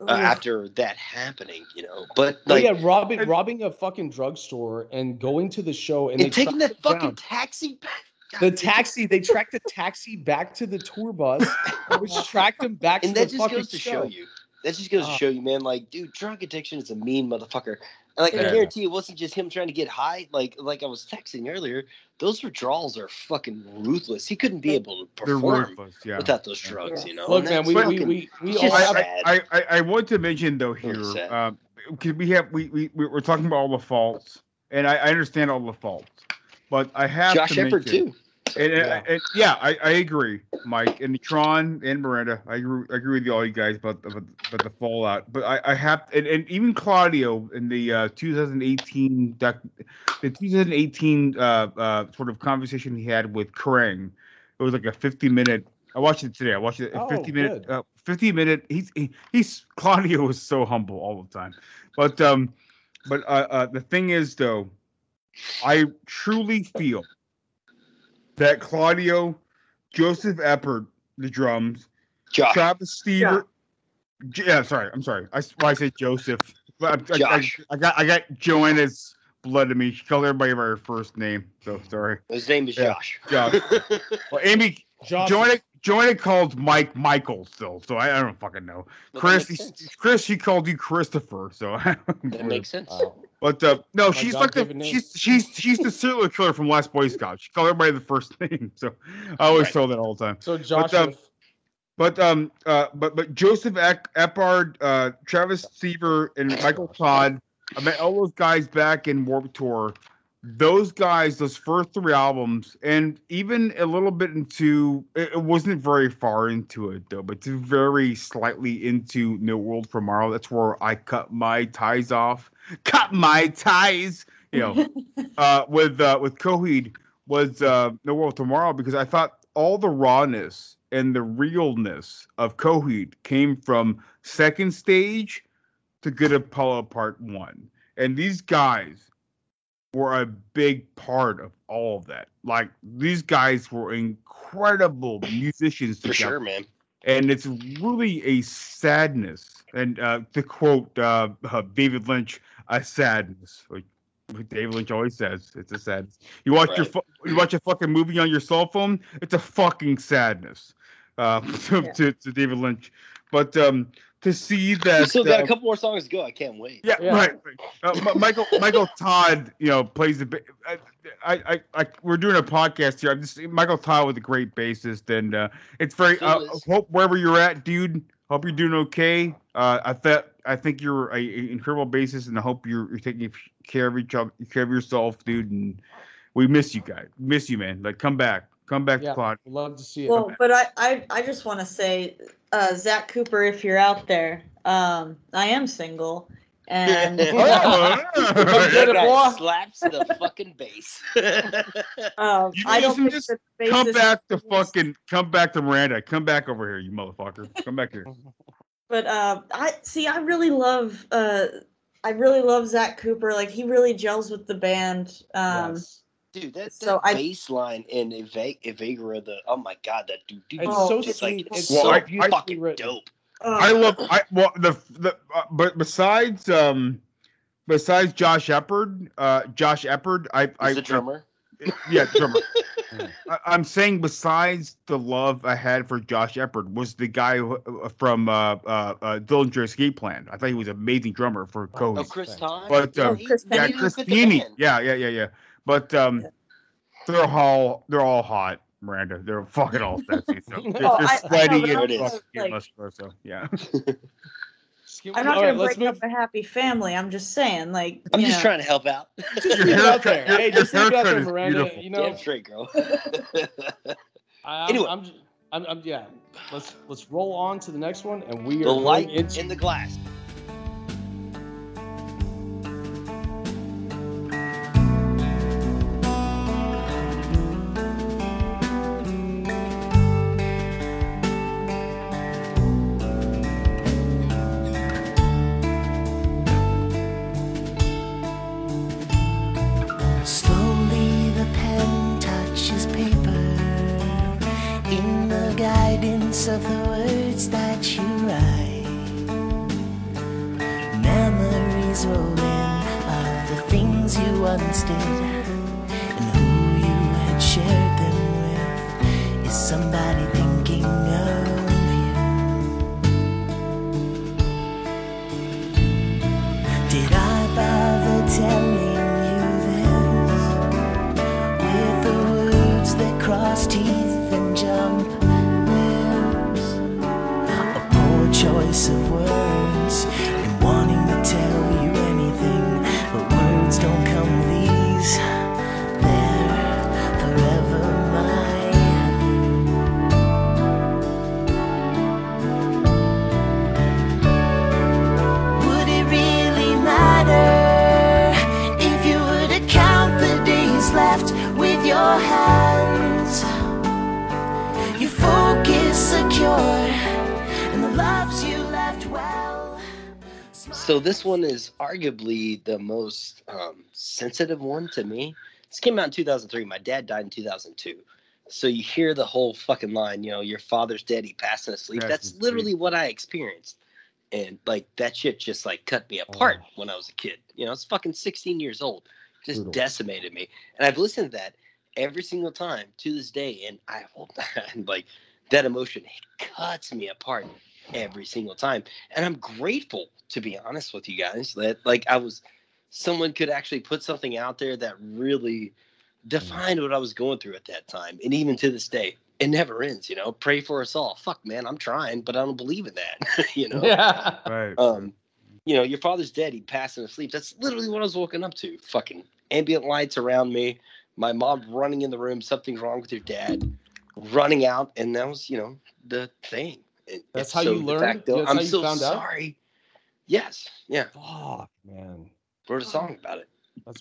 Uh, after that happening, you know. But Oh like, yeah, robbing robbing a fucking drugstore and going to the show and, and they taking tracked that fucking down. taxi back. God the taxi they tracked the taxi back to the tour bus, which tracked him back and to that the just fucking goes to show. show you. That just goes to Ah. show you, man. Like, dude, drug addiction is a mean motherfucker. And like, I guarantee it wasn't just him trying to get high. Like, like I was texting earlier, those withdrawals are fucking ruthless. He couldn't be able to perform. Yeah. without those drugs, you know. Look, And man, that's we we, fucking- we, we it's all just have sad. I, I, I want to mention though here, Really sad. uh, because we have we, we we- we're talking about all the faults, and I, I understand all the faults, but I have Josh to Shepard mention, too. And, and- Yeah. and- yeah, I, I agree, Mike and Tron and Miranda. I agree, I agree with you all you guys about the, about the fallout. But I, I have and, and even Claudio in the uh, 2018 doc, the 2018 uh, uh, sort of conversation he had with Kerrang. It was like a 50 minute. I watched it today. I watched it. Oh, 50 minute. Uh, 50 minute. He's he, he's Claudio was so humble all the time, but um, but uh, uh, the thing is though, I truly feel that Claudio, Joseph Eppard, the drums, Josh. Travis Stever. J- Yeah, sorry, I'm sorry. I, s- well, I said Joseph. But I, I, I, I got I got Joanna's blood in me. She called everybody by her first name. So sorry. His name is Yeah. Josh. Josh. Well, Amy, Josh, Joanna, Joanna called Mike Michael still. So I, I don't fucking know. Well, that Chris, he- Chris, she called you Christopher. So That makes sense. Wow. But uh, no, she's like the God-given she's she's she's the serial killer from Last Boy Scout. She called everybody the first name, so I always Right. tell that all the time. So Josh, um, But um uh but but Joseph Eck, Eppard, uh Travis Stever, and Michael Todd, I met all those guys back in Warped Tour. Those guys, those first three albums, and even a little bit into it, it wasn't very far into it though, but it's very slightly into No World for Tomorrow. That's where I cut my ties off. Cut my ties, you know, uh with uh with Coheed was uh No World Tomorrow because I thought all the rawness and the realness of Coheed came from second stage to Good Apollo Part One, and these guys were a big part of all of that. Like these guys were incredible musicians For together sure, man. and it's really a sadness. And uh, to quote uh, uh, David Lynch, a sadness. Like like David Lynch always says, it's a sadness. You watch your fu- you watch a fucking movie on your cell phone, it's a fucking sadness. Uh, to, Yeah. to, to David Lynch, but um, to see We that still got uh, a couple more songs to go. I can't wait. yeah, Yeah. right. right. Uh, Michael Michael Todd, you know, plays the. ba- I, I, I, I, we're doing a podcast here. I'm just Michael Todd was a great bassist, and uh, it's very. Still Uh, hope wherever you're at, dude. Hope you're doing okay. Uh, I thought I think you're a, a incredible bassist, and I hope you're, you're taking care of each other, care of yourself, dude. And we miss you guys. Miss you, man. Like come back, come back Yeah, to Claude. love to see it. Well, but I, I, I just want to say, uh, Zach Cooper, if you're out there, um, I am single, and Oh, Get it, boy. slaps the fucking bass. um, You I don't listen, think just that come back to fucking come back to Miranda. Come back over here, you motherfucker. Come back here. But uh, I see. I really love. Uh, I really love Zach Cooper. Like he really gels with the band. Um, Yes. Dude, that, that So I- bass line in Eva- Evagora, the oh my god, that dude, dude It's Oh, so it's like. It's Well, so I- I- fucking written. dope. uh, I love I well the the uh, but besides um besides Josh Eppard, uh Josh Eppard, I I the drummer. yeah drummer. I, I'm saying besides the love I had for Josh Eppard was the guy who, uh, from uh uh, uh Dillinger Escape Plan. I thought he was an amazing drummer for Oh, Coheed. Oh, Chris Todd. But Oh, um, Chris yeah, Pennie. Chris With the Pennie. band. Yeah, yeah, yeah, yeah. But um, they're all they're all hot, Miranda. They're fucking all sexy. So they're, Oh, they're I- I know, sweaty and fucking like- muscular. So yeah. I'm not gonna right, let's break move. up a happy family. I'm just saying, like I'm you just know. trying to help out. Just Your leave it out haircut- there. Hey, just leave it out haircut there, is Miranda. beautiful. You know, Damn straight, girl. I, I'm, Anyway. I'm, I'm, I'm, yeah. Let's let's roll on to the next one, and we are the going light into in the glass. This one is arguably the most um, sensitive one to me. This came out in 2003. My dad died in 2002. So you hear the whole fucking line, you know, your father's dead, he passing asleep. Passing That's asleep. literally what I experienced. And like that shit just like cut me apart Oh. when I was a kid. You know, it's fucking 16 years old. Just Brutal. decimated me. And I've listened to that every single time to this day. And I will and like that emotion cuts me apart every single time. And I'm grateful to be honest with you guys that like I was someone could actually put something out there that really defined what I was going through at that time. And even to this day, it never ends, you know. Pray for us all. Fuck man, I'm trying, but I don't believe in that. you know. yeah. Right. Um, you know, your father's dead, he passed in his sleep That's literally what I was woken up to. Fucking ambient lights around me, my mom running in the room, something's wrong with your dad, running out, and that was, you know, the thing. And- That's and how you the learned? fact that That's I'm how you so found out? Sorry. Yes. Yeah. Fuck, man. Wrote a song about it.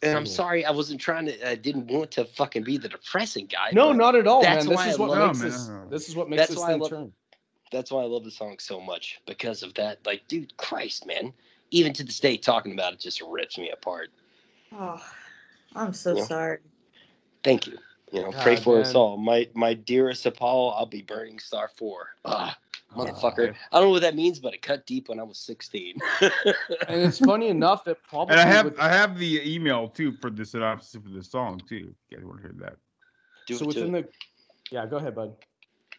and I'm sorry, I wasn't trying to. I didn't want to fucking be the depressing guy. No, not at all, that's man. This why is I what love- makes man. this. This is what makes That's this why I thing love- turn. That's why I love the song so much because of that. Like, dude, Christ, man. Even to this day, talking about it just rips me apart. Oh, I'm so Yeah. sorry. Thank you. You know, pray God, for us all. My my dearest Apollo, I'll be burning star four. Ah, motherfucker. I don't know what that means, but it cut deep when I was 16. And it's funny enough that probably And I have with- I have the email too for the synopsis for the song too. If you guys want to hear that? Do so it to within the yeah, go ahead, bud.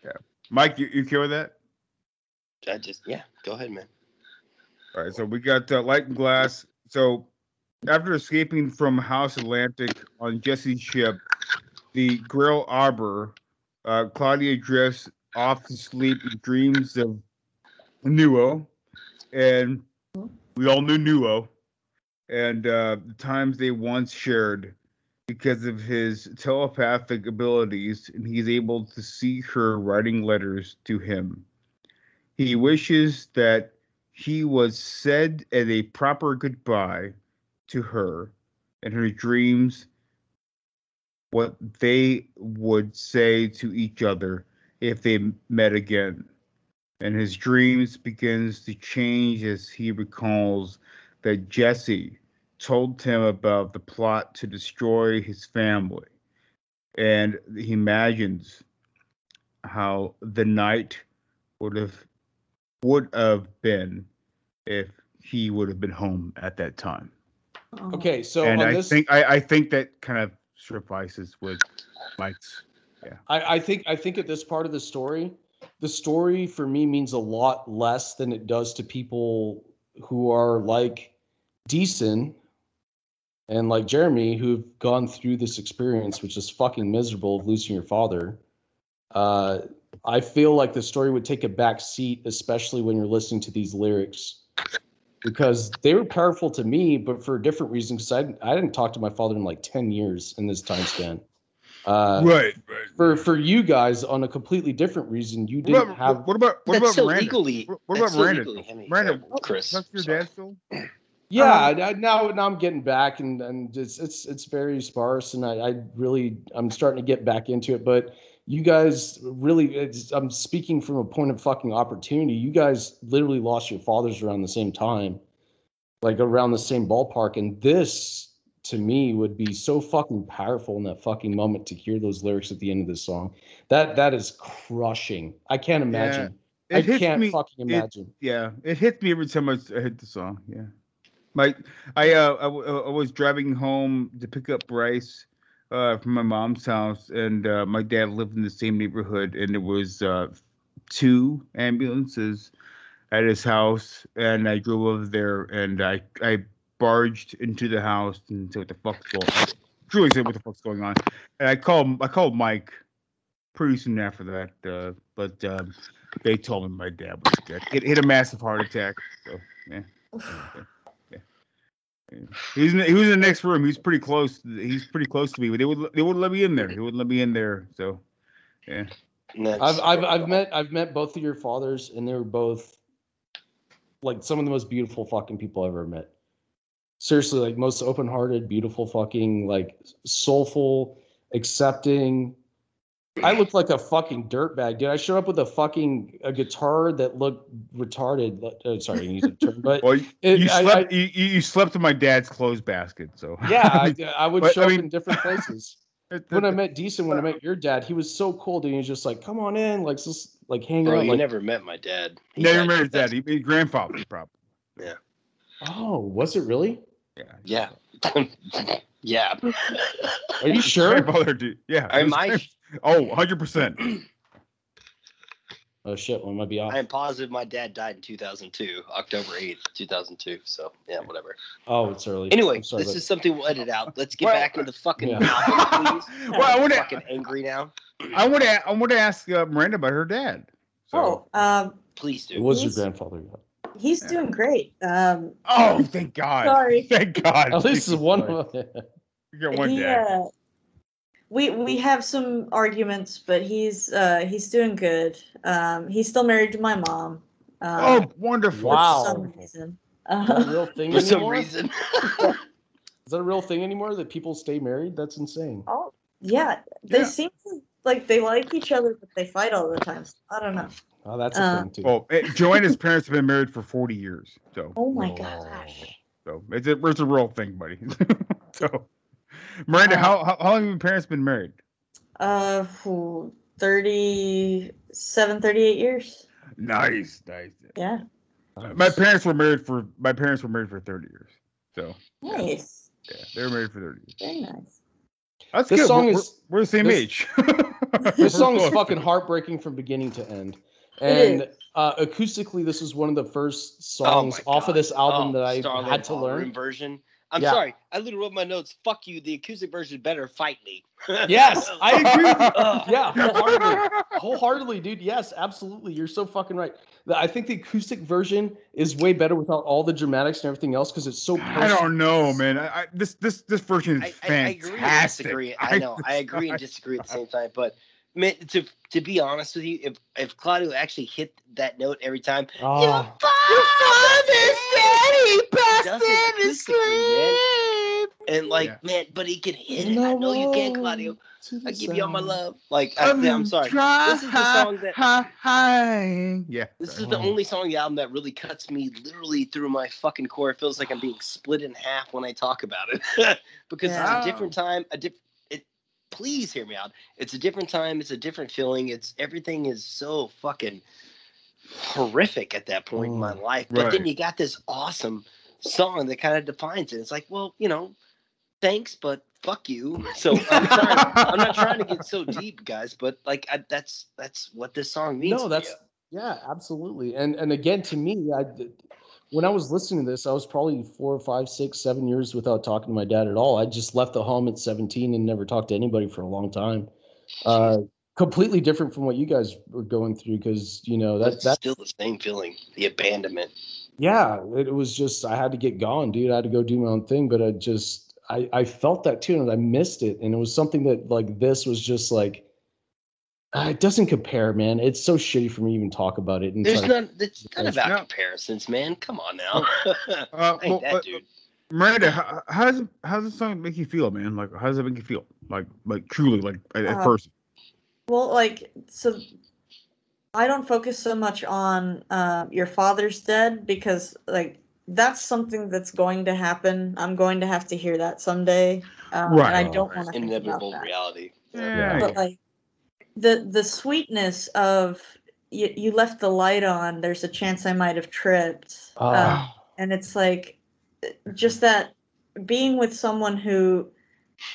Yeah, Mike, you, you care with that? I just yeah, go ahead, man. All right, so we got uh, Light and Glass. So after escaping from House Atlantic on Jesse's ship, the Grail Arbor, uh, Claudio drifts off to sleep dreams of Nuo, and we all knew Nuo, and uh, the times they once shared because of his telepathic abilities, and he's able to see her writing letters to him. He wishes that he was said at a proper goodbye to her and her dreams what they would say to each other if they met again and his dreams begins to change as he recalls that jesse told him about the plot to destroy his family and he imagines how the night would have would have been if he would have been home at that time. Okay, so and on I this, think I, I think that kind of suffices with Mike's. I, I think I think at this part of the story, the story for me means a lot less than it does to people who are like decent and like Jeremy who've gone through this experience, which is fucking miserable of losing your father. Uh, I feel like the story would take a back seat, especially when you're listening to these lyrics, because they were powerful to me, but for a different reason. Because I I didn't talk to my father in like ten years in this time span. Uh, right, For for you guys on a completely different reason, you didn't about, have. what about what That's about so Miranda? legally- What, what that's about so Miranda? legally Henry- Miranda, Chris, That's your sorry. dad still? Yeah, Um, I, I- now now I'm getting back, and and it's it's it's very sparse, and I, I really I'm starting to get back into it. But you guys really, it's, I'm speaking from a point of fucking opportunity. You guys literally lost your fathers around the same time, like around the same ballpark, and this to me would be so fucking powerful in that fucking moment to hear those lyrics at the end of this song. That that is crushing. I can't imagine. It I hits can't me- fucking it- imagine. Yeah, it hits me every time I, I hit the song. Yeah, my I uh I was driving home to pick up Bryce uh from my mom's house, and uh, my dad lived in the same neighborhood, and there was uh two ambulances at his house, and I drove over there, and I I barged into the house and said what the fuck's going on. Truly said what the fuck's going on, and I called I called Mike pretty soon after that, uh, but um, they told me my dad was dead. It hit a massive heart attack. So yeah. yeah. yeah. He was in the, he was in the next room. He's pretty close. He's pretty close to me, but they would they wouldn't let me in there. He wouldn't let me in there. So yeah. I've I've I've met I've met both of your fathers, and they were both like some of the most beautiful fucking people I've ever met. Seriously, like most open-hearted, beautiful, fucking like soulful, accepting. I looked like a fucking dirtbag, dude. I showed up with a fucking a guitar that looked retarded. Uh, sorry, I use a term, but Well, you, it- you I- slept you, you you slept in my dad's clothes basket. So yeah, I, I would But, show I up mean- in different places. when I met Decent, when I met your dad, he was so cool, dude. He was just like, "Come on in, like just like hang Bro, out." you like, never met my dad. He never met his dad. He, his grandfather, probably. Yeah. Oh, was it really? Yeah. yeah. Are you sure? Grandfather, dude. Yeah. Am I it might- Oh, 100 percent. Oh shit, one might be off. I am positive my dad died in 2002, October 8th, 2002. So, yeah, whatever. Oh, it's early. Anyway, sorry, this but- is something we'll edit out. Let's get Well- back into the fucking Yeah. album, please. Well, I I'm wanna- fucking angry now. I want to I want to ask uh, Miranda about her dad. Oh, um, Please do. It was your He's- yeah. doing great. Um, Oh, thank God. Sorry. Thank God. At least it's one. You got one he, dad. uh, we we have some arguments, but he's uh, he's doing good. Um, he's still married to my mom. Um, oh, wonderful. Wow. For some reason. A Uh, real thing For some reason. Is that a real thing anymore that people stay married? That's insane. Oh, yeah. They Yeah. seem to like they like each other, but they fight all the time. I don't know. Oh, that's a Uh, thing too. Well, eh, Joanna's parents have been married for 40 years. So, Oh my gosh. so it's a, it's a real thing, buddy. so, Miranda, Uh, how, how, how long have your parents been married? Uh, ooh, 37, 38 years. Nice, nice. Yeah. My parents were married for my parents were married for 30 years. So, Nice. yeah, they were married for 30 years. Very nice. That's This good. song we're, is- we're, we're the same this- age. this song is fucking heartbreaking from beginning to end. It And uh, acoustically, this is one of the first Oh songs my off of this album Oh, that I Starlight had to learn. version. I'm Yeah. sorry. I literally wrote my notes. Fuck you. The acoustic version better. Fight me. Yes, I agree with you. Ugh. Yeah, wholeheartedly. wholeheartedly, dude. Yes, absolutely. You're so fucking right. I think the acoustic version is way better without all the dramatics and everything else because it's so. I don't know, man. I, I, this this this version is I, I, I fantastic. agree and disagree. I know. I agree and disagree at the same time. But man, to to be honest with you, if if Claudio actually hit that note every time, Oh. your father's daddy passed in sleep. And like, Yeah. man, but he can hit it. I know you can, Claudio. I give you all my love. Like, I, I'm I'm sorry. This is the song that Hi, hi. Yeah. This sorry. is the only song on the album that really cuts me literally through my fucking core. It feels like I'm being split in half when I talk about it because Yeah. it's a different time. A diff- it. Please hear me out. It's a different time. It's a different feeling. It's everything is so fucking horrific at that point in my mm, life. But then you got this awesome song that kind of defines it. It's like, well, you know, thanks, but fuck you. So I'm sorry. I'm not trying to get so deep, guys, but like I, that's that's what this song means. No, that's yeah, absolutely. And and again, to me, I when I was listening to this, I was probably four, five, six, seven years without talking to my dad at all. I just left the home at 17 and never talked to anybody for a long time. Uh, completely different from what you guys were going through because you know that That's still the same feeling. The abandonment. yeah, it was just I had to get gone, dude. I had to go do my own thing, but I just I I felt that too, and I missed it, and it was something that like this was just like. Uh, it doesn't compare, man. It's so shitty for me to even talk about it. And There's try to- It's not There's about no- comparisons, man. Come on now. Uh, Ain't well, that uh, dude. Miranda, how, how does it, how does the song make you feel, man? Like, how does it make you feel? Like, like truly, like at, at Uh, first. Well, like so, I don't focus so much on uh, your father's dead because like that's something that's going to happen. I'm going to have to hear that someday, um, and I don't want to think about Inevitable that. reality. Yeah. But like the the sweetness of you, you left the light on. There's a chance I might have tripped, um, Ah. and it's like just that being with someone who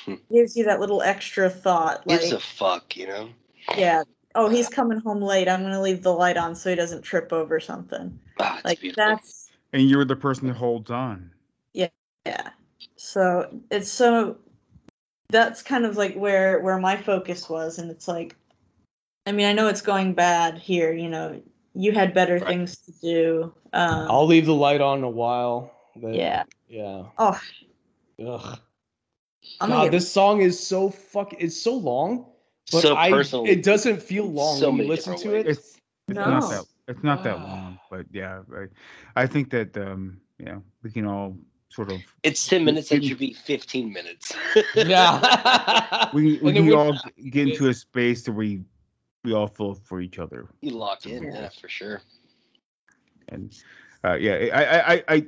gives you that little extra thought, like Gives a fuck, you know. yeah. Oh, he's coming home late. I'm gonna leave the light on so he doesn't trip over something. Ah, it's Like beautiful. that's And you're the person that holds on. yeah yeah. So it's so that's kind of like where where my focus was, and it's like, I mean, I know it's going bad here. You know, you had better Right. things to do. Um, I'll leave the light on a while. but- yeah. Yeah. Oh, Ugh. I'm God, get, this song is so fuck. It's so long, but So I, personal. it doesn't feel long So when you listen different to it. It's it's not No. that it's not that long, but yeah, I, I think that um, you know, we can all sort of It's ten minutes. That should be fifteen minutes. yeah. we we And can we- all get into a space where we we all feel for each other. you locked in, Yeah. for sure. and uh, yeah, I, I, I, I,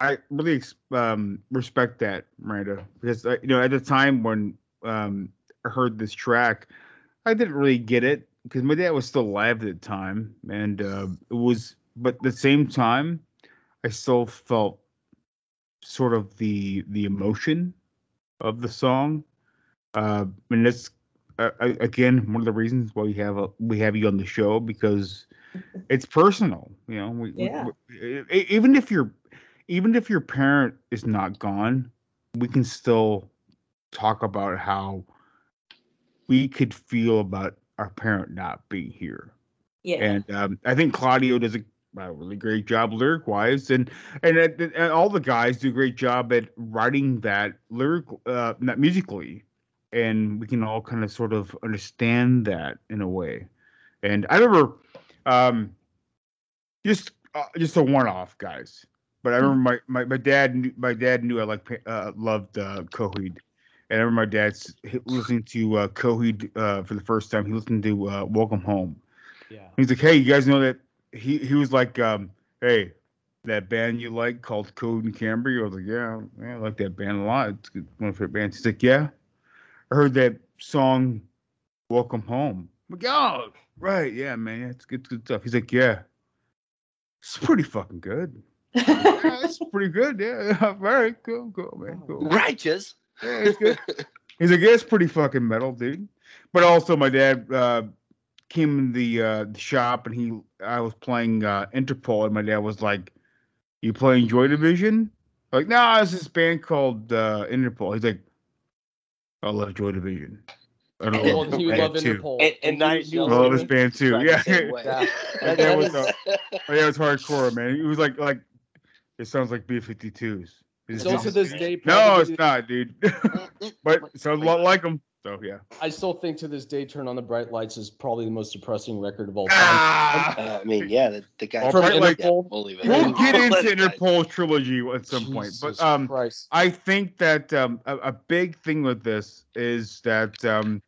I really um, respect that, Miranda, because uh, you know at the time when um, I heard this track, I didn't really get it because my dad was still alive at the time, and uh, it was, but at the same time, I still felt sort of the the emotion of the song, uh, and that's uh, again one of the reasons why we have a, we have you on the show because it's personal you know we, we- Yeah. we- e- e- even if your even if your parent is not gone we can still talk about how we could feel about our parent not being here yeah. and um, I think Claudio does a, a really great job lyric wise, and and, and all the guys do a great job at writing that lyric, uh, not musically, and we can all kind of sort of understand that in a way. And I remember, um, just uh, just a one off, guys. but I remember my, my, my dad knew, my dad knew I like uh, loved uh, Coheed, and I remember my dad's listening to uh, Coheed uh, for the first time. He listened to uh, Welcome Home. Yeah. He's like, hey, you guys know that he he was like, um, hey, that band you like called Coheed and Cambria. I was like, yeah, yeah, I like that band a lot. It's one of my favorite bands. He's like, yeah, heard that song, Welcome Home. I'm like, oh, right, yeah, man, yeah, it's good, good stuff. He's like, yeah, it's pretty fucking good. yeah, it's pretty good. Yeah, yeah, very cool, cool, man, cool. Righteous. Yeah, it's good. He's like, yeah, it's pretty fucking metal, dude. But also, my dad uh, came in the, uh, the shop and he, I was playing uh, Interpol, and my dad was like, "You playing Joy Division?" I'm like, no, nah, it's this band called uh, Interpol. He's like, I love Joy Division. I don't and love you love oh, And, and, love this band too. Yeah. that, was, uh, oh, yeah, it was hardcore, man. It was like like it sounds like B 52s. It's, it's also this day. No, it's not, dude. but so like them. So yeah. I still think to this day, "Turn on the Bright Lights" is probably the most depressing record of all time. Ah! Uh, I mean, yeah, the, the guy Well, From Bright Lights- yeah, we'll leave it. We'll get into Let. Interpol trilogy at some point, but um, Christ. I think that um, a, a big thing with this is that um,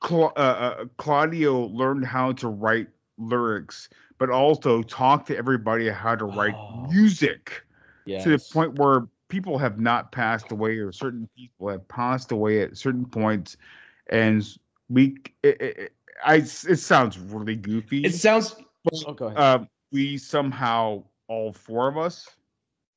Cla- uh, uh, Claudio learned how to write lyrics, but also talk to everybody how to write Oh. music yes. to the point where people have not passed away, or certain people have passed away at certain points, and we. It, it, I, it sounds really goofy. It sounds. Oh, go ahead. uh, we somehow all four of us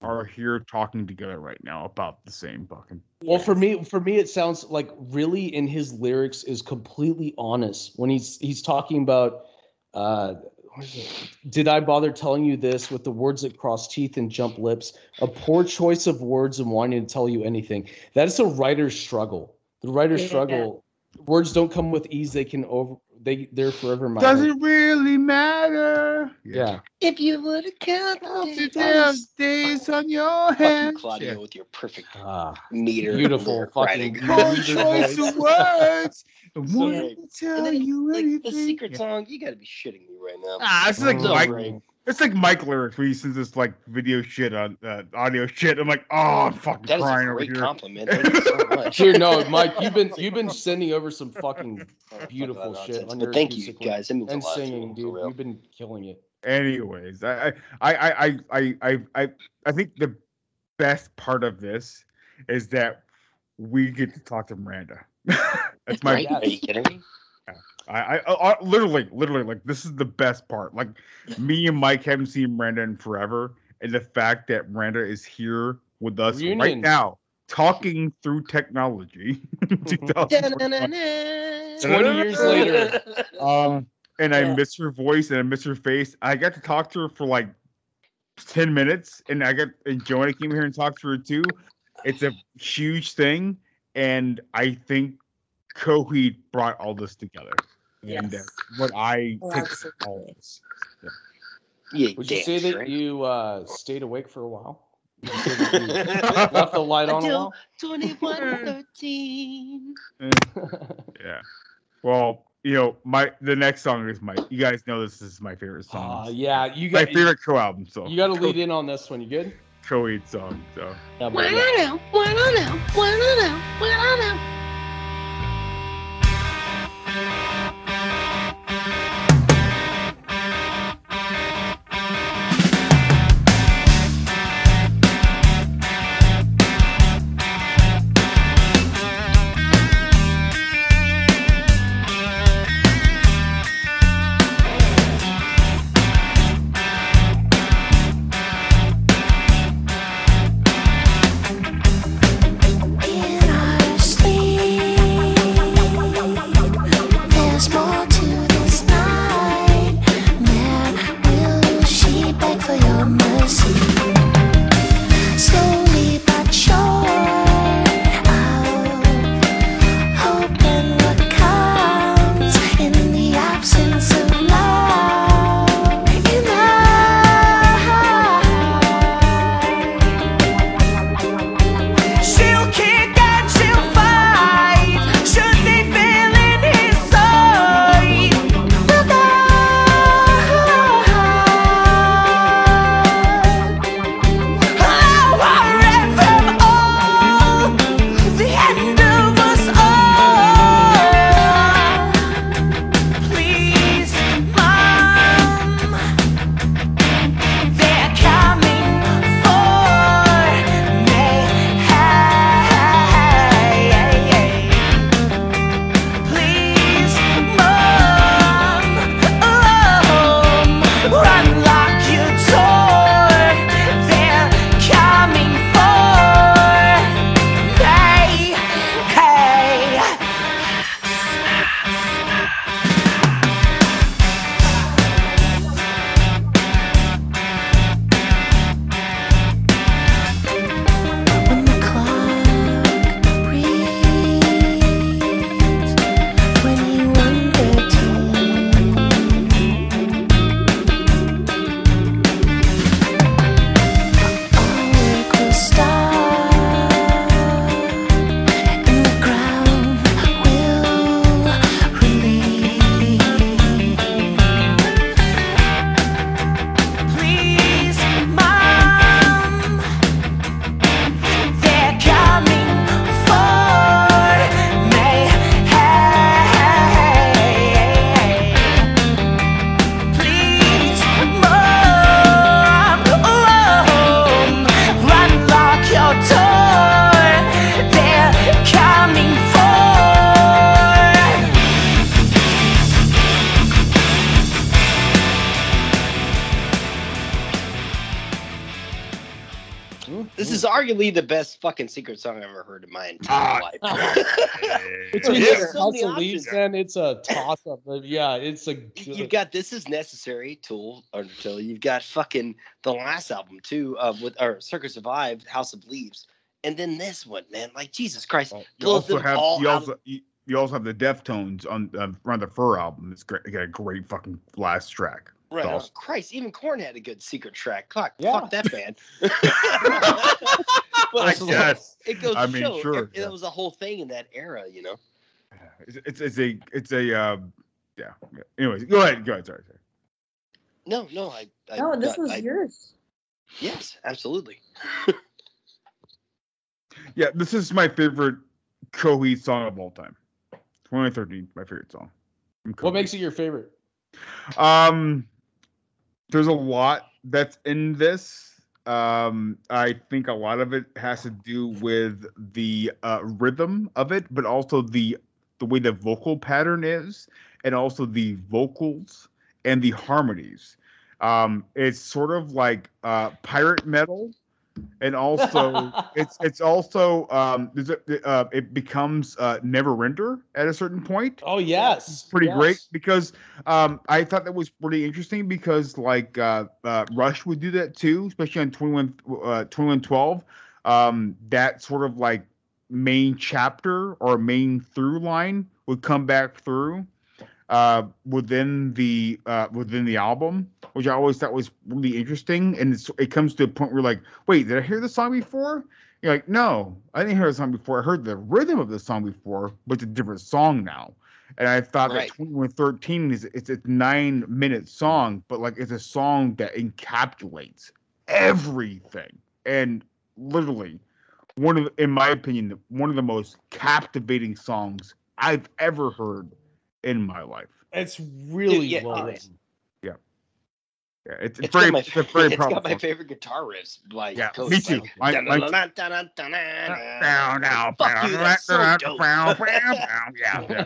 are here talking together right now about the same fucking. Well, for me, for me, it sounds like really in his lyrics is completely honest when he's he's talking about. Uh, what is it? Did I bother telling you this with the words that cross teeth and jump lips? A poor choice of words and wanting to tell you anything. That is a writer's struggle. The writer's Yeah. struggle. Words don't come with ease. They can over. They they're forever my. Does it really matter? Yeah. If you would have kept The damn days on your Fuck hands. Claudio, Yeah. with your perfect Ah, meter. beautiful fucking writing. Choice of words. I So want great. to And then, you like anything. the secret Yeah. song, you got to be shitting me right now. Ah, it's like Oh, Mike. It's like Mike lyrics where he sends this like video shit on uh, audio shit. I'm like, oh, I'm fucking that crying over here. compliment. Thank you so much. Here, no, Mike, you've been you've been sending over some fucking oh, beautiful shit. But thank you guys. and singing, dude. You've been killing it. Anyways, I I I I I I I think the best part of this is that we get to talk to Miranda. That's my. Right? Are you kidding me? I, I, I literally literally like this is the best part. Like me and Mike haven't seen Miranda in forever, and the fact that Miranda is here with us right now, talking through technology. 20 years later. Um, and I Yeah. miss her voice and I miss her face. I got to talk to her for like ten minutes, and I got and Joanna came here and talked to her too. It's a huge thing, and I think Coheed brought all this together. And Yes. that's what I Oh, take from all absolutely. this. Yeah, Would you damn say that straight. you uh, stayed awake for a while? Would you say that you left the light on Until while? 2113. Eh, yeah. Well, you know, my the next song is my. You guys know this is my favorite song. Uh, yeah, you my favorite co-album song. You got to lead in on this one. You good? Coheed song. So. Yeah, but Why yeah. Arguably the best fucking secret song I've ever heard in my entire life. Between There's so House many of Leaves, then it's a toss up. Yeah, it's a good. You've got this is necessary Tool Undertow. You've got fucking the last album too, uh, with or Circa Survive, House of Leaves, and then this one, man. Like Jesus Christ, You also have you out also you, you also have the Deftones on uh, on the Fur album. It's great. They got a great fucking last track. Right. It's on. awesome. Christ, even Korn had a good secret track. Fuck, Yeah. fuck that band. but I guess. it goes I to mean, show sure, it, yeah. it was a whole thing in that era, you know. It's, it's, it's a it's a uh, yeah. yeah. Anyways, go ahead. Go ahead. Sorry. sorry. No, no, I. I No, this got- was I- yours. Yes, absolutely. Yeah, this is my favorite Coheed song of all time. 2013, my favorite song. What makes it your favorite? Um, there's a lot that's in this. Um, I think a lot of it has to do with the uh, rhythm of it, but also the the way the vocal pattern is, and also the vocals and the harmonies. Um, it's sort of like uh, pirate metal, and also it's it's also um, a, uh, it becomes uh, Neverender at a certain point Oh yes, It's pretty yes. great because um, I thought that was pretty interesting because like uh, uh, Rush would do that too, especially on 21, uh, 2112. Um, that sort of like main chapter or main through line would come back through uh, within the uh, within the album, which I always thought was really interesting. And it's, it comes to a point where like, wait, did I hear the song before? You're like, no, I didn't hear the song before. I heard the rhythm of the song before, but it's a different song now. And I thought Right. that 2113 is it's a nine minute song, but like it's a song that encapsulates everything. And literally, one of in my opinion, one of the most captivating songs I've ever heard in my life. It's really yeah, well written. Yeah, it's, it's, It's very, my, it's very it's powerful got my favorite guitar riffs. Like, Yeah, me too. like, I- down, Fuck you, that's so dope. Yeah, yeah.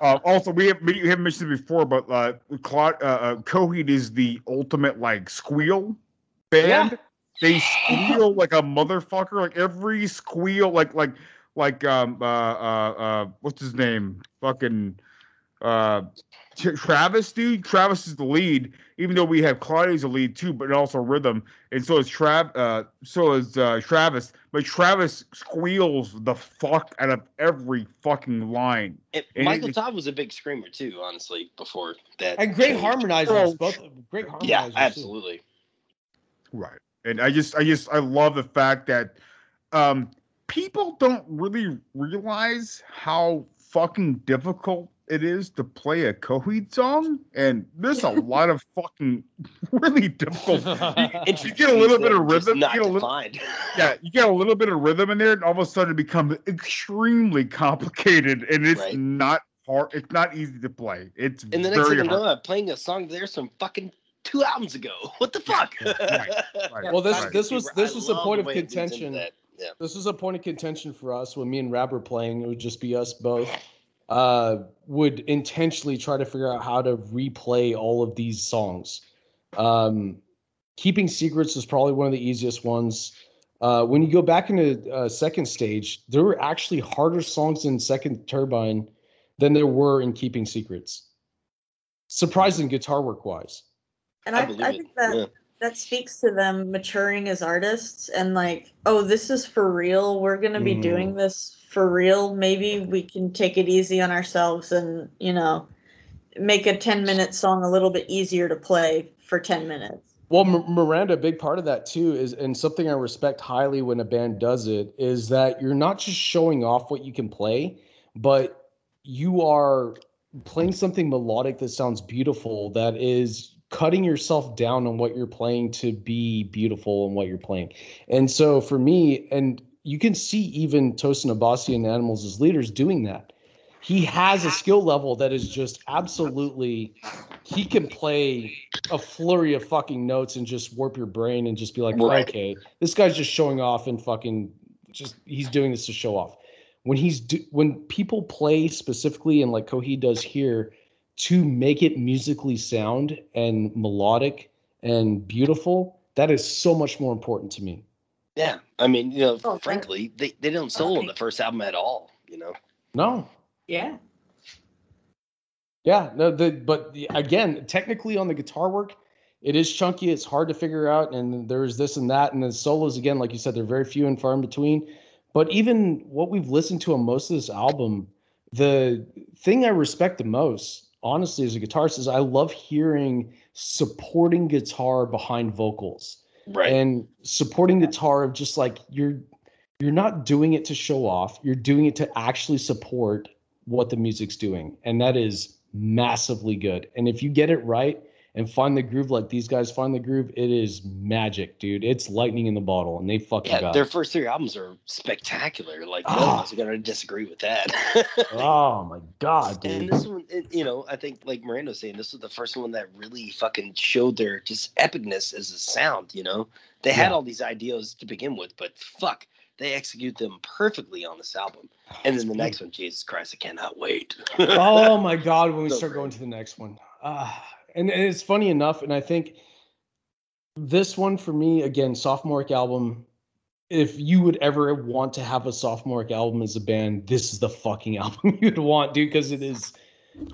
Uh, also, we have we haven't mentioned it before, but uh, Claude, uh, uh, Coheed is the ultimate like squeal band. They squeal like a motherfucker. Like every squeal, like like like um uh uh, uh what's his name? Fucking uh Tra- Travis, dude. Travis is the lead, even though we have Claudio as a lead too, but also rhythm, and so is Trav. Uh, so is uh, Travis. But Travis squeals the fuck out of every fucking line. And And Michael it- Todd was a big screamer too, honestly, before that. and great changed. harmonizers, both great harmonizers. Yeah, too. absolutely. Right. And I just I just I love the fact that um people don't really realize how fucking difficult it is to play a Coheed song. And there's a lot of fucking really difficult you, you get a little bit of Just rhythm. You get a little, yeah, you get a little bit of rhythm in there, and all of a sudden it becomes extremely complicated and it's Right. not hard it's not easy to play. It's And the next thing you hard. know, I'm playing a song there some fucking two albums ago. What the fuck? right. Well, this Right. this was this I was a point of way it leads into contention. Yeah. This was a point of contention for us when me and Rab were playing. It would just be us both. Uh, would intentionally try to figure out how to replay all of these songs. Um, Keeping Secrets is probably one of the easiest ones. Uh, when you go back into uh, second stage, there were actually harder songs in Second Turbine than there were in Keeping Secrets. Surprising guitar work wise. And I I, I, think that yeah. that speaks to them maturing as artists and like, oh, this is for real. We're gonna be Mhm. doing this for real. Maybe we can take it easy on ourselves and you know make a ten minute song a little bit easier to play for ten minutes. Well, M- Miranda, a big part of that too is, and something I respect highly when a band does it, is that you're not just showing off what you can play, but you are playing something melodic that sounds beautiful, that is cutting yourself down on what you're playing to be beautiful in what you're playing. And so for me, and you can see even Tosin Abasi and Animals as leaders doing that. He has a skill level that is just absolutely he can play a flurry of fucking notes and just warp your brain and just be like, Right. okay, this guy's just showing off and fucking just he's doing this to show off. When he's do, when people play specifically and like Coheed does here to make it musically sound and melodic and beautiful, that is so much more important to me. Yeah, I mean, you know, Oh, that- frankly, they, they don't solo in the first album at all. You know, No, Yeah. Yeah, no, the but the, again, technically on the guitar work, it is chunky. It's hard to figure out, and there's this and that, and the solos again, like you said, they're very few and far in between. But even what we've listened to on most of this album, the thing I respect the most, honestly, as a guitarist, is I love hearing supporting guitar behind vocals, right? and supporting the tar of just like you're you're not doing it to show off. You're doing it to actually support what the music's doing, and that is massively good. And if you get it right and find the groove like these guys find the groove, it is magic, dude. It's lightning in the bottle, and they fucking yeah, got their it. first three albums are spectacular. Like no Ah. one's gonna disagree with that. oh my god, dude. And this one, it- you know, I think like Miranda was saying, this was the first one that really fucking showed their just epicness as a sound. You know, they had Yeah. all these ideas to begin with, but fuck, they execute them perfectly on this album. And then the next one, Jesus Christ, I cannot wait. oh my god, when we So start great. going to the next one. Uh, and, it's funny enough, and I think this one for me, again, sophomoric album. If you would ever want to have a sophomoric album as a band, this is the fucking album you'd want, dude, because it is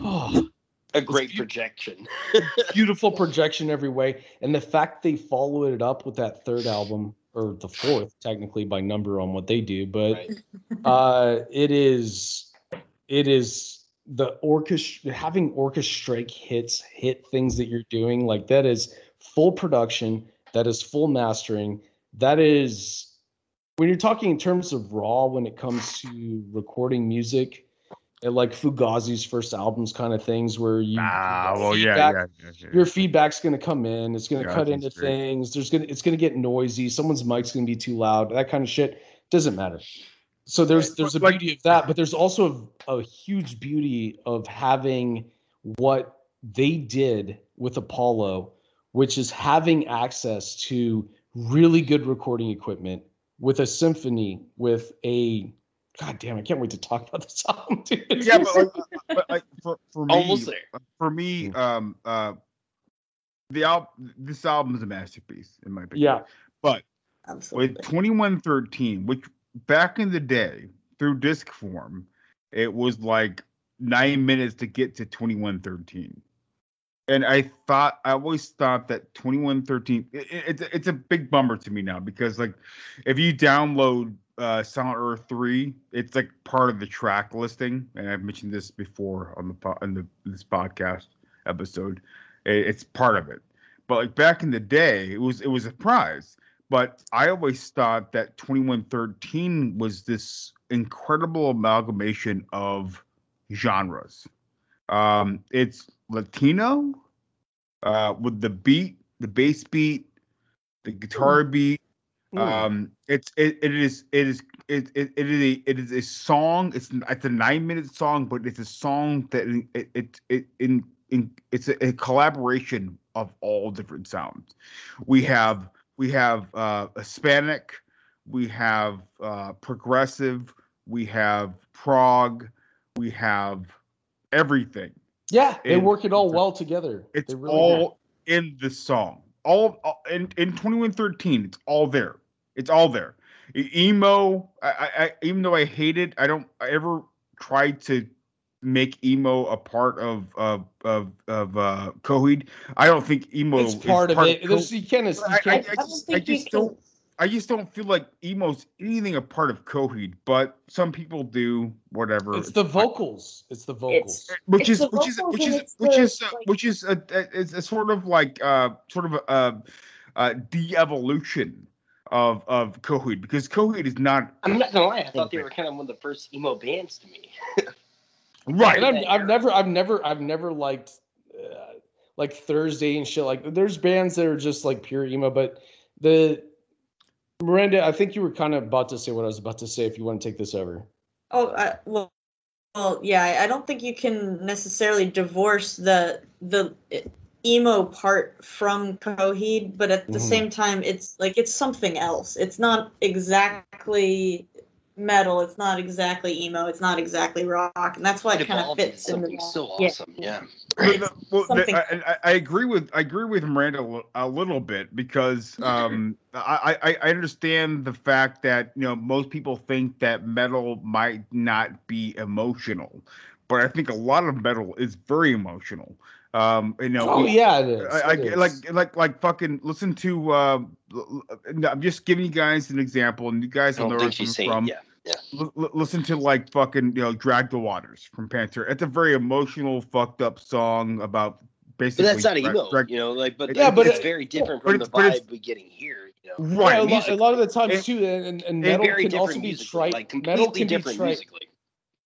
oh, a great projection. beautiful projection every way. And the fact they followed it up with that third album, or the fourth, technically by number on what they do, but uh it is it is the orchestra having orchestrate hits hit things that you're doing like that is full production that is full mastering that is when you're talking in terms of raw when it comes to recording music like Fugazi's first albums kind of things where you Ah, well, yeah, feedback- yeah, yeah, yeah. your feedback's going to come in it's going to Yeah, cut into things there's going to it's going to get noisy someone's mic's going to be too loud that kind of shit doesn't matter so there's there's a beauty of that but there's also a, a huge beauty of having what they did with apollo which is having access to really good recording equipment with a symphony with a god damn i can't wait to talk about this album dude. yeah, but like, but like for, for me, Almost there. for me, um, uh, the album, this album is a masterpiece in my opinion. Yeah. but Absolutely. with 2113, which back in the day through disc form, it was like nine minutes to get to 2113. And I thought, I always thought that 2113, it, it- it's, a- it's a big bummer to me now because, like, if you download uh, Silent Earth 3, it's like part of the track listing. And I've mentioned this before on the, on the this podcast episode. It- it's part of it. But like back in the day, it was it was a prize. But I always thought that 2113 was this incredible amalgamation of genres. Um, it's Latino uh, with the beat, the bass beat, the guitar beat. Um, it's it, it is it is it, it, it is a it is a song. It's it's a nine minute song, but it's a song that it it, it in in it's a, a collaboration of all different sounds. We have we have uh, Hispanic, we have uh, progressive, we have prog, we have everything. yeah they And work it all well together It's really do. all in the song. All, all in in 2113. It's all there. It's all there. Emo. I, I, I even though I hate it, I don't I ever try to make emo a part of of of of uh Coheed. I don't think emo it's is part of it Co- There's- you can't, you I, I, can't I just, I just don't. I just don't feel like emo's anything a part of Coheed, but some people do. Whatever. it's the vocals it's the vocals which It's is the which is vocals which is it's which is uh, like- which is a, a a sort of like uh sort of a, a, a de-evolution of of Coheed because Coheed is not I'm not gonna lie, I thought they were kind of one of the first emo bands to me. right. And I've, I've never, I've never, I've never liked uh, like Thursday and shit. Like, there's bands that are just like pure emo, but the Miranda, I think you were kind of about to say what I was about to say. If you want to take this over, Oh, I, well, well, yeah. I- I don't think you can necessarily divorce the the emo part from Coheed, but at the Mhm. same time, it's like it's something else. It's not exactly metal. It's not exactly emo. It's not exactly rock, and that's why it, It kind of evolved into fits into something that. so awesome. Yeah. Well, the- well, the- Something- I, I- I agree with I agree with Miranda a a little bit because um, I, I I understand the fact that you know most people think that metal might not be emotional, but I think a lot of metal is very emotional. Um, you know, Oh yeah, it is. I, I It is. like like like fucking listen to. Uh, l- l- I'm just giving you guys an example, and you guys I will don't know where think I'm she's from. Yeah. Yeah. L- l- listen to like fucking you know drag the waters from Pantera it's a very emotional fucked up song about But basically that's not drag- emo, drag- you know. Like, but Yeah, yeah, but but it's it- very different from the it's- but it's- vibe we're getting here. You know. right Yeah, a, lot, a lot of the times And- too, and, and, and And metal can also be musically, trite. like metal completely can be different trite. musically.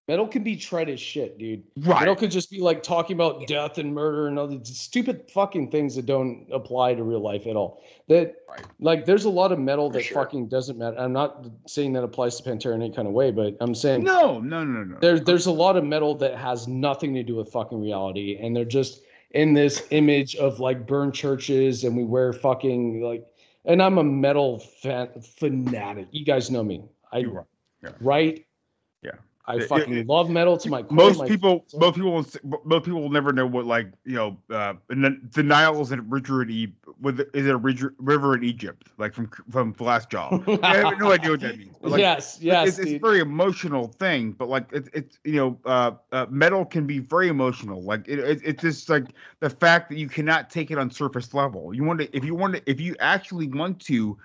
Metal can be trite as shit, dude. Right. Metal could just be like talking about death and murder and other stupid fucking things that don't apply to real life at all. That like there's a lot of metal that sure. fucking doesn't matter. I'm not saying that applies to Pantera in any kind of way, but I'm saying no no no no there, there's a lot of metal that has nothing to do with fucking reality, and they're just in this image of like burned churches, and we wear fucking like. And I'm a metal fan, fanatic. You guys know me. I are, yeah. right. I fucking it- love metal to my core. most my- people most people will most people will never know what like you know uh the, the Nile is a river in e with is it a river, in Egypt like from from the last job I have no idea what that means like, yes, yes, it's, it's a very emotional thing but like it's it's you know uh, uh metal can be very emotional like it, it, it's just like the fact that you cannot take it on surface level. You want to if you want to if you actually want to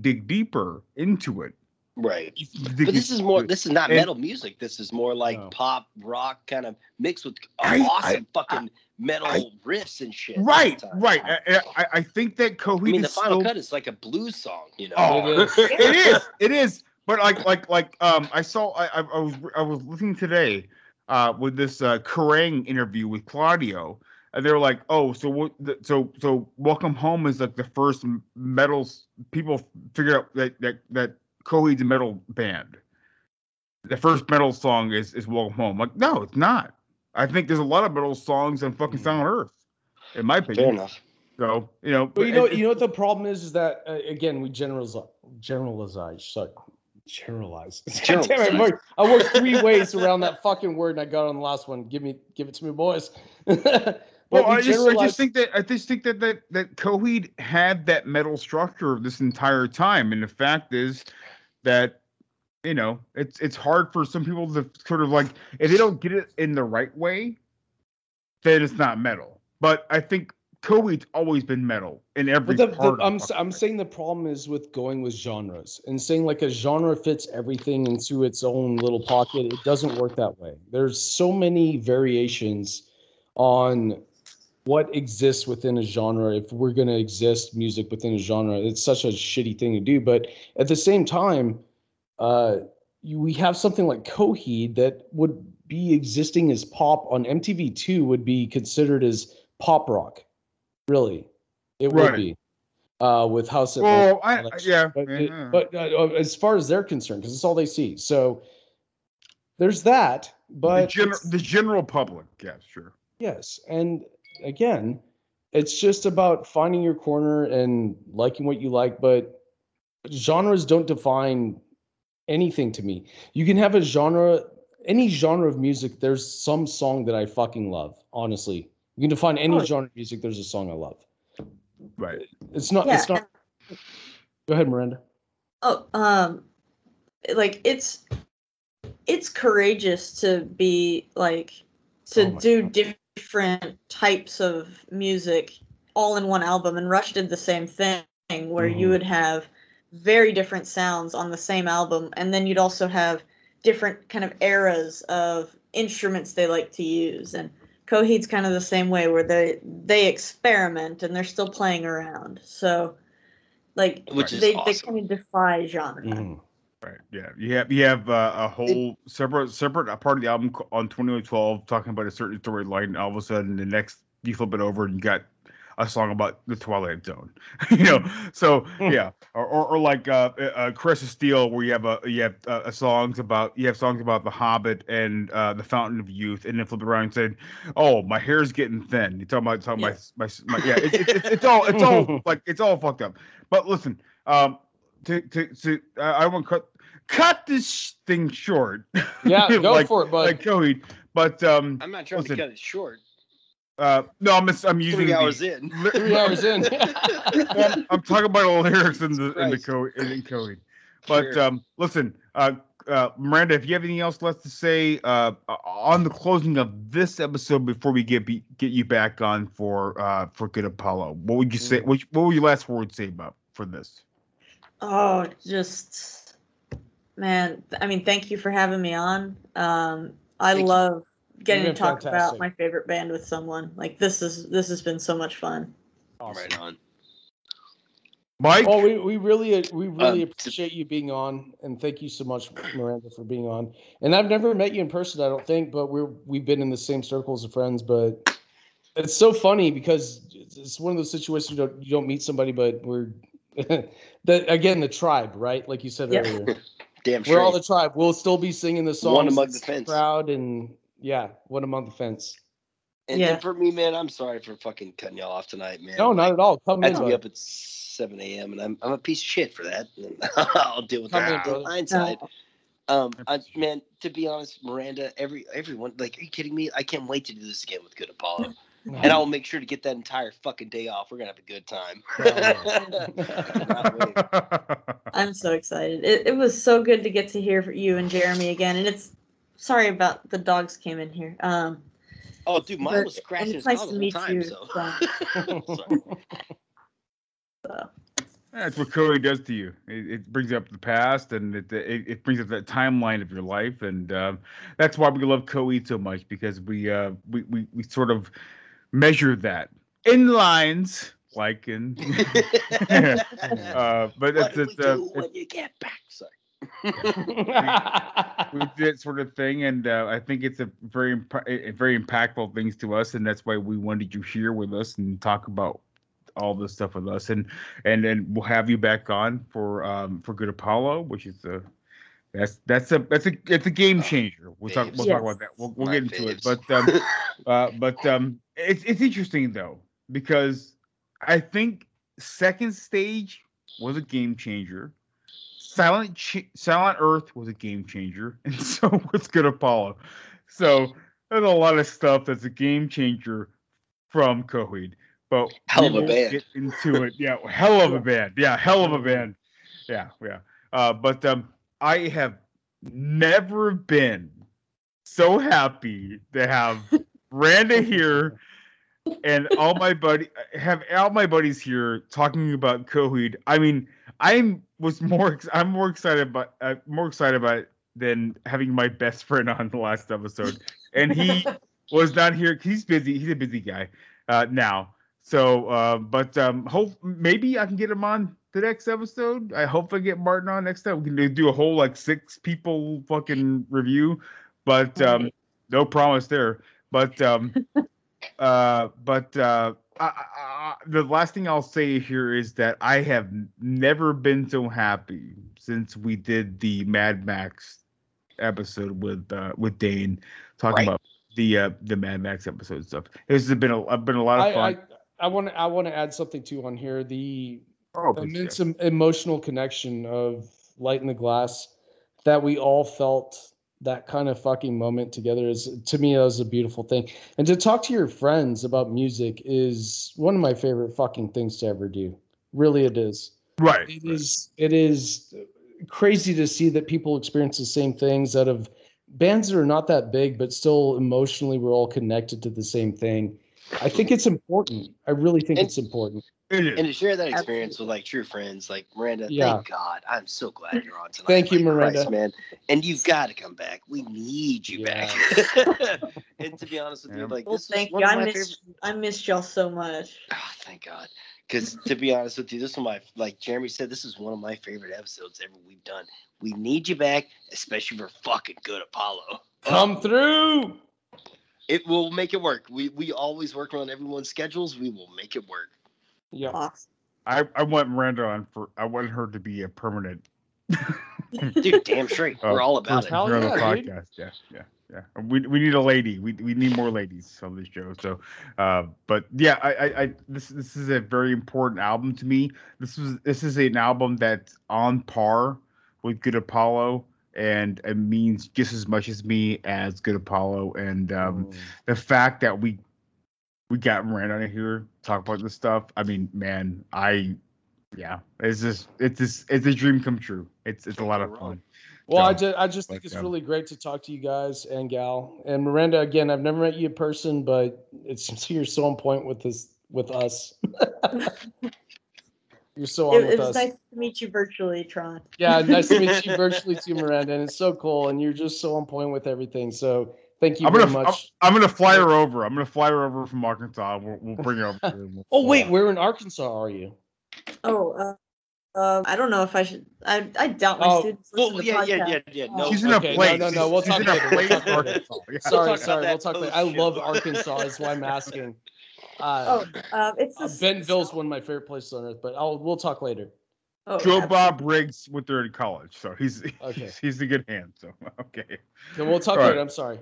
dig deeper into it Right. you But this is more. This is not And- metal music. This is more like No. pop rock kind of mixed with I- awesome I- fucking metal I- riffs and shit. right right I, I, I think that Coheed I mean, the is final still cut is like a blues song. You know. Oh, It is. it is. It is. But like, like, like, um, I saw. I, I, I was, I was listening today, uh, with this uh, Kerrang interview with Claudio, and they were like, "Oh, so what? So, so, Welcome Home is like the first m- metal. People figured out that that that Coheed's a metal band. The first metal song is is Welcome Home. Like, no, it's not. I think there's a lot of metal songs on fucking Silent Earth, in my opinion. Fair enough. So, you know, But you know, it- you know what the problem is? Is that uh, again we generalize, generalize, sorry, generalize. God damn it, I worked- I worked three ways around that fucking word, and I got on the last one. Give me, give it to me, boys. Well, we I just, I just think that I just think that that that Coheed had that metal structure this entire time, and the fact is that you know it's it's hard for some people to sort of like if they don't get it in the right way, then it's not metal. But I think Coheed's always been metal in every the, part. the, I'm I'm saying the problem is with going with genres and saying like a genre fits everything into its own little pocket. It doesn't work that way. There's so many variations on what exists within a genre. If we're going to exist music within a genre, it's such a shitty thing to do. But at the same time, uh, you, we have something like Coheed that would be existing as pop on MTV2 would be considered as pop rock. Really, it would Right. be uh, with House of Well, I, yeah, but, it- but uh, as far as they're concerned, because it's all they see. So there's that. But gener- it's- the general public, yeah, sure. yes, and again, it's just about finding your corner and liking what you like. But genres don't define anything to me. You can have a genre, any genre of music. There's some song that I fucking love. Honestly, you can define any Oh. genre of music. There's a song I love. Right. It's not. Yeah, It's not. Go ahead, Miranda. Oh, um, like it's it's courageous to be like to Oh my do different types of music all in one album. And Rush did the same thing, where you Mhm. would have very different sounds on the same album, and then you'd also have different kind of eras of instruments they like to use. And Coheed's kind of the same way, where they they experiment and they're still playing around. So, like Which is they they kind of defy genre. Mhm. Right. Yeah. You have you have uh, a whole separate separate part of the album on 2112 talking about a certain storyline. and All of a sudden, the next you flip it over and you got a song about the Twilight Zone. you know. So yeah. Or, or, or like uh, uh, uh, of Steel, where you have a you have uh, uh, songs about you have songs about the Hobbit and uh, the Fountain of Youth, and then flip it around and say, "Oh, my hair's getting thin." You talking about talking about my, my my yeah. It's, it's, it's, it's all it's all like it's all fucked up. But listen, um, to to to I, I want to cut cut this thing short. Yeah, go like, for it, bud. Like Coheed. But um, I'm not trying listen, to cut it short. Uh, no, I'm I'm using Three the- hours in. li- Three hours in. I'm, I'm talking about the lyrics in the in the Christ. code in Coheed. But Sure. um, listen, uh, uh, Miranda, if you have anything else left to say uh, on the closing of this episode before we get be, get you back on for uh, for Good Apollo, what would you Mm. say? What, what would your last words say about for this? Oh, just man. I mean, thank you for having me on. Um, I Thank love getting You've to been talk about my favorite band with someone. Like this is this has been so much fun. Right on. Mike, Oh, we, we really we really Um, appreciate you being on, and thank you so much, Miranda, for being on. And I've never met you in person, I don't think, but we're we've been in the same circles of friends. But it's so funny because it's it's one of those situations you don't you don't meet somebody, but we're the again the tribe, right? Like you said Yeah. earlier, Damn we're all the tribe. We'll still be singing the songs. One among the fence. crowd, and yeah, one among the fence. And, Yeah. and for me, man, I'm sorry for fucking cutting y'all off tonight, man. No, not at all. Come I in, have to be up at 7 a.m. and I'm I'm a piece of shit for that. I'll deal with Come that in brother. hindsight. Um, I, man, to be honest, Miranda, every everyone, like, are you kidding me? I can't wait to do this again with Good Apollo, and I'll make sure to get that entire fucking day off. We're gonna have a good time. I'm so excited. It, it was so good to get to hear you and Jeremy again. And it's sorry about the dogs came in here. Um, oh, dude, mine was and scratching it's his nice to the meet time. you. So. so- That's what Coheed does to you. It, it brings up the past and it, it it brings up that timeline of your life, and um, that's why we love Coheed so much because we uh we, we we sort of measure that in lines like in. uh, but what it's do we it's uh, do it's when you get back? Sorry. we do that sort of thing, and uh, I think it's a very imp- very impactful things to us, and that's why we wanted you here with us and talk about all this stuff with us, and and then we'll have you back on for um for Good Apollo, which is a that's that's a that's a it's a game changer. We'll talk we'll Yes. talk about that. We'll we'll My get into it, but um uh but um it's it's interesting though because I think second stage was a game changer. Silent Ch- Silent Earth was a game changer, and so was Good Apollo. So there's a lot of stuff that's a game changer from Coheed. But Hell of a band. Get into it. Yeah, hell of a band. Yeah, hell of a band. Yeah, yeah. Uh, but um, I have never been so happy to have Randa here and all my buddy have all my buddies here talking about Coheed. I mean, I'm was more I'm more excited about uh, more excited about it than having my best friend on the last episode, and he was not here. He's busy. He's a busy guy uh, now. So, uh, but um, hope maybe I can get him on the next episode. I hope I get Martin on next time. We can do- do a whole like six people fucking review, but um, no promise there. But um, uh, but uh, I, I, I, the last thing I'll say here is that I have never been so happy since we did the Mad Max episode with uh, with Dane talking Right. about the uh, the Mad Max episode stuff. This has been a been a lot of I, fun. I, I want to I want to add something too on here. The oh, immense Jeff. em- emotional connection of Light in the Glass that we all felt that kind of fucking moment together is to me that was a beautiful thing. And to talk to your friends about music is one of my favorite fucking things to ever do. Really it is. right. It is it is crazy to see that people experience the same things out of bands that are not that big but still emotionally we're all connected to the same thing. I think it's important. I really think And- it's important. It is. And to share that experience with like true friends, like Miranda, Yeah. thank God. I'm so glad you're on tonight. Thank you, Like, Miranda. Christ, man. And you've got to come back. We need you back. and to be honest with you, like Well, this thank was you. I my missed I missed y'all so much. Oh, thank God. Because to be honest with you, this is my like Jeremy said, this is one of my favorite episodes ever we've done. We need you back, especially for fucking good Apollo. Come through. It will make it work. We we always work on everyone's schedules. We will make it work. Yeah. Awesome. I, I want Miranda on for I want her to be a permanent Dude, damn straight. uh, We're all about person it. Hell here on the yeah, dude. podcast. Yeah, yeah, yeah. We we need a lady. We we need more ladies on this show. So, uh, but yeah, I, I I this this is a very important album to me. This was this is an album that's on par with Good Apollo, and it means just as much as me as Good Apollo. And um, Mm. the fact that we we got Miranda on here talk about this stuff. I mean, man, I yeah, it's just it's just it's a dream come true. It's it's a lot of fun. Well, I just, I just think it's um, really great to talk to you guys and Gal and Miranda. Again, I've never met you in person, but it seems you're so on point with this with us. you're so on It, with it was us. nice to meet you virtually, Tron. Yeah, nice to meet you virtually too, Miranda, and it's so cool, and you're just so on point with everything. So thank you I'm very gonna I'm, much. I'm gonna fly her over. I'm gonna fly her over from Arkansas. We'll, we'll bring her over. here and we'll- Oh wait, where in Arkansas are you? Oh, uh, uh, I don't know if I should. I, I doubt my Oh, students listen well, to yeah, yeah, yeah, yeah. No, She's in a place. No, no, no. We'll She's talk in a later. We'll place talk in later. Arkansas. Yeah. Sorry, talk about sorry. We'll talk later. I love Arkansas. That's why I'm asking. Uh, Oh, um, it's uh, the Bentonville's one of my favorite places on earth, but I'll we'll talk later. Oh, Joe absolutely. Bob Riggs went there in college, so he's Okay. he's, he's a good hand. So okay. Then we'll talk All right. later. I'm sorry.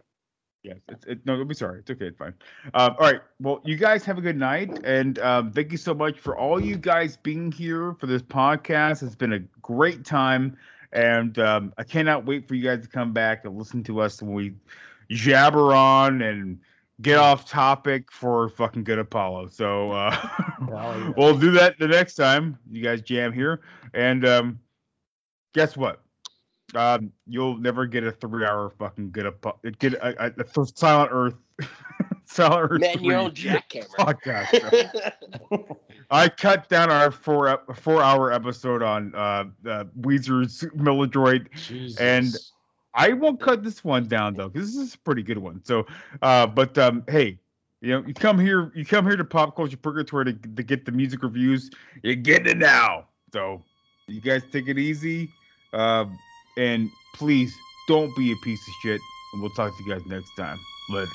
Yes, it's it, no, don't be sorry. It's okay. It's fine. Um, all right. Well, you guys have a good night, and um, thank you so much for all you guys being here for this podcast. It's been a great time, and um, I cannot wait for you guys to come back and listen to us when we jabber on and get off topic for fucking good Apollo. So uh, yeah. we'll do that the next time you guys jam here, and um, guess what? Um, you'll never get a three-hour fucking get a get a, a, a Silent Earth, Silent Earth Man, your own 3 jackhammer. I cut down our four four-hour episode on uh, uh Weezer's Maladroit, and Jesus. I won't cut this one down though because this is a pretty good one. So, uh, but um, hey, you know, you come here, you come here to Pop Culture Purgatory to, to get the music reviews. You're getting it now. So, you guys take it easy, um, and please don't be a piece of shit. And we'll talk to you guys next time. Later.